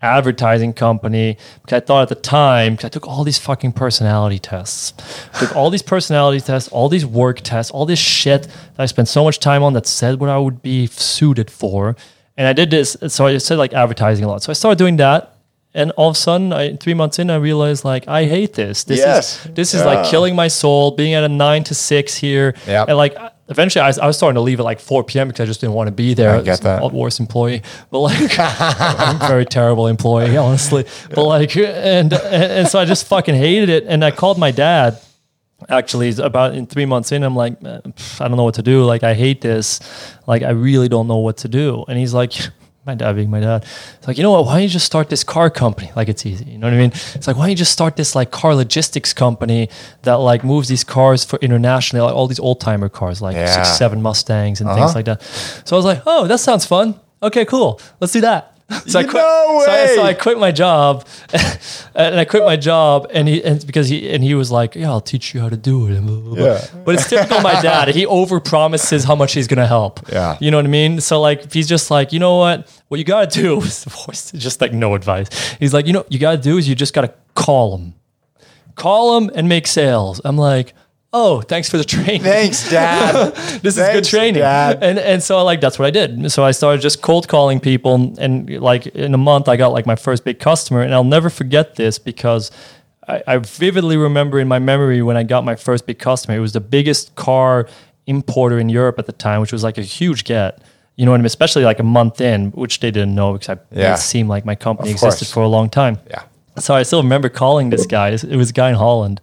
advertising company because I thought at the time I took all these fucking personality tests, took all these personality tests, all these work tests, all this shit that I spent so much time on that said what I would be suited for, and I did this. So I said like advertising a lot. So I started doing that. And all of a sudden, I, three months in, I realized like I hate this. This Yes. is this is like killing my soul. Being at a nine to six here, Yep. and like eventually, I was, I was starting to leave at like four p.m. because I just didn't want to be there. I get that. the Worst employee, but like I'm a very terrible employee, honestly. But like, and, and and so I just fucking hated it. And I called my dad. Actually, about in three months in, I'm like, I don't know what to do. Like, I hate this. Like, I really don't know what to do. And he's like, my dad being my dad, it's like, you know what? Why don't you just start this car company? Like, it's easy. You know what I mean? It's like, why don't you just start this like car logistics company that like moves these cars for internationally, like all these old timer cars, like Yeah. six, seven Mustangs and Uh-huh. things like that. So I was like, oh, that sounds fun. Okay, cool. Let's do that. So I quit. No so, I, so. I quit my job, and I quit my job, and he and because he and he was like, "Yeah, I'll teach you how to do it." blah, blah, blah. Yeah. But it's typical my dad. He over promises how much he's gonna help. Yeah. You know what I mean? So like, if he's just like, you know what, what you gotta do is just like no advice. He's like, you know, you gotta do is you just gotta call him, call him and make sales. I'm like. Oh, thanks for the training. Thanks, Dad. this is good training. Dad. And and so like that's what I did. So I started just cold calling people and like in a month I got like my first big customer and I'll never forget this because I, I vividly remember in my memory when I got my first big customer. It was the biggest car importer in Europe at the time, which was like a huge get. You know what I mean? Especially like a month in, which they didn't know because I Yeah. it seemed like my company Of existed course. for a long time. Yeah. So I still remember calling this guy. It was a guy in Holland.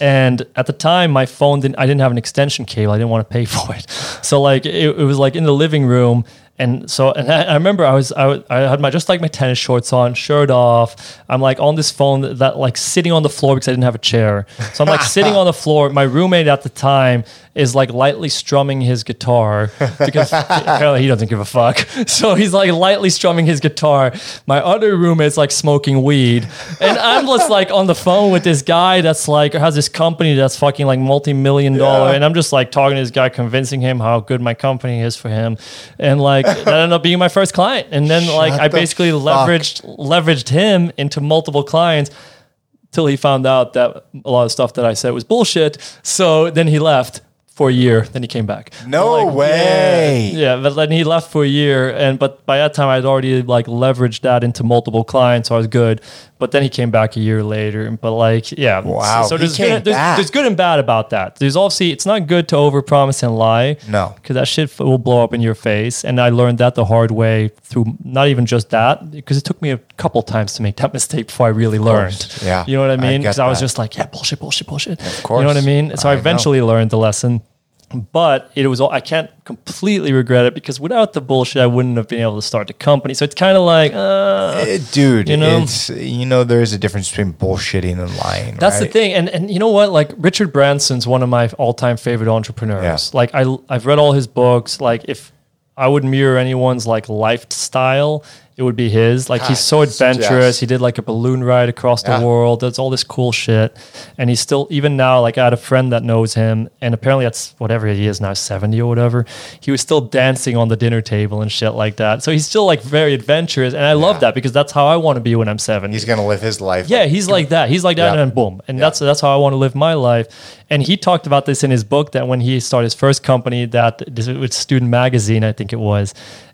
And at the time, my phone didn't. I didn't have an extension cable. I didn't want to pay for it. So like, it, it was like in the living room. And so, and I, I remember I was, I, I had my just like my tennis shorts on, shirt off. I'm like on this phone that, that like sitting on the floor because I didn't have a chair. So I'm like sitting on the floor. My roommate at the time is like lightly strumming his guitar because apparently he doesn't give a fuck. So he's like lightly strumming his guitar. My other roommate's like smoking weed, and I'm just like on the phone with this guy that's like has this company that's fucking like multi-million dollar, Yeah. and I'm just like talking to this guy, convincing him how good my company is for him, and like that ended up being my first client, and then like I the basically fuck. leveraged leveraged him into multiple clients till he found out that a lot of stuff that I said was bullshit. So then he left for a year. Then he came back. No Like, way. Yeah, yeah, but then he left for a year, and but by that time I'd already like leveraged that into multiple clients, so I was good. But then he came back a year later. But like, yeah, Wow, So, so he there's good, there's, there's good and bad about that. There's obviously it's not good to overpromise and lie. No. because that shit will blow up in your face. And I learned that the hard way through not even just that, because it took me a couple times to make that mistake before I really learned. Yeah, you know what I I mean? Because I, was just like, yeah, bullshit, bullshit, bullshit. Of course. you know what I mean? So I, I know. eventually learned the lesson. But it was all I can't completely regret it because without the bullshit, I wouldn't have been able to start the company. So it's kind of like, uh, Eh, Dude, You know? it's you know there's a difference between bullshitting and lying. That's the thing, and and you know what? Like Richard Branson's one of my all-time favorite entrepreneurs. Yeah. Like I I've read all his books. Like if I would mirror anyone's like lifestyle, it would be his. Like he's so adventurous. He did like a balloon ride across Yeah. the world. Does all this cool shit, and he's still even now. Like I had a friend that knows him, and apparently that's whatever he is now, seventy or whatever. He was still dancing on the dinner table and shit like that. So he's still like very adventurous, and I love that because that's how I want to be when I'm seventy. He's gonna live his life. Yeah, he's like that. He's like that, Yeah. and boom, and that's that's how I want to live my life. And he talked about this in his book that when he started his first company, that this was Student Magazine, I think it was,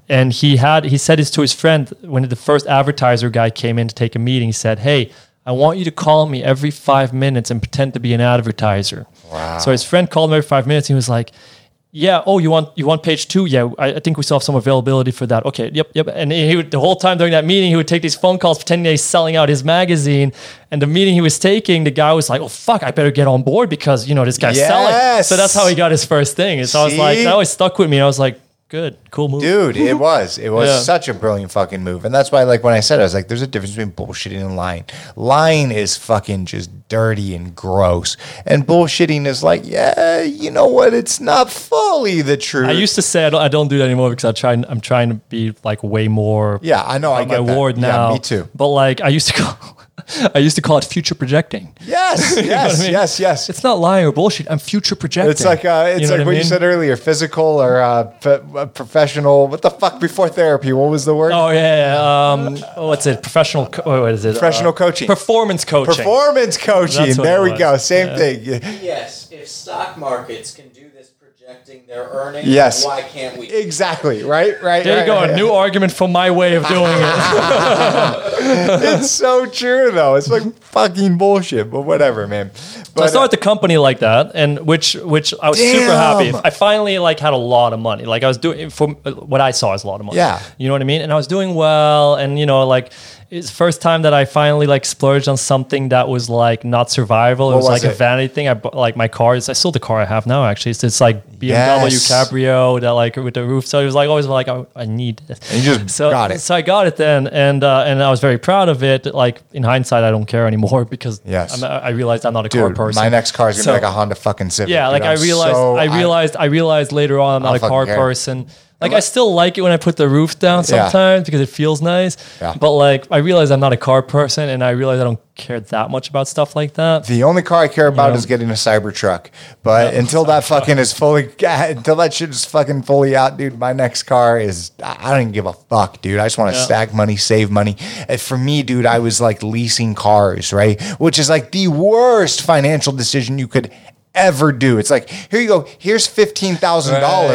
and he had he said this to his friend when the first advertiser guy came in to take a meeting. He said, "Hey." I want you to call me every five minutes and pretend to be an advertiser. Wow. So his friend called him every five minutes. He was like, yeah. Oh, you want you want page two? Yeah, I, I think we still have some availability for that. Okay. Yep. Yep. And he would, the whole time during that meeting, he would take these phone calls pretending he's selling out his magazine. And the meeting he was taking, the guy was like, "Oh fuck, I better get on board because you know this guy's selling." So that's how he got his first thing. And so I was like, that always stuck with me. I was like, good, cool move. Dude, it was. It was Yeah. such a brilliant fucking move. And that's why, like, when I said it, I was like, there's a difference between bullshitting and lying. Lying is fucking just dirty and gross. And bullshitting is like, yeah, you know what? It's not fully the truth. I used to say I don't, I don't do that anymore because I try. I'm trying to be like way more. Yeah, I know. I my get that. ward Yeah, now. me too. But like I used to call, I used to call it future projecting. Yes, You know yes, I mean? yes, yes. It's not lying or bullshit. I'm future projecting. It's like uh, it's You know like what I what you said earlier, physical or uh, p- uh, professional. What the fuck before therapy? What was the word? Oh yeah, yeah. Um, what's it? Professional. Co- oh, what is it? Professional Uh, coaching. Performance coaching. Performance coaching. There we was. go. Same Yeah. thing. Yes, if stock markets can do this projecting their earnings, Yes. why can't we? Exactly. Right. Right. there you go. right. A new argument for my way of doing it. it's so true though. It's like fucking bullshit, but whatever, man. So I But, uh, started the company like that, and which which I was super happy. I finally like had a lot of money. Like I was doing for what I saw as a lot of money. Yeah. you know what I mean. And I was doing well, and you know like. It's the first time that I finally like splurged on something that was like not survival. It was, was like a vanity thing. I bought like my car. Is I sold the car I have now. Actually, it's, it's like BMW Yes. Cabrio that like with the roof. So it was like always like I, I need. This. And you just so, got it. So I got it then, and uh, and I was very proud of it. Like in hindsight, I don't care anymore because Yes. I'm, I realized I'm not a car dude, person. my next car is gonna So- be like a Honda fucking Civic. yeah, like I I'm realized, so- I realized, I, realized later on I'm not a car care. person. Like I still like it when I put the roof down Yeah. sometimes because it feels nice. Yeah. But like I realize I'm not a car person, and I realize I don't care that much about stuff like that. The only car I care about know? is getting a Cybertruck. But until that fucking is fully, until that shit is fucking fully out, dude, my next car is, I don't even give a fuck, dude. I just want to Yeah. stack money, save money. And for me, dude, I was like leasing cars, right? Which is like the worst financial decision you could ever do. It's like, here you go, here's $15,000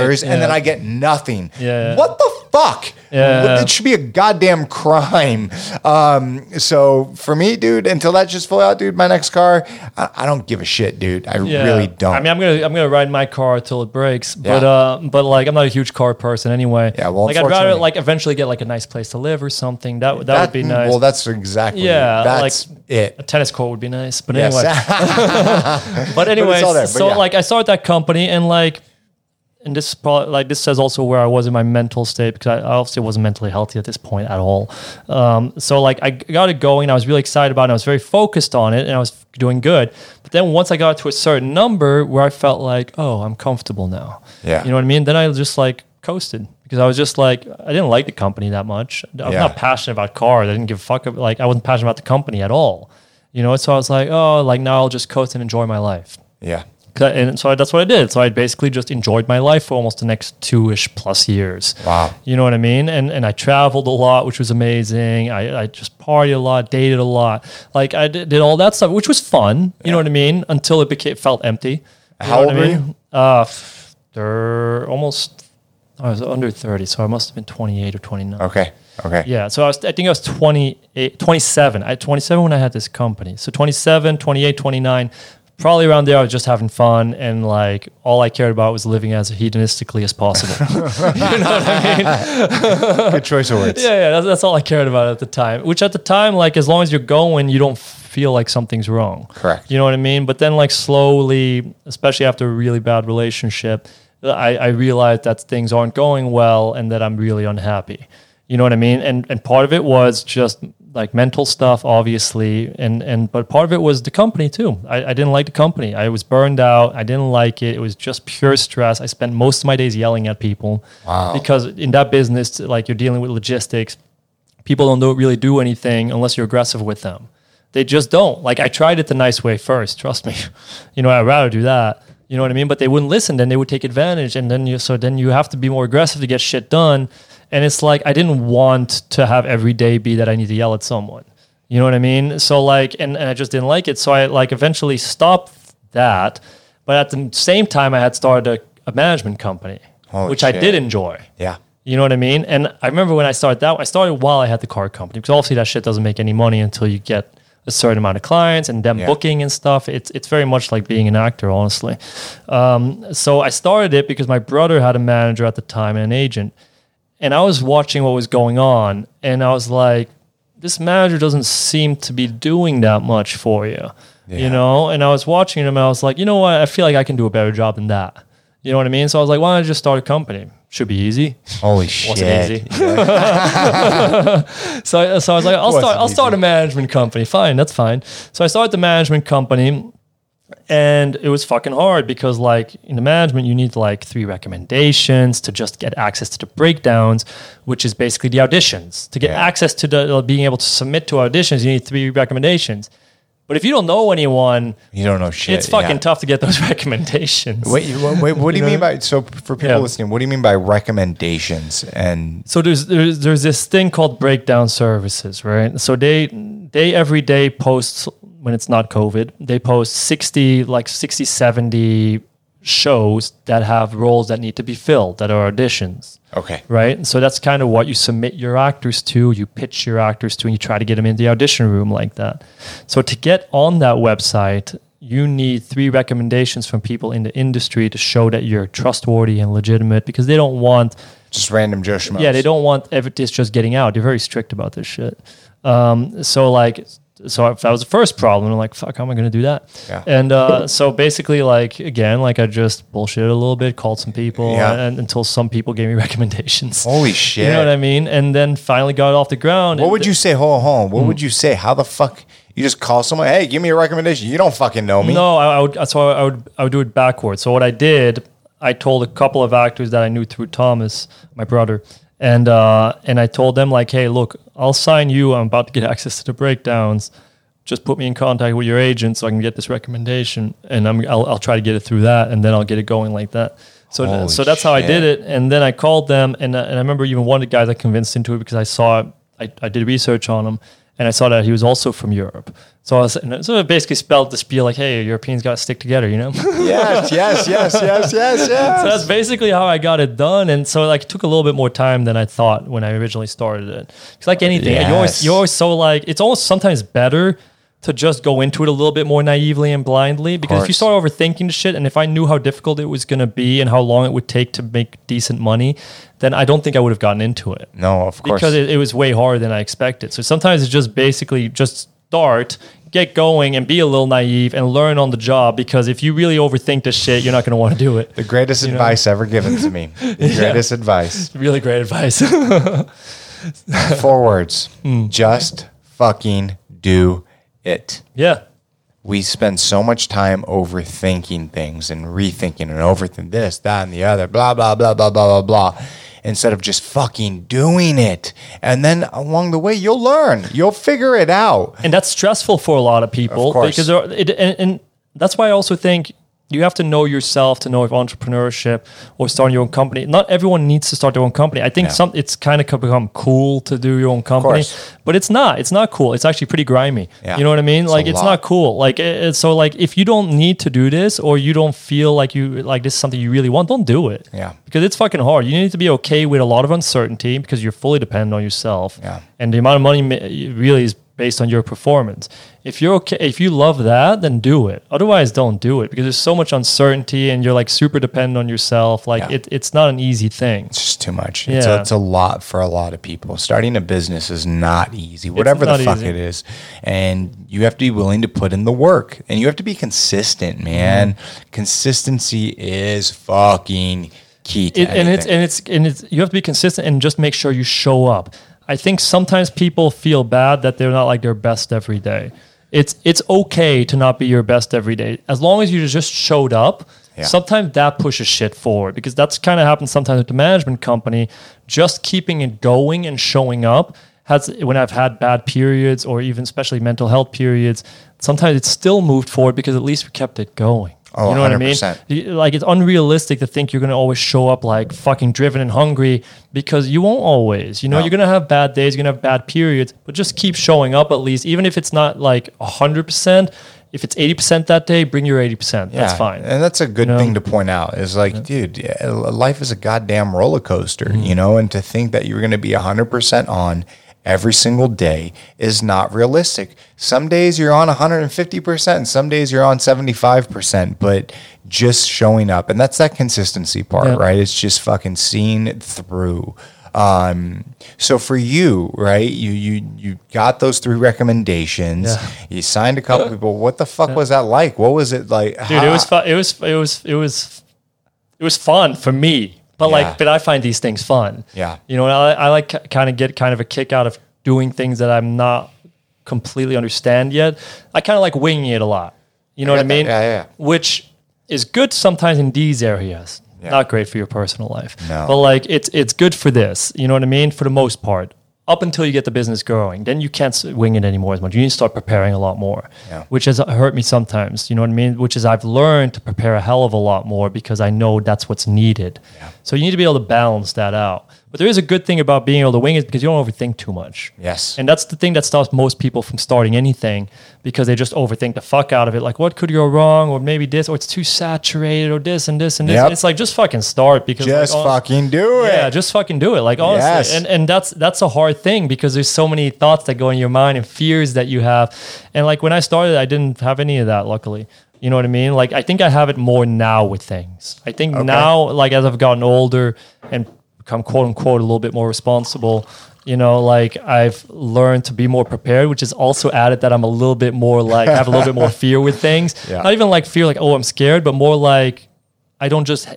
Right, and then. I get nothing. Yeah. What the fuck? Yeah. It should be a goddamn crime. Um, so for me, dude, until that just full out, dude, my next car, I, I don't give a shit, dude. I Yeah. really don't. I mean, I'm gonna I'm gonna ride my car till it breaks, but Yeah. uh, but like I'm not a huge car person anyway. Yeah, well, like I'd rather like eventually get like a nice place to live or something. That that, would be nice. Well, that's exactly. Yeah, that's like- it. a tennis court would be nice, but Yes. anyway. But anyways, all there, so yeah. like I started that company and like, and this probably like this says also where I was in my mental state because I obviously wasn't mentally healthy at this point at all. Um, so like I got it going, I was really excited about it. I was very focused on it, and I was doing good. But then once I got to a certain number where I felt like, oh, I'm comfortable now. Yeah. you know what I mean. Then I just like coasted because I was just like I didn't like the company that much. I'm Yeah. not passionate about cars. I didn't give a fuck. ab- Like I wasn't passionate about the company at all. You know, so I was like, oh, like now I'll just coast and enjoy my life. Yeah. And so that's what I did. So I basically just enjoyed my life for almost the next two ish plus years. Wow. You know what I mean? And and I traveled a lot, which was amazing. I, I just partied a lot, dated a lot. Like I did, did all that stuff, which was fun. You know what I mean? Until it became felt empty. You How old were mean? Uh, they're almost. I was under 30, so I must have been 28 or 29. Okay. Okay. Yeah, so I, was, I think I was 28, 27. I 27 when I had this company. So 27, 28, 29, probably around there I was just having fun and like all I cared about was living as hedonistically as possible. you know what I mean? Good choice of words. Yeah, yeah, that's, that's all I cared about at the time. Which at the time, like as long as you're going, you don't feel like something's wrong. Correct. You know what I mean? But then like slowly, especially after a really bad relationship, I, I realized that things aren't going well and that I'm really unhappy. You know what I mean? And and part of it was just like mental stuff, obviously, and and but part of it was the company too. I, I didn't like the company. I was burned out. I didn't like it. It was just pure stress. I spent most of my days yelling at people Wow. because in that business, like you're dealing with logistics people don't do, really do anything unless you're aggressive with them. They just don't. Like I tried it the nice way first. Trust me. You know, I'd rather do that. You know what I mean? But they wouldn't listen. Then they would take advantage, and then you so then you have to be more aggressive to get shit done. And it's like I didn't want to have every day be that I need to yell at someone. You know what I mean? So like, and, and I just didn't like it. So I like eventually stopped that. But at the same time, I had started a, a management company, Holy which I did enjoy. Yeah. You know what I mean? And I remember when I started that, I started while I had the car company because obviously that shit doesn't make any money until you get a certain amount of clients and them Yeah. booking and stuff. It's it's very much like being an actor, honestly. Um, so I started it because my brother had a manager at the time and an agent, and I was watching what was going on, and I was like, this manager doesn't seem to be doing that much for you, Yeah. you know. And I was watching him, and I was like, you know what? I feel like I can do a better job than that. You know what I mean? So I was like, why don't I just start a company? Should be easy. Holy shit. Wasn't easy. So, I- so I was like, I'll start. I'll start a management company. Fine, that's fine. So I started the management company, and it was fucking hard because, like, in the management, you need like three recommendations to just get access to the breakdowns, which is basically the auditions. To get Yeah. access to the uh, being able to submit to auditions, you need three recommendations. But if you don't know anyone, You don't know shit. it's fucking yeah. tough to get those recommendations. Wait, wait, wait, what do you mean by so for people Yeah. listening? What do you mean by recommendations? And So there's, there's there's this thing called breakdown services, right? So they they every day post when it's not COVID, they post 60 like 60 70 shows that have roles that need to be filled that are auditions. okay, Right. So that's kind of what you submit your actors to, you pitch your actors to, and you try to get them in the audition room like that. So to get on that website, you need three recommendations from people in the industry to show that you're trustworthy and legitimate because they don't want just random Joe Schmoes. yeah, they don't want every, this just getting out. They're very strict about this shit. Um, so like, so if that was the first problem. I'm like, fuck, how am I going to do that? Yeah. And uh, so basically, like again, like I just bullshitted a little bit, called some people, Yeah. and, until some people gave me recommendations. Holy shit! You know what I mean? And then finally got it off the ground. What would you say? Hold on, hold on. What would you say? How the fuck? You just call someone? Hey, give me a recommendation. You don't fucking know me. No, I, I would. So I would. I would do it backwards. So what I did, I told a couple of actors that I knew through Thomas, my brother, and uh, and I told them like, hey, look, I'll sign you. I'm about to get access to the breakdowns. Just put me in contact with your agent so I can get this recommendation, and I'm I'll, I'll try to get it through that, and then I'll get it going like that. So Holy so that's how I did it, and then I called them, and uh, and I remember even one of the guys I convinced into it because I saw I, I did research on him, and I saw that he was also from Europe. So I was and so it basically spelled the spiel like, hey, Europeans got to stick together, you know. Yes, yes, yes, yes, yes, yes. So that's basically how I got it done, and so like it took a little bit more time than I thought when I originally started it. It's like anything, you always Yes. you're always so like it's almost sometimes better to just go into it a little bit more naively and blindly because if you start overthinking the shit, and if I knew how difficult it was going to be and how long it would take to make decent money, then I don't think I would have gotten into it no, of course. because it, it was way harder than I expected. So sometimes it's just basically just start, get going, and be a little naive and learn on the job. Because if you really overthink this shit, you're not going to want to do it. the greatest advice ever given to me. The greatest advice. Really great advice. Four words. Hmm. Just fucking do it. yeah. we spend so much time overthinking things and rethinking and overthinking this, that, and the other, blah, blah, blah, blah, blah, blah, blah, instead of just fucking doing it. And then along the way, you'll learn, you'll figure it out. And that's stressful for a lot of people Of course. because it, and, and that's why I also think you have to know yourself to know if entrepreneurship or starting your own company. Not everyone needs to start their own company. I think Yeah. some it's kind of become cool to do your own company, but it's not. It's not cool. It's actually pretty grimy. Yeah. You know what I mean? It's like it's lot. not cool. Like it, so like if you don't need to do this or you don't feel like you like this is something you really want, don't do it. Yeah. Because it's fucking hard. You need to be okay with a lot of uncertainty because you're fully dependent on yourself. Yeah. And the amount of money really is based on your performance. If you're okay, if you love that, then do it. Otherwise, don't do it because there's so much uncertainty and you're like super dependent on yourself. Like Yeah. it, it's not an easy thing. It's just too much. It's, a, Yeah. it's a lot for a lot of people. Starting a business is not easy, whatever the fuck easy. it is. And you have to be willing to put in the work and you have to be consistent, man. Mm-hmm. Consistency is fucking key to It, and it's and it's and it's you have to be consistent and just make sure you show up. I think sometimes people feel bad that they're not like their best every day. It's it's okay to not be your best every day as long as you just showed up. Yeah. Sometimes that pushes shit forward because that's kind of happens sometimes with the management company. Just keeping it going and showing up has when I've had bad periods or even especially mental health periods, sometimes it's still moved forward because at least we kept it going. Oh, you know what I mean? Like it's unrealistic to think you're going to always show up like fucking driven and hungry because you won't always. You know, No. you're going to have bad days, you're going to have bad periods, but just keep showing up at least even if it's not like 100%, if it's 80% that day, bring your 80%. That's fine. And that's a good You know? thing to point out. Is like, dude, life is a goddamn roller coaster, Mm-hmm. you know, and to think that you're going to be 100% on every single day is not realistic. Some days you're on 150%, some days you're on 75%, but just showing up. And that's that consistency part, Yeah. right? It's just fucking seeing it through. Um, so for you, right, you you you got those three recommendations. Yeah. You signed a couple people. What the fuck was that like? What was it like? dude it was fu- it was it was it was it was fun for me but Yeah. like but i find these things fun Yeah. you know i, I like kind of get kind of a kick out of doing things that i'm not completely understand yet i kind of like winging it a lot you know what i get that. mean Yeah, yeah. which is good sometimes in these areas Yeah. not great for your personal life No. but like it's it's good for this you know what i mean for the most part up until you get the business growing then you can't wing it anymore as much. You need to start preparing a lot more Yeah. which has hurt me sometimes you know what i mean? Which is i've learned to prepare a hell of a lot more because i know that's what's needed. So you need to be able to balance that out but there is a good thing about being able to wing it because you don't overthink too much Yes. and that's the thing that stops most people from starting anything because they just overthink the fuck out of it. Like, what could go wrong? Or maybe this, or it's too saturated, or this and this and this. Yep. It's like, just fucking start because just like, hon- fucking do it. yeah, just fucking do it. Like honestly, Yes. and and that's that's a hard thing because there's so many thoughts that go in your mind and fears that you have. And like when I started, I didn't have any of that. Luckily, you know what I mean. Like I think I have it more now with things. I think now, like as I've gotten older and become quote unquote a little bit more responsible. You know, like I've learned to be more prepared, which is also added that I'm a little bit more like I have a little bit more fear with things. Yeah. Not even like fear, like oh I'm scared, but more like I don't just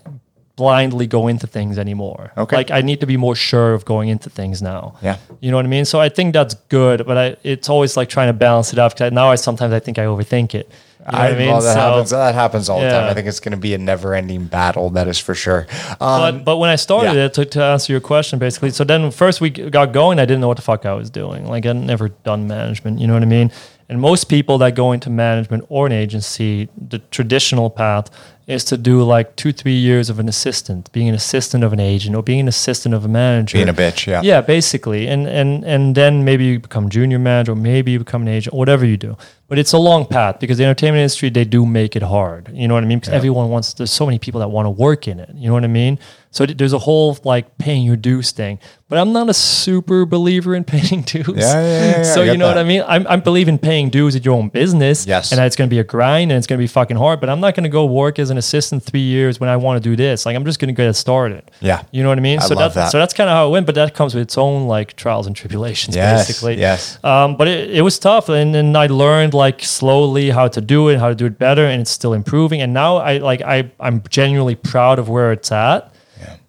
blindly go into things anymore. Okay. Like I need to be more sure of going into things now. Yeah. You know what I mean? So I think that's good, but I it's always like trying to balance it out because now I sometimes I think I overthink it. You know I, I mean? well, that So- happens. That happens all the time. I think it's going to be a never-ending battle. That is for sure. Um, but but when I started yeah. it to, to answer your question basically, so then first we got going, I didn't know what the fuck I was doing. Like I'd never done management, you know what I mean? And most people that go into management or an agency, the traditional path is to do like two, three years of an assistant, being an assistant of an agent or being an assistant of a manager. being a bitch. Yeah. Yeah, basically, and and and then maybe you become junior manager, or maybe you become an agent, whatever you do. But it's a long path because the entertainment industry they do make it hard. You know what I mean? Because everyone wants. There's so many people that want to work in it. You know what I mean? So there's a whole like paying your dues thing. But I'm not a super believer in paying dues. Yeah, yeah, yeah, yeah, so you know what. I mean? I'm, I'm believing paying dues at your own business. Yes. And that it's going to be a grind and it's going to be fucking hard. But I'm not going to go work as an assistant three years when I want to do this. Like I'm just going to get started. Yeah. You know what I mean? I so love that, that. so that's kind of how it went, but that comes with its own like trials and tribulations, Yes, basically. yes. Um, but it, it was tough, and then I learned like slowly how to do it, how to do it better, and it's still improving. And now I like I I'm genuinely proud of where it's at.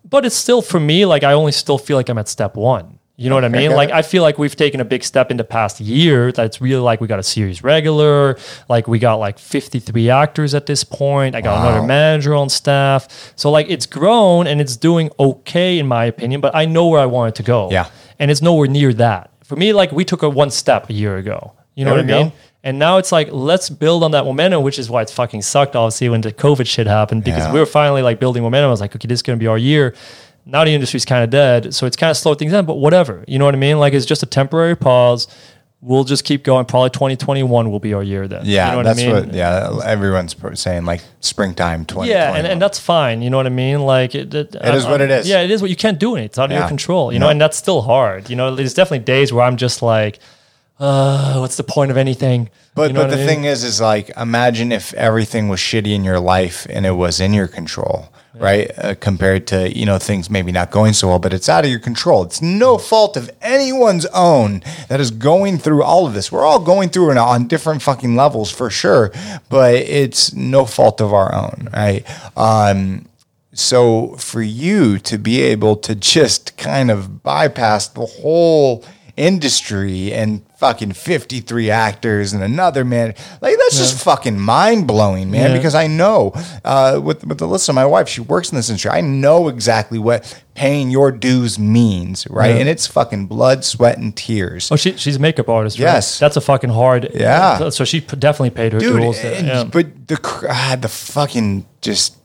But it's still for me like I only still feel like I'm at step one. You know what I mean? Like I feel like we've taken a big step in the past year. That's really like we got a series regular, like we got like 53 actors at this point. I got another manager on staff. So like it's grown and it's doing okay in my opinion, but I know where I want it to go. Yeah. And it's nowhere near that. For me, like we took a one step a year ago. You know There what I mean? go. And now it's like let's build on that momentum, which is why it's fucking sucked obviously when the COVID shit happened because Yeah. we were finally like building momentum. I was like, okay, this is gonna be our year. Now the industry's kind of dead, so it's kind of slowed things down. But whatever, you know what I mean? Like it's just a temporary pause. We'll just keep going. Probably 2021 will be our year then. Yeah, you know what that's I mean? what. Yeah, everyone's saying like springtime twenty. Yeah, and, and that's fine. You know what I mean? Like it, it, It is what it is. Yeah, it is what you can't do it. It's out of Yeah. your control. You know, No. and that's still hard. You know, there's definitely days where I'm just like, uh, what's the point of anything? But You know but the I mean? thing is, is like imagine if everything was shitty in your life and it was in your control, right? Uh, compared to you know things maybe not going so well, but it's out of your control. It's no fault of anyone's own that is going through all of this. We're all going through it on different fucking levels for sure, but it's no fault of our own, right? Um, so for you to be able to just kind of bypass the whole industry and fucking 53 actors and another man. Like that's just fucking mind blowing, man. Yeah. Because I know uh, with with of my wife, she works in this industry. I know exactly what paying your dues means, right? Yeah. And it's fucking blood, sweat, and tears. Oh, she, she's a makeup artist. Right? Yes. that's a fucking hard. Yeah. So she definitely paid her dude. dues. and- yeah. But the ah, the fucking just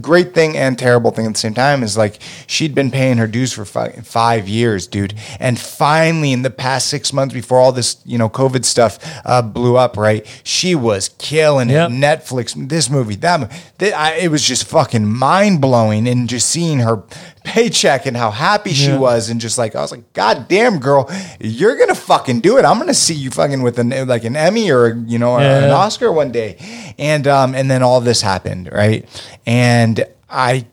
great thing and terrible thing at the same time is like she'd been paying her dues for fi- five years, dude, and finally in the past six months before all this you know COVID stuff uh, blew up, right? She was killing Yep. it. Netflix, this movie, that, mo- th- I, it was just fucking mind blowing, and just seeing her paycheck and how happy she Yeah. was, and just like I was like, God damn, girl, you're gonna fucking do it. I'm gonna see you fucking with an like an Emmy or you know Yeah. an Oscar one day, and um and then all this happened, right? And I,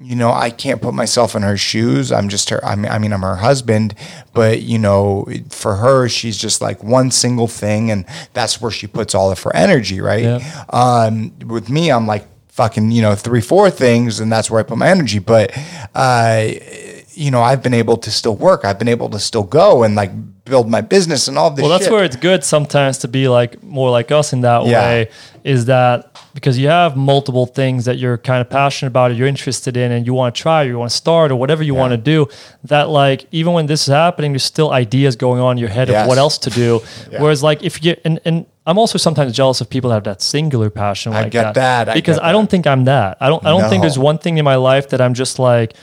you know, I can't put myself in her shoes. I'm just her. I mean, I mean, I'm her husband, but you know, for her, she's just like one single thing, and that's where she puts all of her energy, right? Yeah. Um, with me, I'm like fucking, you know, three, four things, and that's where I put my energy. But, uh, you know, I've been able to still work. I've been able to still go and like build my business and all this. Well, that's shit. where it's good sometimes to be like more like us in that Yeah. way. Is that because you have multiple things that you're kind of passionate about, or you're interested in, and you want to try, or you want to start, or whatever you want to do. That like even when this is happening, there's still ideas going on in your head Yes. of what else to do. Yeah. Whereas like if you and and I'm also sometimes jealous of people that have that singular passion. I Like get that, I because get I don't think I'm that. I don't. I don't think there's one thing in my life that I'm just like,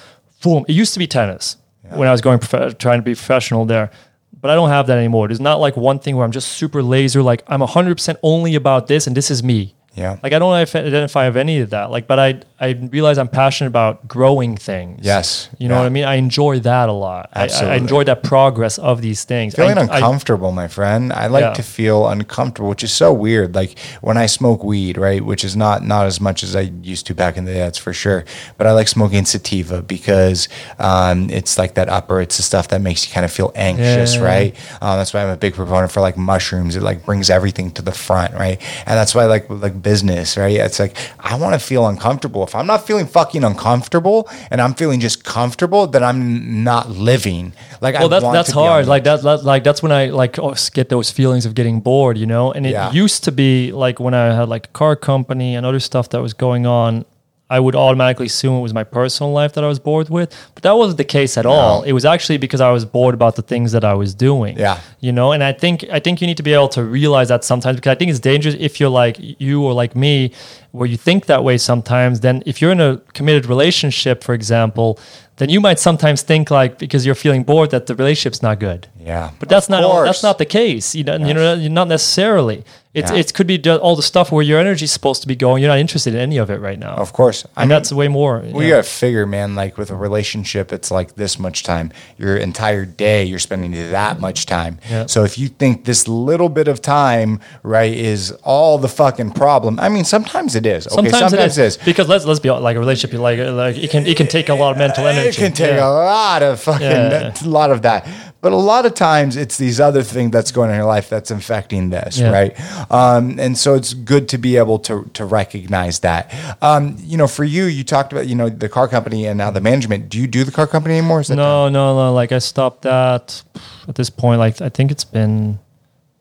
boom. It used to be tennis when I was going prof- trying to be professional there, but I don't have that anymore. There's not like one thing where I'm just super laser. Like I'm 100 percent only about this, and this is me. Yeah. Like I don't identify of any of that. Like, but I I realize I'm passionate about growing things. Yes. You know Yeah. what I mean? I enjoy that a lot. I- I, I enjoy that progress of these things. feeling I- I- uncomfortable, my friend. I like Yeah. to feel uncomfortable, which is so weird. Like when I smoke weed, right, which is not not as much as I used to back in the day, that's for sure. But I like smoking sativa because um, it's like that upper. It's the stuff that makes you kind of feel anxious, Yeah. right? Um, that's why I'm a big proponent for like mushrooms. It like brings everything to the front, right? And that's why I like like business, right? It's like I want to feel uncomfortable. If I'm not feeling fucking uncomfortable and I'm feeling just comfortable, then I'm not living. Like I well, that's want that's to hard. Like that, that, like that's when I like oh, get those feelings of getting bored, you know. And it Yeah. used to be like when I had like a car company and other stuff that was going on. I would automatically assume it was my personal life that I was bored with, but that wasn't the case at all. It was actually because I was bored about the things that I was doing. Yeah. you know. And I think I think you need to be able to realize that sometimes because I think it's dangerous if you're like you or like me, where you think that way sometimes. Then if you're in a committed relationship, for example, then you might sometimes think like because you're feeling bored that the relationship's not good. Yeah, But that's not course. that's not the case. You know, you know, not necessarily. It's Yeah. it could be all the stuff where your energy's supposed to be going. You're not interested in any of it right now. Of course. I and mean, that's way more. we yeah. gotta figure, man. Like with a relationship, it's like this much time. Your entire day, you're spending that much time. Yeah. So if you think this little bit of time, right, is all the fucking problem, I mean, sometimes it is. Okay, Sometimes, sometimes it is because let's let's be honest, like a relationship. you Like like it can it can take a lot of mental energy. It can take Yeah. a lot of fucking a lot of that. But a lot of times it's these other things that's going on in your life that's infecting this, Yeah. right? Um, and so it's good to be able to to recognize that. Um, you know, for you, you talked about you know the car company and now the management. Do you do the car company anymore? No, no, no. Like I stopped that at this point. Like I think it's been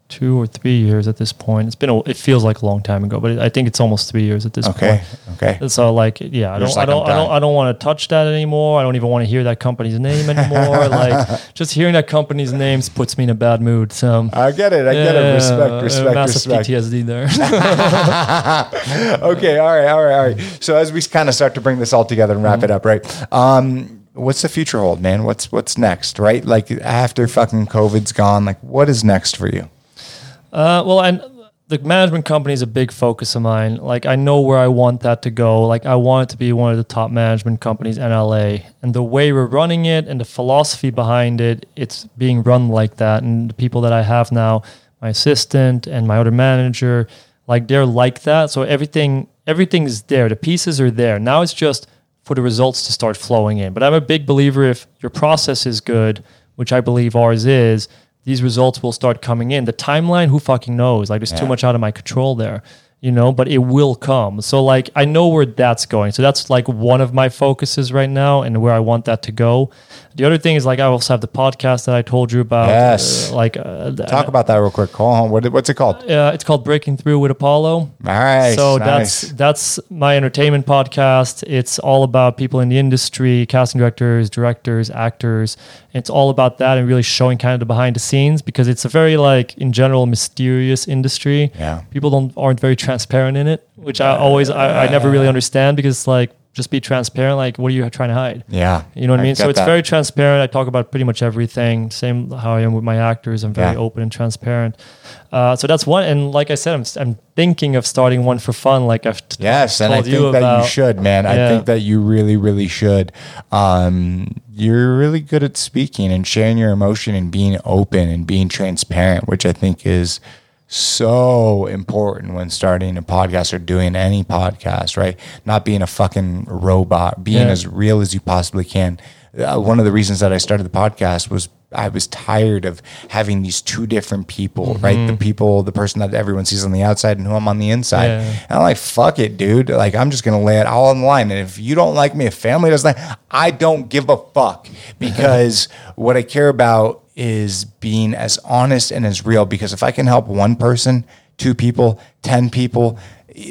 two or three years at this point. It's been a, it feels like a long time ago, but I think it's almost three years at this okay? point. Okay. Okay. So like yeah, I don't, I don't, I'm don't. I don't want to touch that anymore. I don't even want to hear that company's name anymore. like just hearing that company's names puts me in a bad mood. So I get it. I get it. Respect, respect, massive respect. PTSD there. okay, all right, all right, all right. So as we kind of start to bring this all together and wrap it up, right? Um, what's the future hold, man? What's what's next, right? Like after fucking COVID's gone, like what is next for you? Uh, well, and the management company is a big focus of mine. Like, I know where I want that to go. Like, I want it to be one of the top management companies in LA. And the way we're running it and the philosophy behind it, it's being run like that. And the people that I have now, my assistant and my other manager, like they're like that. So everything, everything's there. The pieces are there. Now it's just for the results to start flowing in. But I'm a big believer if your process is good, which I believe ours is, these results will start coming in. The timeline, who fucking knows? Like there's too much out of my control there, you know, but it will come. So like I know where that's going. So that's like one of my focuses right now and where I want that to go. The other thing is like I also have the podcast that I told you about. Yes. uh, like uh, Talk about that real quick. Hold on. What, what's it called? uh, it's called Breaking Through with Apollo. Nice. so nice. that's that's my entertainment podcast. It's all about people in the industry, casting directors, directors, actors. It's all about that and really showing kind of the behind the scenes because it's a very like in general mysterious industry. Yeah. People don't aren't very transparent in it, which I always I, I never really understand because like just be transparent. Like what are you trying to hide? yeah. You know what I, mean? So it's that. very transparent. I talk about pretty much everything. Same how I am with my actors. I'm very Yeah. open and transparent. Uh, so that's one. And like I said, I'm, I'm thinking of starting one for fun. Like I've t- Yes, and I think you that about. you should, man. I think that you really, really should. Um, you're really good at speaking and sharing your emotion and being open and being transparent, which I think is so important when starting a podcast or doing any podcast, right? Not being a fucking robot, being Yeah. as real as you possibly can. Uh, one of the reasons that I started the podcast was I was tired of having these two different people, right? The mm-hmm. people, the person that everyone sees on the outside and who I'm on the inside. Yeah. And I'm like, fuck it, dude. Like, I'm just gonna lay it all on the line. And if you don't like me, if family doesn't like, I don't give a fuck because what I care about is being as honest and as real. Because if I can help one person, two people, ten people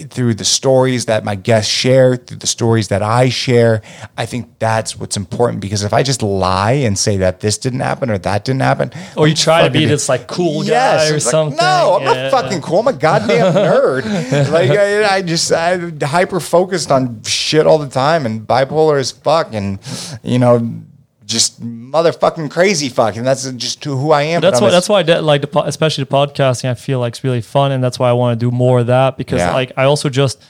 through the stories that my guests share, through the stories that I share, I think that's what's important. Because if I just lie and say that this didn't happen or that didn't happen, or you try to be this like cool guy or it's like, something. no, I'm Yeah. not fucking cool. I'm a goddamn nerd. like I, I just I'm hyper focused on shit all the time and bipolar as fuck and you know just motherfucking crazy fuck and that's just who I am. That's but why. That's why. I did, like the especially the podcasting, I feel like it's really fun, and that's why I want to do more of that because Yeah. like I also just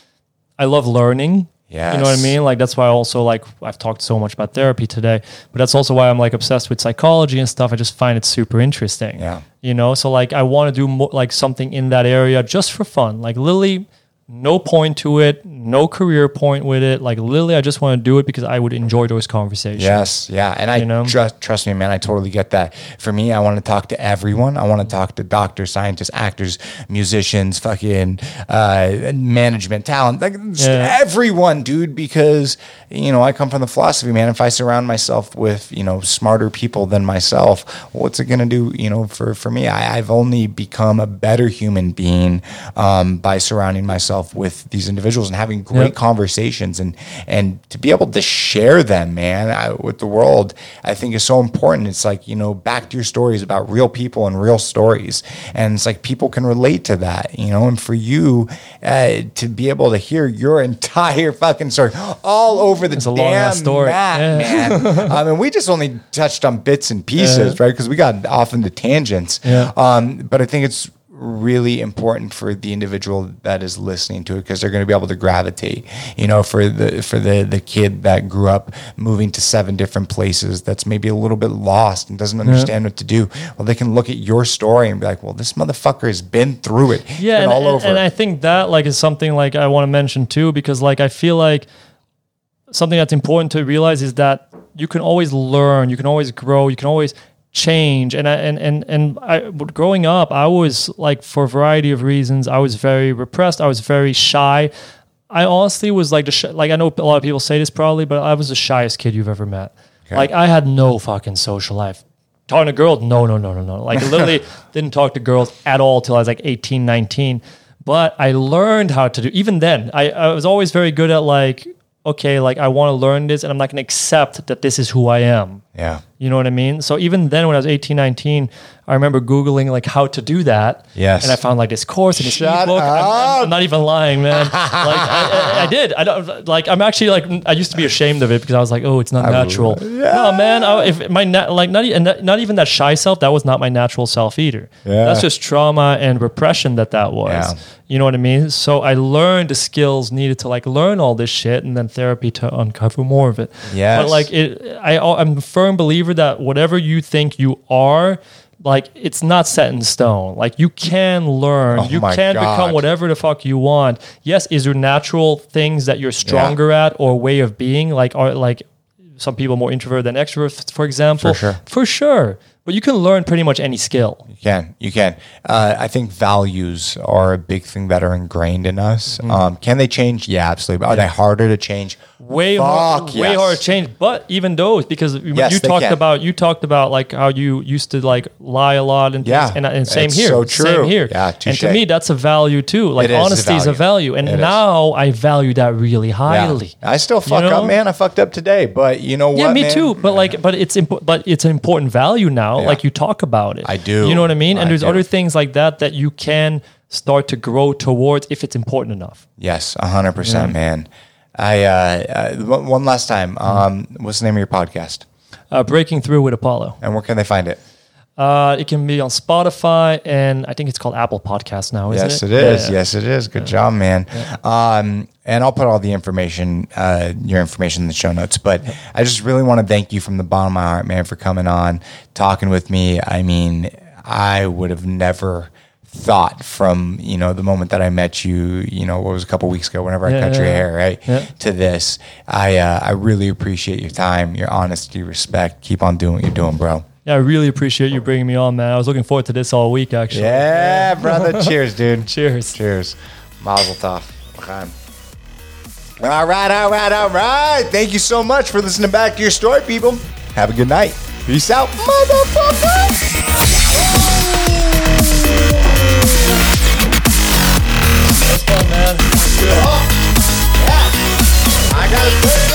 I love learning. Yeah, You know what I mean? Like that's why I also like I've talked so much about therapy today, but that's also why I'm like obsessed with psychology and stuff. I just find it super interesting. Yeah. You know, so like I want to do more like something in that area just for fun. Like literally no point to it, no career point with it. Like literally I just want to do it because I would enjoy those conversations. Yes, yeah, and I You know? trust trust me, man. I totally get that. For me, I want to talk to everyone. I want to talk to doctors, scientists, actors, musicians, fucking uh, management, talent, like Yeah. everyone, dude. Because you know, I come from the philosophy, man. If I surround myself with you know smarter people than myself, what's it gonna do? You know, for for me, I, I've only become a better human being um, by surrounding myself with these individuals and having great Yep. conversations and and to be able to share them man I, with the world i think is so important it's like you know back to your stories about real people and real stories and it's like people can relate to that you know and for you uh, to be able to hear your entire fucking story all over the a long damn ass story. map, Yeah. man i mean we just only touched on bits and pieces right because we got off into tangents Yeah. um, but i think it's really important for the individual that is listening to it because they're going to be able to gravitate. You know for the for the the kid that grew up moving to seven different places that's maybe a little bit lost and doesn't understand what to do well they can look at your story and be like well this motherfucker has been through it. Yeah and, all over and i think that like is something like i want to mention too because like i feel like something that's important to realize is that you can always learn you can always grow you can always change. And I, and and and I growing up I was like for a variety of reasons I was very repressed. I was very shy. I honestly was like the sh- like I know a lot of people say this probably but I was the shyest kid you've ever met. Like I had no fucking social life. Talking to girls no no no no no. Like literally didn't talk to girls at all till I was like 18 19 but I learned how to do even then I, I was always very good at like okay like I want to learn this and I'm not going to accept that this is who I am yeah you know what I mean? So even then, when I was 18, 19, I remember Googling like how to do that. Yes. And I found like this course and this Shut ebook. I'm, I'm- I'm not even lying, man. like I, I, I did. I don't like. I'm actually like. I used to be ashamed of it because I was like, oh, it's not natural. No, man. I, if my na- like not e- and not not even that shy self. That was not my natural self either. Yeah. That's just trauma and repression that that was. Yeah. You know what I mean? So I learned the skills needed to like learn all this shit, and then therapy to uncover more of it. Yeah. But like it, I, I'm a firm believer that whatever you think you are, like it's not set in stone. Like you can learn, Oh you can God. become whatever the fuck you want. Yes, is there natural things that you're stronger at or way of being? Like are like some people more introvert than extrovert, for example. For sure. For sure. But you can learn pretty much any skill. You can. You can. Uh, I think values are a big thing that are ingrained in us. Mm-hmm. Um, can they change? Yeah, absolutely. Are they harder to change? way Fuck, hard, way harder to change. But even those, because you, Yes, you talked can. about you talked about like how you used to like lie a lot and things, Yeah, and, and same it's here, so true. same here. Yeah, and to me, that's a value too. Like It is a honesty is a value. value, and It is. now I value that really highly. Yeah. I still fuck know? up, man. I fucked up today, but you know what? Yeah, me man? too. But like, but it's impo- but it's an important value now. Yeah. Like you talk about it. I do. You know what I mean? And I there's do. other things like that that you can start to grow towards if it's important enough. Yes, hundred percent, man. I uh, uh, one one last time. Um, what's the name of your podcast, Uh, breaking through with Apollo. and where can they find it? Uh, it can be on Spotify and I think it's called Apple Podcasts now. Isn't Yes, it, it is. Yeah. Yes, it is. Good job, man. Um, and I'll put all the information, uh, your information in the show notes. But I just really want to thank you from the bottom of my heart, man, for coming on, talking with me. I mean, I would have never thought from you know the moment that I met you, you know, what was a couple weeks ago, whenever I cut yeah, your yeah. hair, right, Yeah. to this. I uh, I really appreciate your time, your honesty, respect. Keep on doing what you're doing, bro. Yeah, I really appreciate you bringing me on, man. I was looking forward to this all week, actually. Yeah, brother. Cheers, dude. Cheers. Cheers. Mazel tov. All right, all right, all right. Thank you so much for listening back to your story, people. Have a good night. Peace out, motherfucker. Man. Oh, yeah. I got it.